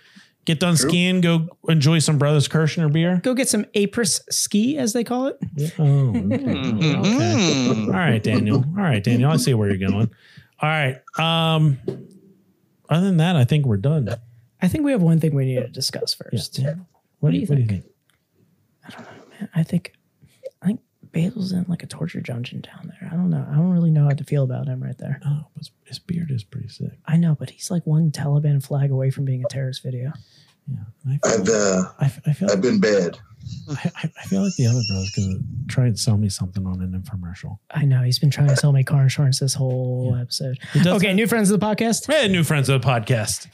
[SPEAKER 1] Get done skiing. Go enjoy some Brothers Kershner beer.
[SPEAKER 2] Go get some Après ski, as they call it.
[SPEAKER 1] Oh, okay. All right, Daniel. All right, Daniel. I see where you're going. All right. Um. Other than that, I think we're done.
[SPEAKER 2] I think we have one thing we need to discuss first.
[SPEAKER 1] What,
[SPEAKER 2] do you
[SPEAKER 1] what
[SPEAKER 2] think?
[SPEAKER 1] do you think?
[SPEAKER 2] I think I think Basil's in like a torture dungeon down there. I don't know. I don't really know how to feel about him right there.
[SPEAKER 1] Oh, but his beard is pretty sick.
[SPEAKER 2] I know, but he's like one Taliban flag away from being a terrorist video.
[SPEAKER 1] I
[SPEAKER 4] I've
[SPEAKER 1] feel,
[SPEAKER 4] uh,
[SPEAKER 1] I, f- I feel
[SPEAKER 4] I've been bad.
[SPEAKER 1] I, I- I feel like the other bro's gonna try and sell me something on an infomercial.
[SPEAKER 2] I know he's been trying to sell me car insurance this whole episode. Okay, new friends of the podcast.
[SPEAKER 1] Hey, new friends of the podcast.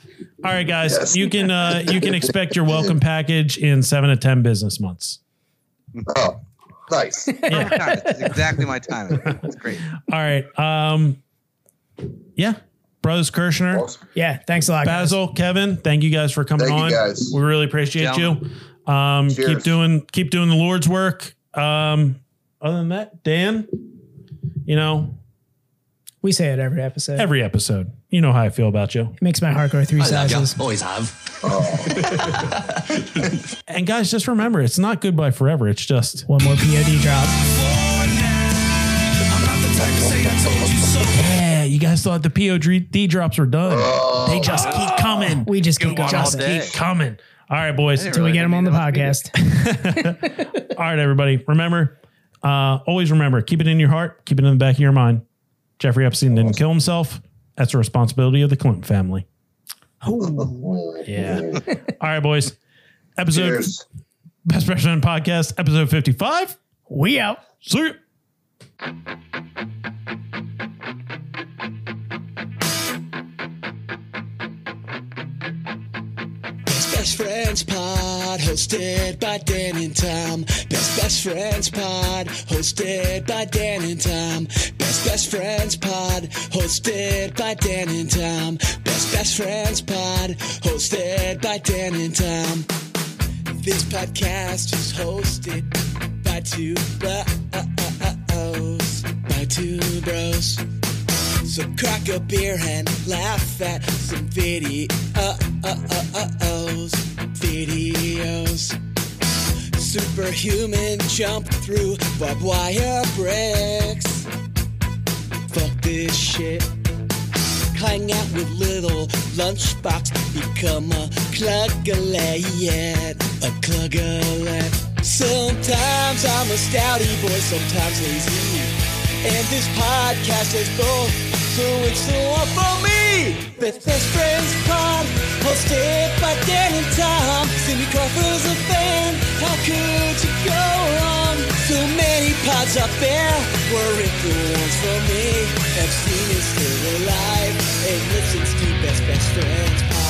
[SPEAKER 1] All right, guys,
[SPEAKER 4] Yes.
[SPEAKER 1] you can uh, you can expect your welcome package in seven to ten business months.
[SPEAKER 4] Oh, nice.
[SPEAKER 1] Yeah.
[SPEAKER 3] It's exactly my timing. It's great.
[SPEAKER 1] All right. Um, yeah, brothers Kershner,
[SPEAKER 4] Awesome.
[SPEAKER 2] Yeah, thanks a lot, guys.
[SPEAKER 1] Basil, Kevin, thank you guys for coming
[SPEAKER 4] Thank you,
[SPEAKER 1] on.
[SPEAKER 4] guys.
[SPEAKER 1] We really appreciate
[SPEAKER 3] Gentlemen.
[SPEAKER 1] you. Um, keep doing keep doing the Lord's work. Um, other than that, Dan, you know,
[SPEAKER 2] We say it every episode.
[SPEAKER 1] every episode, you know how I feel about you.
[SPEAKER 2] It makes my heart go three sizes.
[SPEAKER 6] Always have.
[SPEAKER 1] And guys, just remember, it's not goodbye forever. It's just
[SPEAKER 2] One more POD drop.
[SPEAKER 1] yeah. You guys thought the POD drops were done. they just keep coming.
[SPEAKER 2] We just keep
[SPEAKER 3] going
[SPEAKER 2] just
[SPEAKER 1] keep coming. All right, boys.
[SPEAKER 2] till we get them on the podcast.
[SPEAKER 1] All right, everybody. Remember, uh, always remember, keep it in your heart, keep it in the back of your mind. Jeffrey Epstein didn't kill himself. That's a responsibility of the Clinton family. Oh, yeah. All right, boys. Episode
[SPEAKER 4] Cheers.
[SPEAKER 1] Best Friend Podcast, episode 55.
[SPEAKER 2] we out.
[SPEAKER 1] See you.
[SPEAKER 7] Best Best Friends Pod, hosted by Dan and Tom. Best Best Friends Pod, hosted by Dan and Tom. Best Best Friends Pod, hosted by Dan and Tom. Best Best Friends Pod, hosted by Dan and Tom. This podcast is hosted by two bros, by two bros. So crack a beer and laugh at some videos, videos. Superhuman jump through barbed wire bricks. Fuck this shit. Hang out with little lunchbox, become a cluggalet, a cluggalet. Sometimes I'm a stouty boy, sometimes lazy. And this podcast is both, so it's the one for me. Best Best Friends Pod, hosted by Dan and Tom. Cindy Crawford's a fan, how could you go wrong? So many pods up there, were it the ones for me? Epstein is still alive and listens to Best Best Friends.